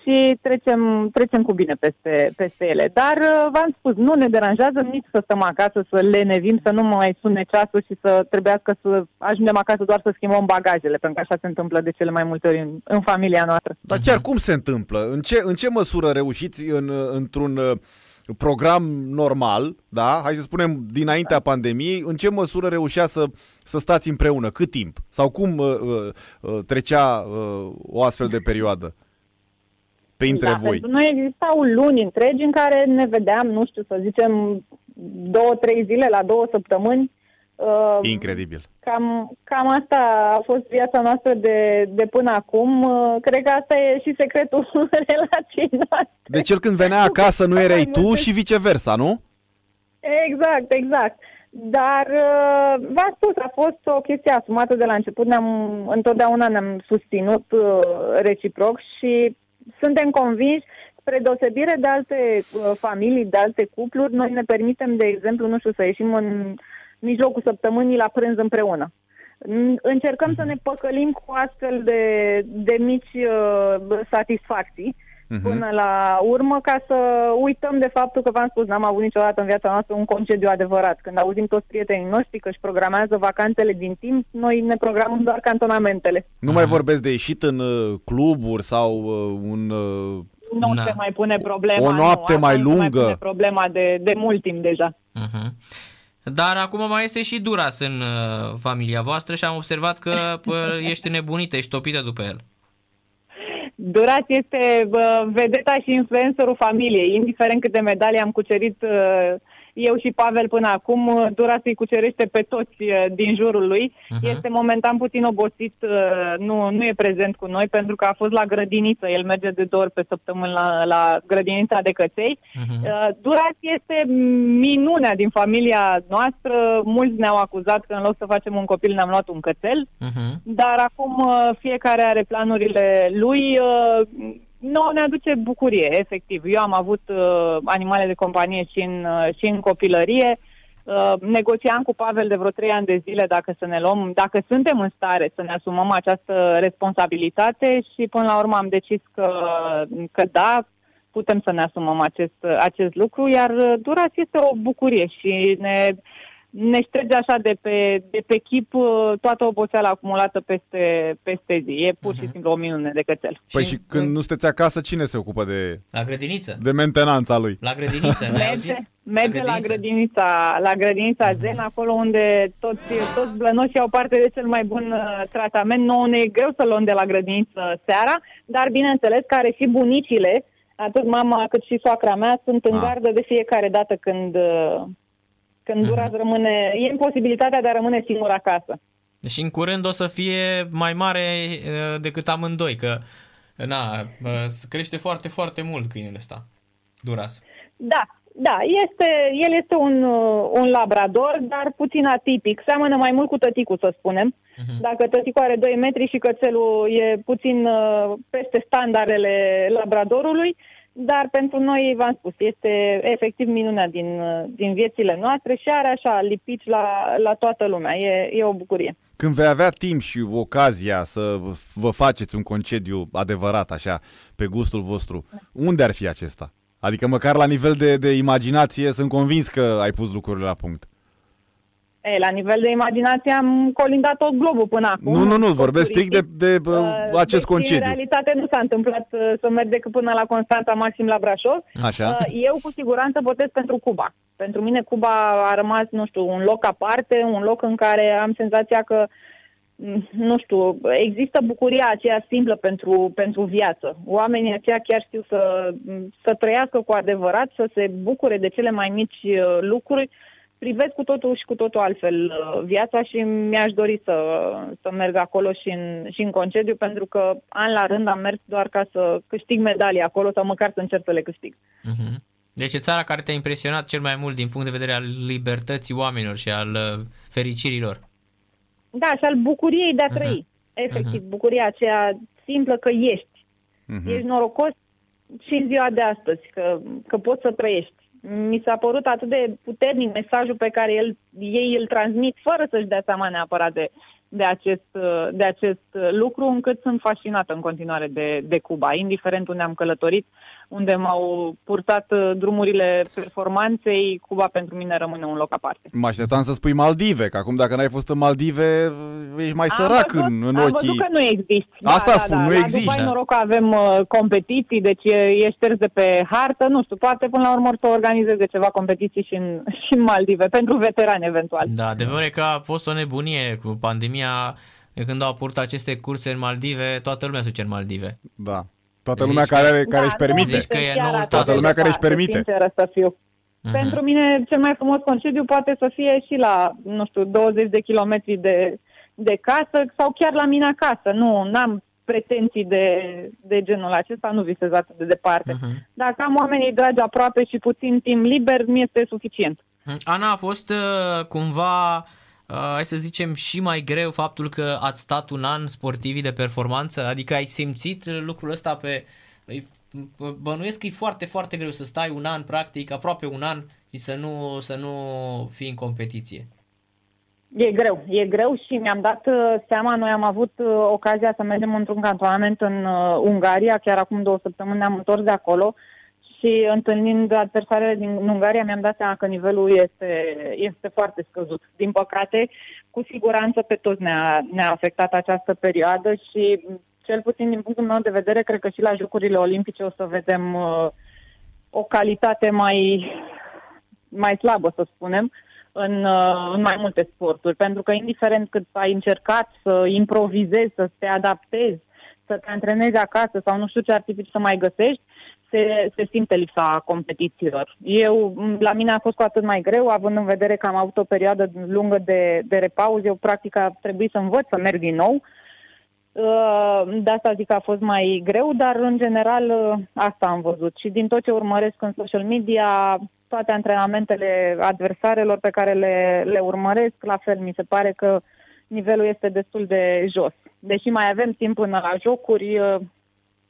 Speaker 10: și trecem, trecem cu bine peste, peste ele. Dar uh, v-am spus, nu ne deranjează nici să stăm acasă, să le nevim, să nu mai sune ceasul și să trebuiască să ajungem acasă doar să schimbăm bagajele, pentru că așa se întâmplă de cele mai multe ori în, în familia noastră.
Speaker 5: Dar chiar cum se întâmplă? În ce, în ce măsură reușiți în, într-un uh, program normal, da? Hai să spunem dinaintea pandemiei, în ce măsură reușea să, să stați împreună? Cât timp? Sau cum uh, uh, uh trecea uh, o astfel de perioadă? Pe între da, voi.
Speaker 10: Nu existau luni întregi în care ne vedeam, nu știu, să zicem, două, trei zile la două săptămâni
Speaker 5: Uh, Incredibil.
Speaker 10: Cam, cam asta a fost viața noastră de, de până acum. Uh, cred că asta e și secretul relației noastre.
Speaker 5: Deci el când venea acasă nu erai tu și viceversa, nu?
Speaker 10: Exact, exact. Dar uh, v-am spus, a fost o chestie asumată de la început. Ne-am, întotdeauna ne-am susținut uh, reciproc și suntem convinși spre deosebire de alte uh, familii, de alte cupluri, noi ne permitem, de exemplu, nu știu, să ieșim în mijlocul săptămânii la prânz împreună. Încercăm să ne păcălim cu astfel de, de mici uh, satisfacții uh-huh. până la urmă ca să uităm de faptul că v-am spus, n-am avut niciodată în viața noastră un concediu adevărat. Când auzim toți prietenii noștri că își programează vacanțele din timp, noi ne programăm doar cantonamentele.
Speaker 5: Nu mai vorbesc de ieșit în uh, cluburi sau uh, un... Uh,
Speaker 10: nu Na. se mai pune problema.
Speaker 5: O noapte
Speaker 10: nu,
Speaker 5: mai lungă. Se mai
Speaker 10: pune problema de, de mult timp deja. Uh-huh.
Speaker 4: Dar acum mai este și Duras în uh, familia voastră și am observat că pă, ești nebunită, ești topită după el.
Speaker 10: Duras este uh, vedeta și influencerul familiei, indiferent câte medalii am cucerit uh, eu și Pavel până acum, uh, Dura să-i cucerește pe toți uh, din jurul lui. Uh-huh. Este momentan puțin obosit, uh, nu, nu e prezent cu noi pentru că a fost la grădiniță. El merge de două ori pe săptămână la, la grădinița de căței. Uh-huh. Duras este minunea din familia noastră. Mulți ne-au acuzat că în loc să facem un copil ne-am luat un cățel, uh-huh. dar acum fiecare are planurile lui nu ne aduce bucurie, efectiv. Eu am avut uh, animale de companie și în, uh, și în copilărie. Uh, negociam cu Pavel de vreo trei ani de zile dacă să ne luăm, dacă suntem în stare să ne asumăm această responsabilitate și până la urmă am decis că, că da, putem să ne asumăm acest, acest lucru, iar uh, Duras este o bucurie și ne ne șterge așa de pe, de pe chip uh, toată oboseala acumulată peste, peste zi. E pur și simplu o minune de cățel.
Speaker 5: Păi
Speaker 4: Și
Speaker 5: și, când nu sunteți acasă, cine se ocupă de,
Speaker 4: La grădiniță.
Speaker 5: de mentenanța lui?
Speaker 4: La grădiniță, n-ai auzit?
Speaker 10: Merge, merge la
Speaker 4: grădiniță.
Speaker 10: grădinița, la grădinița Zen, acolo unde toți, toți blănoșii au parte de cel mai bun uh, tratament. Nouă ne e greu să luăm de la grădiniță seara, dar bineînțeles care și bunicile, atât mama cât și soacra mea, sunt în
Speaker 5: Ah.
Speaker 10: gardă de fiecare dată când, uh, când Duraz rămâne, e în posibilitatea de a rămâne singur acasă.
Speaker 4: Și în curând o să fie mai mare uh, decât amândoi, că na, uh, crește foarte, foarte mult câinele ăsta. Duras.
Speaker 10: Da, da, este, el este un, uh, un labrador, dar puțin atipic. Seamănă mai mult cu tăticul, să spunem.
Speaker 4: Mhm.
Speaker 10: Dacă tăticul are 2 metri și cățelul e puțin uh, peste standardele labradorului, dar pentru noi, v-am spus, este efectiv minunea din, uh, din viețile noastre și are așa lipici la, la toată lumea. E, e o bucurie.
Speaker 5: Când vei avea timp și ocazia să vă faceți un concediu adevărat, așa, pe gustul vostru, unde ar fi acesta? Adică măcar la nivel de, de imaginație sunt convins că ai pus lucrurile la punct.
Speaker 10: E, la nivel de imaginație am colindat tot globul până acum.
Speaker 5: Nu, nu, nu, vorbesc strict de, de bă,
Speaker 10: Uh,
Speaker 5: acest
Speaker 10: deci,
Speaker 5: concediu.
Speaker 10: în realitate nu s-a întâmplat uh, să merg decât până la Constanța Maxim la Brașov.
Speaker 5: Așa?
Speaker 10: Uh, Eu cu siguranță votez pentru Cuba. Pentru mine Cuba a rămas, nu știu, un loc aparte, un loc în care am senzația că m, nu știu, există bucuria aceea simplă pentru, pentru viață. Oamenii aceia chiar știu să, să trăiască cu adevărat, să se bucure de cele mai mici uh, lucruri. Privesc cu totul și cu totul altfel uh, viața și mi-aș dori să, să merg acolo și în, și în concediu, pentru că an la rând am mers doar ca să câștig medalii acolo sau măcar să încerc să le câștig.
Speaker 4: Mhm. Deci e țara care te-a impresionat cel mai mult din punct de vedere al libertății oamenilor și al uh, fericirilor.
Speaker 10: Da, și al bucuriei de a
Speaker 4: Mhm.
Speaker 10: trăi. Efectiv, bucuria aceea simplă că ești.
Speaker 5: Mhm.
Speaker 10: Ești norocos și în ziua de astăzi, că, că poți să trăiești. Mi s-a părut atât de puternic mesajul pe care el, ei îl transmit fără să-și dea seama neapărat de, de, acest, de acest lucru, încât sunt fascinată în continuare de, de Cuba, indiferent unde am călătorit, unde m-au purtat uh, drumurile performanței, Cuba pentru mine rămâne un loc aparte.
Speaker 5: Mă așteptam să spui Maldive, că acum dacă n-ai fost în Maldive, ești mai sărac
Speaker 10: am văzut,
Speaker 5: în, în
Speaker 10: am
Speaker 5: ochii...
Speaker 10: văzut că nu există.
Speaker 5: Asta spun, nu
Speaker 10: la
Speaker 5: există.
Speaker 10: Dubai noroc că avem uh, competiții, deci e, e șters de pe hartă, nu știu, poate până la urmă să organizeze ceva competiții și în, și în Maldive, pentru veterani eventual.
Speaker 4: Da, adevărul e că a fost o nebunie cu pandemia de când au purtat aceste curse în Maldive, toată lumea se duce în Maldive.
Speaker 5: Da. Toată
Speaker 4: Zici
Speaker 5: lumea
Speaker 4: că-
Speaker 5: care, care
Speaker 10: Da,
Speaker 5: își
Speaker 10: nu
Speaker 5: permite.
Speaker 4: Zici că e
Speaker 10: chiar
Speaker 4: noul
Speaker 10: atât
Speaker 5: Toată
Speaker 10: de
Speaker 5: lumea care își
Speaker 10: departe,
Speaker 5: permite.
Speaker 10: Sinceră să fiu.
Speaker 4: Mhm.
Speaker 10: Pentru mine cel mai frumos concediu poate să fie și la, nu știu, 20 de kilometri de, de casă sau chiar la mine acasă. Nu, n-am pretenții de, de genul acesta, nu visez atât de departe.
Speaker 4: Mhm.
Speaker 10: Dacă am oamenii dragi aproape și puțin timp liber, mi este suficient.
Speaker 4: Ana, a fost uh, cumva, uh, hai să zicem, și mai greu faptul că ați stat un an sportivii de performanță? Adică ai simțit lucrul ăsta pe... îi- Bănuiesc că e foarte, foarte greu să stai un an, practic, aproape un an și să nu, să nu fii în competiție.
Speaker 10: E greu, e greu și mi-am dat uh, seama, noi am avut uh, ocazia să mergem într-un cantonament în uh, Ungaria, chiar acum două săptămâni ne-am întors de acolo și întâlnind adversarele din Ungaria mi-am dat seama că nivelul este, este foarte scăzut. Din păcate, cu siguranță pe toți ne-a, ne-a afectat această perioadă și cel puțin din punctul meu de vedere, cred că și la Jocurile Olimpice o să vedem uh, o calitate mai, mai slabă, să spunem, în, uh, în mai multe sporturi. Pentru că indiferent cât ai încercat să improvizezi, să te adaptezi, să te antrenezi acasă sau nu știu ce artificii să mai găsești, se, se simte lipsa competițiilor. Eu, m, la mine a fost cu atât mai greu, având în vedere că am avut o perioadă lungă de, de repauză, eu practic a trebuit să învăț să merg din nou. Uh, De asta zic că a fost mai greu, dar în general uh, asta am văzut. Și din tot ce urmăresc în social media, toate antrenamentele adversarelor pe care le, le urmăresc, la fel mi se pare că nivelul este destul de jos. Deși mai avem timp până la jocuri, uh,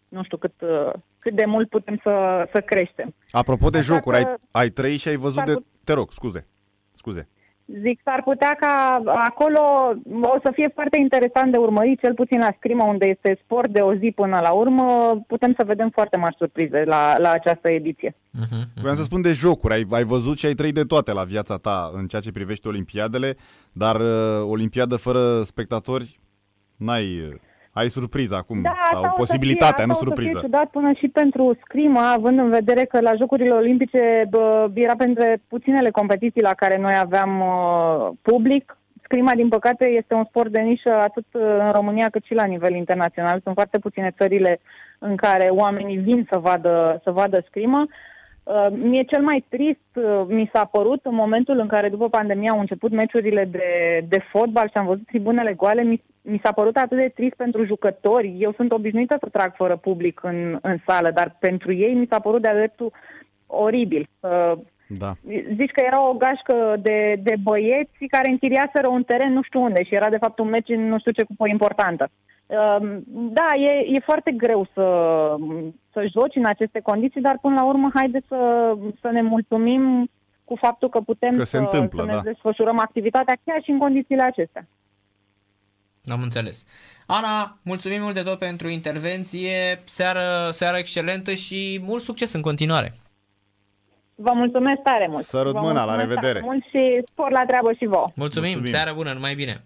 Speaker 10: nu știu cât, uh, cât de mult putem să, să creștem.
Speaker 5: Apropo de
Speaker 10: Așa
Speaker 5: jocuri,
Speaker 10: că
Speaker 5: ai, ai trăit și ai văzut
Speaker 10: s-ar
Speaker 5: de...
Speaker 10: put-
Speaker 5: Te rog, scuze. Scuze.
Speaker 10: Zic, s-ar putea ca acolo o să fie foarte interesant de urmărit, cel puțin la scrimă, unde este sport de o zi până la urmă, putem să vedem foarte mari surprize la, la această ediție.
Speaker 5: Uh-huh, uh-huh. Vreau să spun de jocuri, ai, ai văzut și ai trăit de toate la viața ta în ceea ce privește olimpiadele, dar uh, olimpiadă fără spectatori n-ai ai surpriza acum,
Speaker 10: da,
Speaker 5: sau posibilitatea,
Speaker 10: fie,
Speaker 5: nu surpriza.
Speaker 10: Să fie ciudat până și pentru scrima, având în vedere că la Jocurile Olimpice bă, era pentru puținele competiții la care noi aveam uh, public. Scrima, din păcate, este un sport de nișă atât în România cât și la nivel internațional. Sunt foarte puține țările în care oamenii vin să vadă, să vadă scrimă. Uh, mie cel mai trist uh, mi s-a părut în momentul în care după pandemie au început meciurile de, de fotbal și am văzut tribunele goale, mi, mi s-a părut atât de trist pentru jucători. Eu sunt obișnuită să trag fără public în, în sală, dar pentru ei mi s-a părut de-a dreptul oribil. Uh,
Speaker 5: da.
Speaker 10: Zici că era o gașcă de, de băieți care închiriaseră un teren nu știu unde și era de fapt un meci în nu știu ce cupă importantă. Ehm, da, e, e foarte greu să, să joci în aceste condiții, dar până la urmă haide să, să ne mulțumim cu faptul că putem
Speaker 5: că se
Speaker 10: să,
Speaker 5: întâmplă,
Speaker 10: să ne
Speaker 5: da.
Speaker 10: desfășurăm activitatea chiar și în condițiile acestea.
Speaker 4: Am înțeles. Ana, mulțumim mult de tot pentru intervenție, seară, seară excelentă și mult succes în continuare.
Speaker 10: Vă mulțumesc tare mult.
Speaker 5: Sărut
Speaker 10: Vă
Speaker 5: mâna, la
Speaker 10: mulțumesc tare
Speaker 5: revedere.
Speaker 10: Mult și spor la treabă și vouă.
Speaker 4: Mulțumim,
Speaker 5: Mulțumim.
Speaker 4: seară bună, numai bine.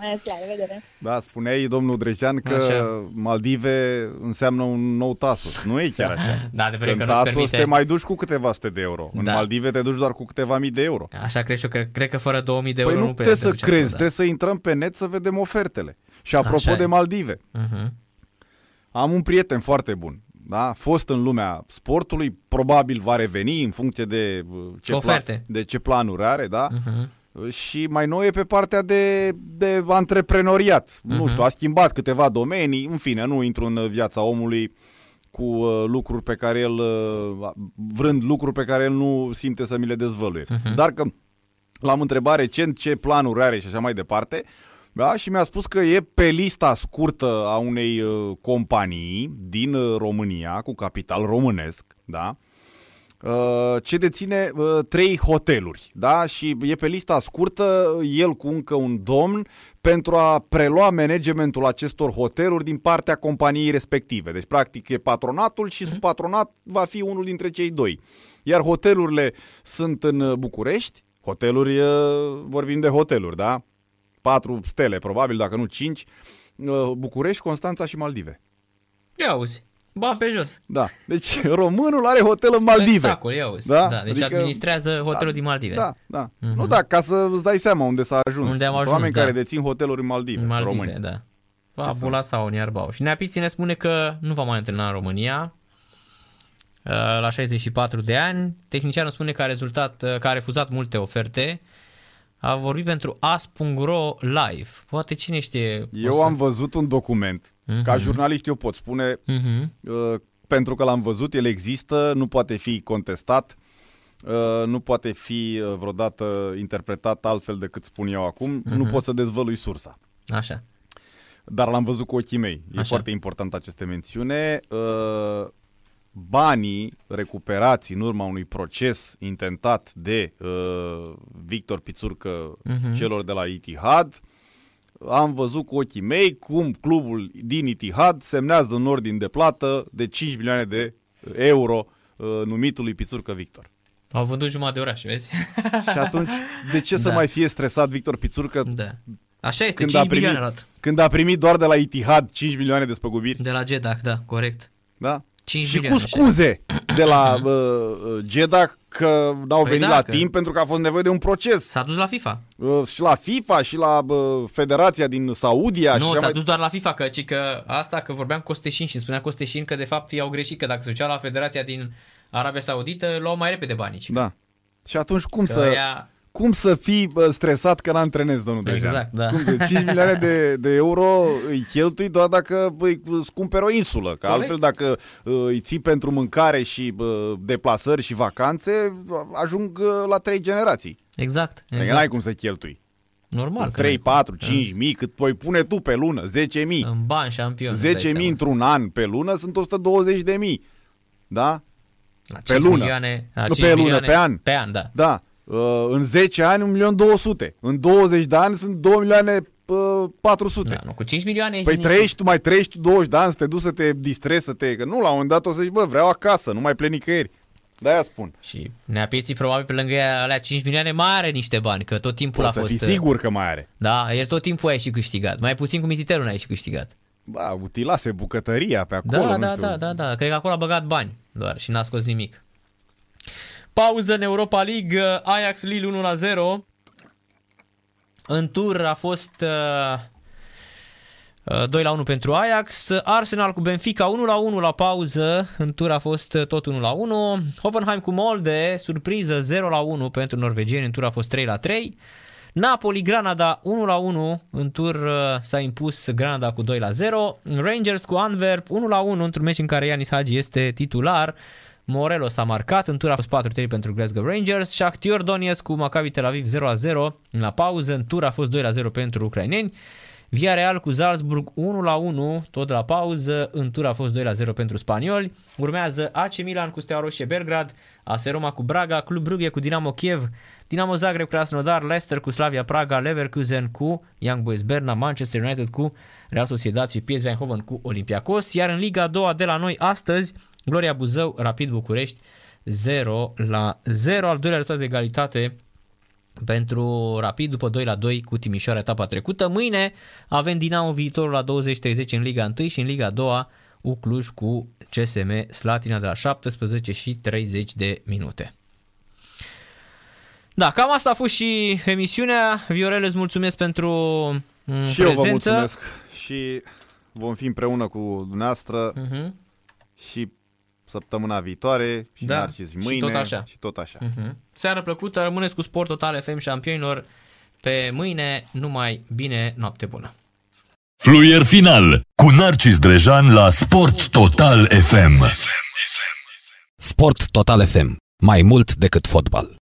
Speaker 10: Mulțumesc, la revedere.
Speaker 5: Da, spuneai, domnul Drejean, că
Speaker 4: Așa.
Speaker 5: Maldive înseamnă un nou Tasos. Nu e chiar așa.
Speaker 4: Da, de vreme
Speaker 5: În
Speaker 4: că nu-ți
Speaker 5: Tasos
Speaker 4: permite.
Speaker 5: te mai duci cu câteva sute de euro. În
Speaker 4: Da.
Speaker 5: Maldive te duci doar cu câteva mii de euro.
Speaker 4: Așa cred și eu, cred, cred că fără 2000 de
Speaker 5: Păi
Speaker 4: euro
Speaker 5: nu
Speaker 4: prea
Speaker 5: trebuie
Speaker 4: te
Speaker 5: să
Speaker 4: duci
Speaker 5: crezi,
Speaker 4: acolo,
Speaker 5: trebuie să intrăm pe net să vedem ofertele. Și apropo
Speaker 4: Așa
Speaker 5: de
Speaker 4: e.
Speaker 5: Maldive,
Speaker 4: Da. Uh-huh.
Speaker 5: am un prieten foarte bun. Da? Fost în lumea sportului, probabil va reveni în funcție de uh, ce,
Speaker 4: Oferte.
Speaker 5: de ce planuri are, da?
Speaker 4: Uh-huh.
Speaker 5: Și mai nou e pe partea de, de antreprenoriat. Uh-huh. Nu
Speaker 4: Mhm.
Speaker 5: știu, a schimbat câteva domenii, în fine, nu intru în viața omului cu uh, lucruri pe care el, uh, vrând lucruri pe care el nu simte să mi le dezvăluie.
Speaker 4: Mhm.
Speaker 5: Dar că l-am întrebat recent ce planuri are și așa mai departe, da? și mi-a spus că e pe lista scurtă a unei uh, companii din uh, România, cu capital românesc, da? Uh, ce deține uh, trei hoteluri, da? Și e pe lista scurtă el cu încă un domn pentru a prelua managementul acestor hoteluri din partea companiei respective. Deci, practic, e patronatul și sub patronat va fi unul dintre cei doi. Iar hotelurile sunt în uh, București, hoteluri, uh, vorbim de hoteluri, da? Patru stele, probabil, dacă nu cinci, uh, București, Constanța și Maldive.
Speaker 4: Ia auzi, ba pe jos.
Speaker 5: Da, deci românul are hotel în Maldive.
Speaker 4: Spectacol, ia auzi.
Speaker 5: Da?
Speaker 4: Da? deci
Speaker 5: Adică-
Speaker 4: administrează hotelul
Speaker 5: da,
Speaker 4: din Maldive.
Speaker 5: Da, da.
Speaker 4: Mhm.
Speaker 5: Nu, da, ca să îți dai seama unde s-a ajuns.
Speaker 4: Unde am
Speaker 5: Sunt
Speaker 4: ajuns,
Speaker 5: oameni
Speaker 4: da.
Speaker 5: care dețin hoteluri în Maldive,
Speaker 4: În Maldive,
Speaker 5: români.
Speaker 4: da.
Speaker 5: Ce să-
Speaker 4: Fabula sau în Iarbau. Și Neapiți ne spune că nu va mai antrenat în România uh, la 64 de ani. Tehnicianul spune că a, rezultat, uh, că a refuzat multe oferte. A vorbit pentru as.ro live. Poate cine știe. o
Speaker 5: Eu
Speaker 4: să-
Speaker 5: am văzut un document,
Speaker 4: Mhm.
Speaker 5: ca jurnalist eu pot spune,
Speaker 4: Mhm.
Speaker 5: uh, pentru că l-am văzut, el există, nu poate fi contestat, uh, nu poate fi uh, vreodată interpretat altfel decât spun eu acum, nu
Speaker 4: Mhm.
Speaker 5: pot să dezvălui sursa.
Speaker 4: Așa.
Speaker 5: Dar l-am văzut cu ochii mei. E
Speaker 4: Așa.
Speaker 5: foarte important aceste mențiune. Uh, Banii recuperați în urma unui proces intentat de uh, Victor Pițurcă
Speaker 4: Mhm.
Speaker 5: celor de la Itihad, am văzut cu ochii mei cum clubul din Itihad semnează un ordin de plată de 5 milioane de euro uh, numitului Pițurcă Victor.
Speaker 4: Au vândut jumătate de oraș, vezi?
Speaker 5: Și atunci, de ce să
Speaker 4: Da.
Speaker 5: mai fie stresat Victor Pițurcă
Speaker 4: da. Așa este,
Speaker 5: când
Speaker 4: 5
Speaker 5: a, primit,
Speaker 4: milioane a luat.
Speaker 5: când a primit doar de la Itihad 5 milioane de spăgubiri?
Speaker 4: De la Jeddah, da, corect.
Speaker 5: Da?
Speaker 4: 5
Speaker 5: și cu
Speaker 4: milioane. așa.
Speaker 5: scuze de la uh, uh, Jeddah că n-au
Speaker 4: Păi
Speaker 5: venit
Speaker 4: da,
Speaker 5: la
Speaker 4: că-
Speaker 5: timp pentru că a fost nevoie de un proces.
Speaker 4: S-a dus la FIFA.
Speaker 5: Uh, și la FIFA și la uh, Federația din Saudia. și
Speaker 4: Nu,
Speaker 5: așa
Speaker 4: s-a
Speaker 5: mai...
Speaker 4: dus doar la FIFA, că, ci că asta că vorbeam cu Costeșin și îmi spunea Costeșin că de fapt i-au greșit, că dacă se ducea la Federația din Arabia Saudită, luau mai repede banii. ci
Speaker 5: Da. Și atunci cum
Speaker 4: Că
Speaker 5: să,
Speaker 4: ea-
Speaker 5: cum să fii bă, stresat că n-antrenezi, domnul Dejan?
Speaker 4: Exact, da.
Speaker 5: Cum, de 5 milioane de, de euro îi cheltui doar dacă bă, îți cumperi o insulă. Că
Speaker 4: Corect.
Speaker 5: altfel dacă uh, îi ții pentru mâncare și bă, deplasări și vacanțe, ajung uh, la trei generații.
Speaker 4: Exact,
Speaker 5: Exact.
Speaker 4: exact.
Speaker 5: N-ai cum să cheltui.
Speaker 4: Normal. că
Speaker 5: 3,
Speaker 4: n-ai
Speaker 5: 4, 5 mii, cât voi pune tu pe lună, 10 mii.
Speaker 4: cum. În bani șampion. îți dai
Speaker 5: 10 mii
Speaker 4: seama.
Speaker 5: într-un an pe lună sunt 120 de mii. Da?
Speaker 4: La
Speaker 5: pe
Speaker 4: 5
Speaker 5: lună.
Speaker 4: Milioane, la
Speaker 5: Nu,
Speaker 4: 5
Speaker 5: pe lună,
Speaker 4: milioane,
Speaker 5: pe an.
Speaker 4: Pe an, da.
Speaker 5: Da. Uh, în 10 ani 1.200.000. În 20 de ani sunt 2 milioane uh, 400.
Speaker 4: Da, nu, cu 5 milioane ești
Speaker 5: Păi
Speaker 4: liniștit.
Speaker 5: trăiești tu, mai trăiești tu 20 de ani să te duci să te distrezi, să te... Că nu, la un moment dat o să zici, bă, vreau acasă, nu mai plec nicăieri. De-aia spun.
Speaker 4: Și Neapieții probabil pe lângă ea, alea 5 milioane mai are niște bani, că tot timpul
Speaker 5: Poți
Speaker 4: a
Speaker 5: să
Speaker 4: fost... uh,
Speaker 5: fii sigur că mai are.
Speaker 4: Da, el tot timpul ai și câștigat. Mai puțin cu mititerul n-ai și câștigat.
Speaker 5: Da, utilase bucătăria pe acolo,
Speaker 4: Da,
Speaker 5: nu
Speaker 4: da,
Speaker 5: știu.
Speaker 4: da, da, da. Cred că acolo a băgat bani doar și n-a scos nimic. Pauză în Europa League, Ajax Lille 1 la 0. În tur a fost uh, uh, 2 la 1 pentru Ajax. Arsenal cu Benfica 1 la 1 la pauză. În tur a fost uh, tot 1 la 1. Hoffenheim cu Molde, surpriză 0 la 1 pentru norvegieni. În tur a fost 3 la 3. Napoli Granada 1 la 1, în tur uh, s-a impus Granada cu 2 la 0. Rangers cu Antwerp 1 la 1 într-un meci în care Ianis Hagi este titular. Morelos a marcat, în tur a fost 4-3 pentru Glasgow Rangers. Shakhtar Donetsk cu Maccabi Tel Aviv 0 la 0 la pauză, în tur a fost 2 la 0 pentru ucraineni. Villarreal cu Salzburg 1 la 1, tot la pauză, în tur a fost 2 la 0 pentru spanioli. Urmează AC Milan cu Steaua Roșie Belgrad, AS Roma cu Braga, Club Brugge cu Dinamo Kiev, Dinamo Zagreb cu Krasnodar, Leicester cu Slavia Praga, Leverkusen cu Young Boys Berna, Manchester United cu Real Sociedad și PSV Eindhoven cu Olympiacos, iar în Liga a doua de la noi astăzi, Gloria Buzău, Rapid București 0 la 0, al doilea rezultat de egalitate pentru Rapid după 2 la 2 cu Timișoara etapa trecută. Mâine avem Dinamo viitorul la 20-30 în Liga 1 și în Liga 2 Ucluj cu CSM Slatina de la 17 și 30 de minute. Da, cam asta a fost și emisiunea. Viorel, îți mulțumesc pentru mm,
Speaker 5: Și eu vă
Speaker 4: prezență.
Speaker 5: mulțumesc și vom fi împreună cu dumneavoastră
Speaker 4: Mhm.
Speaker 5: și săptămâna viitoare și
Speaker 4: Da,
Speaker 5: Narcis
Speaker 4: și
Speaker 5: mâine
Speaker 4: tot așa.
Speaker 5: și tot așa.
Speaker 4: Mhm. Seară plăcută, rămâneți cu Sport Total FM șampionilor pe mâine, numai bine, noapte bună.
Speaker 2: Fluier final cu Narcis Drejan la Sport Total FM.
Speaker 1: Sport Total FM. Mai mult decât fotbal.